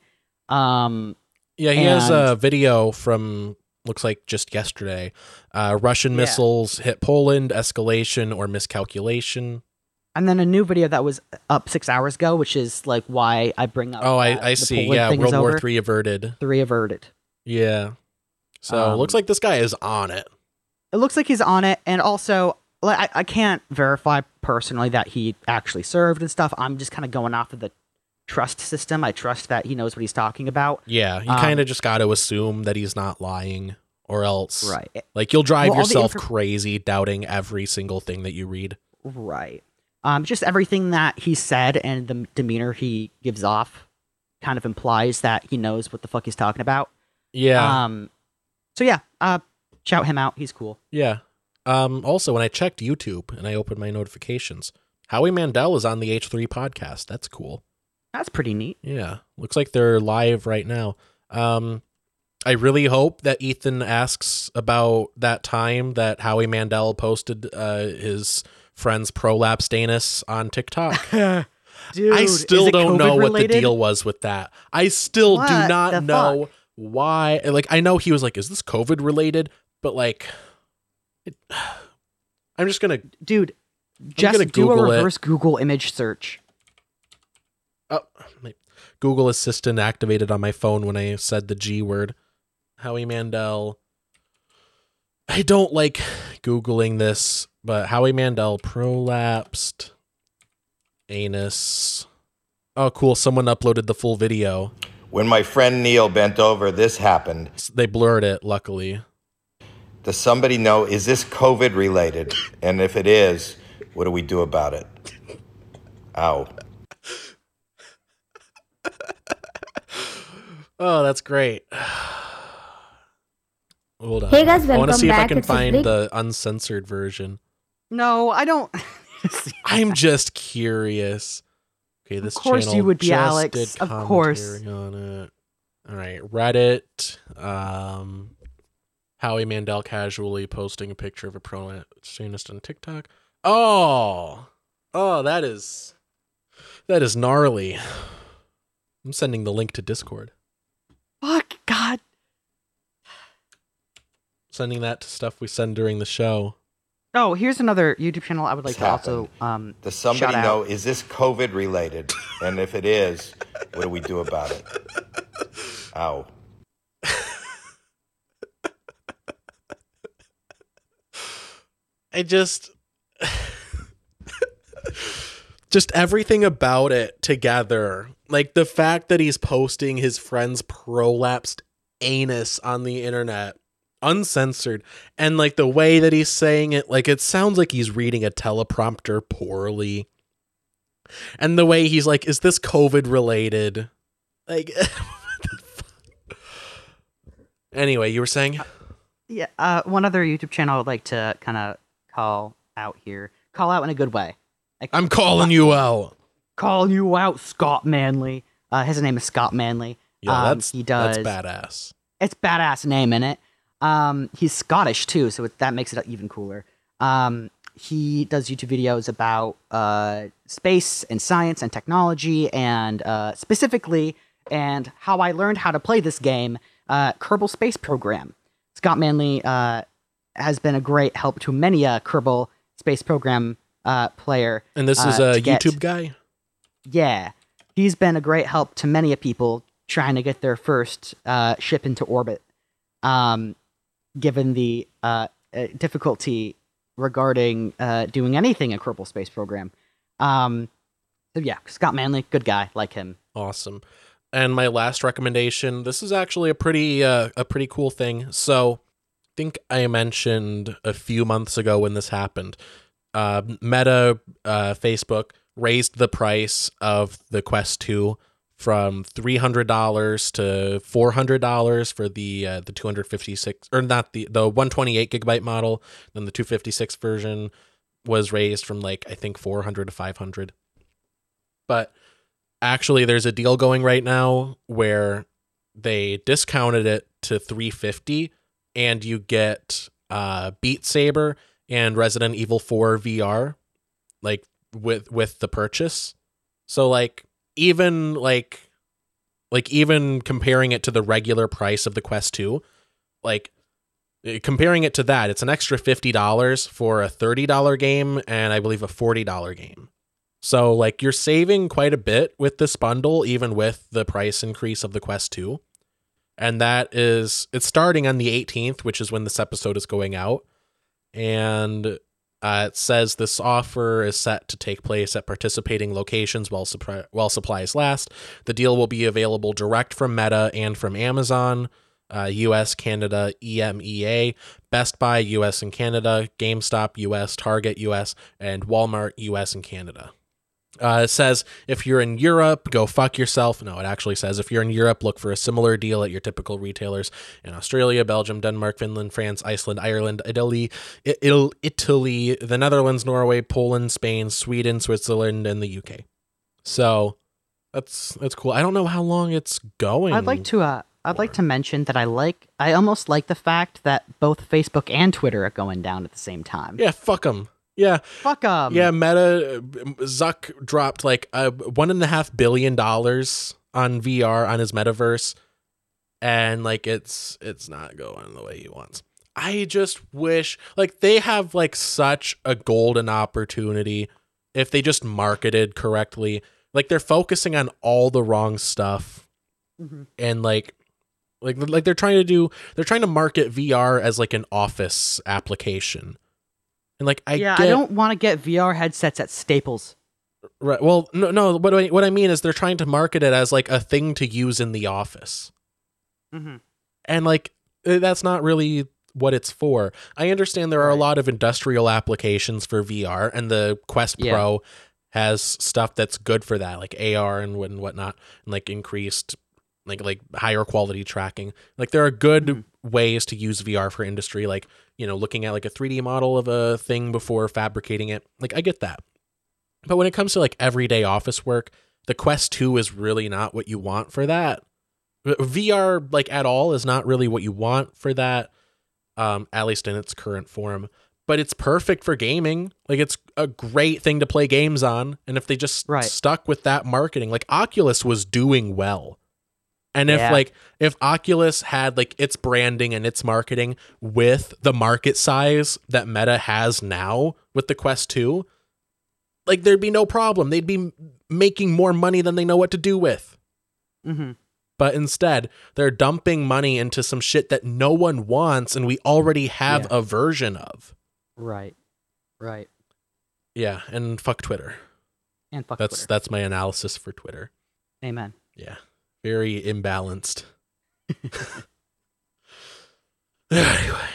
Um, Yeah, he has a video from looks like just yesterday. Uh, Russian Yeah. missiles hit Poland, escalation or miscalculation. and then a new video that was up six hours ago, which is like why I bring up. Oh, I, I see. Poland Yeah, World War. Three averted. Three averted. Yeah. So Um, looks like this guy is on it. It looks like he's on it, and also like I, I can't verify personally that he actually served and stuff. I'm just kind of going off of the trust system. I trust that he knows what he's talking about. Yeah, you Um, kind of just got to assume that he's not lying, or else, Right. Like you'll drive Well, yourself infor- crazy doubting every single thing that you read. Right. Um, just everything that he said and the demeanor he gives off kind of implies that he knows what the fuck he's talking about. Yeah. Um. So yeah. Uh, shout him out. He's cool. Yeah. Um, also, when I checked YouTube and I opened my notifications, Howie Mandel is on the H3 podcast. That's cool. That's pretty neat. Yeah. Looks like they're live right now. Um, I really hope that Ethan asks about that time that Howie Mandel posted uh, his friend's prolapse anus on TikTok. [laughs] Dude, I still don't know what the deal was with that. I still do not know why. Like, I know he was like, "Is this COVID related?" But like, it, I'm just gonna, Dude, I'm just gonna do Google a it. reverse Google image search. Oh, my Google Assistant activated on my phone when I said the G word. Howie Mandel. I don't like Googling this, but Howie Mandel prolapsed anus. Oh, cool. Someone uploaded the full video. When my friend Neil bent over, this happened. They blurred it, luckily. Does somebody know, is this COVID related? And if it is, what do we do about it? Ow. Oh, that's great. Hold on. Hey guys, welcome I want to welcome see if I can It's find Riddick. the uncensored version. No, I don't. [laughs] I'm just curious. Okay, this of course you would be, Alex. Of course. on it. All right, Reddit. Um, Howie Mandel casually posting a picture of a pronationist on TikTok. Oh, oh, that is that is gnarly. I'm sending the link to Discord. Fuck God. sending that to stuff we send during the show. Oh, here's another YouTube channel I would like It's to also um, Does somebody shout know, out. is this COVID related? and if it is, what do we do about it? [laughs] Ow. I just just everything about it together. Like the fact that he's posting his friend's prolapsed anus on the internet uncensored and like the way that he's saying it like it sounds like he's reading a teleprompter poorly. And the way he's like is this covid related? Like [laughs] Anyway, you were saying Yeah, uh, one other YouTube channel I would like to kind of call out here. Call out in a good way. Like, I'm calling you out. Calling you out, Scott Manley. Uh, his name is Scott Manley. Yeah, Um, that's he does. that's badass. It's badass name in it. Um, he's Scottish too, so it, that makes it even cooler. Um, he does YouTube videos about uh, space and science and technology, and uh, specifically, and how I learned how to play this game, uh, Kerbal Space Program. Scott Manley uh, has been a great help to many a Kerbal Space Program uh, player. And this is uh, a to get- YouTube guy? yeah, he's been a great help to many a people trying to get their first uh, ship into orbit. Um, given the uh, difficulty regarding uh, doing anything in Kerbal Space Program. Um, so yeah, Scott Manley, good guy, like him. Awesome. And my last recommendation, this is actually a pretty uh, a pretty cool thing. So, think I mentioned a few months ago when this happened. Uh, Meta, uh, Facebook raised the price of the Quest 2 from three hundred dollars to four hundred dollars for the uh, the two hundred fifty six or not the the one twenty eight gigabyte model. Then the two fifty six version was raised from like I think four hundred to five hundred. But actually, there's a deal going right now where they discounted it to three fifty, and you get uh, Beat Saber and Resident Evil Four VR, like with with the purchase. So like even like like even comparing it to the regular price of the Quest 2, like eh, comparing it to that, it's an extra $50 for a $30 game and I believe a $40 game. So like you're saving quite a bit with this bundle even with the price increase of the Quest 2. And that is it's starting on the 18th, which is when this episode is going out. And uh, it says this offer is set to take place at participating locations while, suppri- while supplies last. The deal will be available direct from Meta and from Amazon, uh, US, Canada, EMEA, Best Buy, US and Canada, GameStop, US, Target, US, and Walmart, US and Canada. Uh, it says if you're in Europe, go fuck yourself. No, it actually says if you're in Europe, look for a similar deal at your typical retailers in Australia, Belgium, Denmark, Finland, France, Iceland, Ireland, Italy, I- Italy, the Netherlands, Norway, Poland, Spain, Sweden, Switzerland, and the UK. So that's that's cool. I don't know how long it's going. I'd like to uh, I'd like to mention that I like I almost like the fact that both Facebook and Twitter are going down at the same time. Yeah, fuck them. Yeah, fuck them. Yeah, Meta Zuck dropped like a one and a half billion dollars on VR on his metaverse, and like it's it's not going the way he wants. I just wish like they have like such a golden opportunity if they just marketed correctly. Like they're focusing on all the wrong stuff, Mhm. and like like like they're trying to do they're trying to market VR as like an office application. And like I yeah, get, I don't want to get VR headsets at Staples. Right. Well, no, no. What I, what I mean is they're trying to market it as like a thing to use in the office, Mm-hmm. and like eh, that's not really what it's for. I understand there are a lot of industrial applications for VR, and the Quest Yeah. Pro has stuff that's good for that, like AR and and whatnot, and like increased, like like higher quality tracking. Like there are good Mm-hmm. Ways to use VR for industry, like you know, looking at like a 3D model of a thing before fabricating it. Like I get that. But when it comes to like everyday office work, the Quest 2 is really not what you want for that. VR like at all is not really what you want for that um at least in its current form, but it's perfect for gaming. Like it's a great thing to play games on and if they just Right. stuck with that marketing, like Oculus was doing well. And if Yeah. like if Oculus had like its branding and its marketing with the market size that Meta has now with the Quest 2, like there'd be no problem. They'd be making more money than they know what to do with. Mm-hmm. But instead, they're dumping money into some shit that no one wants and we already have Yeah. a version of. Right. Right. Yeah, and fuck Twitter. And fuck that's Twitter. that's my analysis for Twitter. Amen. Yeah. Very imbalanced. [laughs] anyway,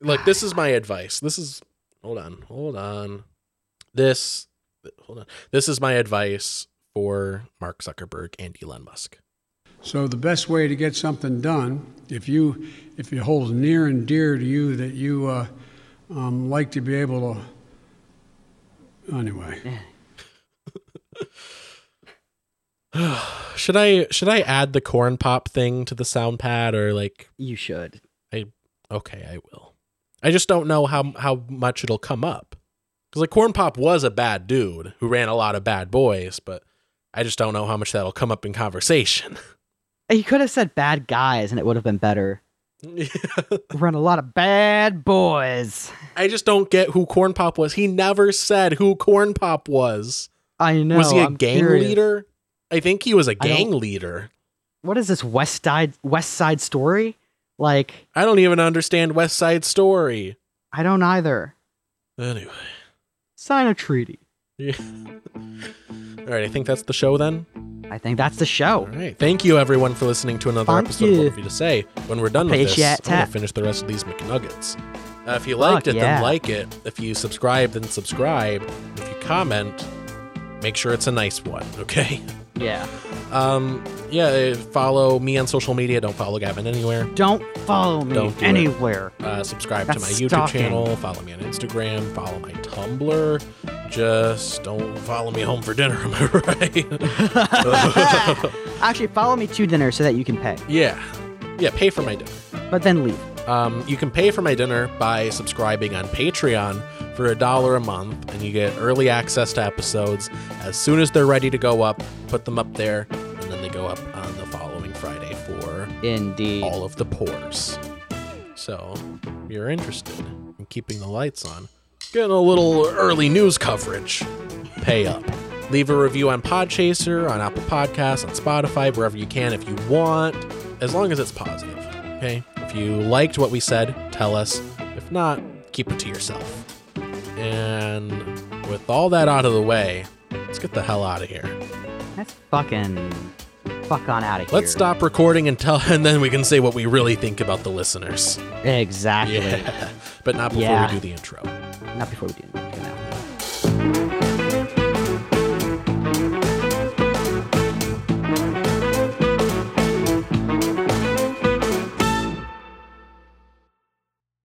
look, this is my advice. This is hold on, hold on. This hold on. This is my advice for Mark Zuckerberg and Elon Musk. So the best way to get something done, if you if it holds near and dear to you that you uh, um, like to be able to, anyway. [laughs] [sighs] should I should I add the corn pop thing to the sound pad or like You should. I okay, I will. I just don't know how how much it'll come up. Cuz like corn pop was a bad dude who ran a lot of bad boys, but I just don't know how much that'll come up in conversation. [laughs] He could have said bad guys and it would have been better. [laughs] Run a lot of bad boys. I just don't get who corn pop was. He never said who corn pop was. I know. was he a I'm gang curious. leader? I think he was a gang leader. What is this West Side West Side Story? Like I don't even understand West Side Story. I don't either. Anyway. Sign a treaty. Yeah. [laughs] All right, I think that's the show then. I think that's the show. All right. Thank you, everyone, for listening to another Thank episode of you. What Have You to Say. When we're done with this, I'm going to finish the rest of these McNuggets. Uh, if you Fuck liked it, yeah. then like it. If you subscribe, then subscribe. If you comment, make sure it's a nice one, okay? [laughs] Yeah. Um, yeah, uh, follow me on social media. Don't follow Gavin anywhere. Don't follow me Don't do anywhere. Uh, subscribe to my YouTube stalking. channel. Follow me on Instagram. Follow my Tumblr. Just don't follow me home for dinner. [laughs] Am I right? [laughs] Actually, follow me to dinner so that you can pay, yeah, yeah. Pay for my dinner. but then leave. Um, you can pay for my dinner by subscribing on Patreon for a dollar a month, and you get early access to episodes as soon as they're ready to go up. Put them up there, and then they go up on the following Friday for Indeed. all of the pores. So, if you're interested in keeping the lights on, getting a little early news coverage, pay up. Leave a review on Podchaser, on Apple Podcasts, on Spotify, wherever you can if you want, as long as it's positive. Okay? If you liked what we said, tell us. If not, keep it to yourself. And with all that out of the way, let's get the hell out of here. Let's fucking fuck on out of here. Let's stop recording and tell, [laughs] and then we can say what we really think about the listeners. Exactly. Yeah, [laughs] but not before Yeah. we do the intro. Not before we do.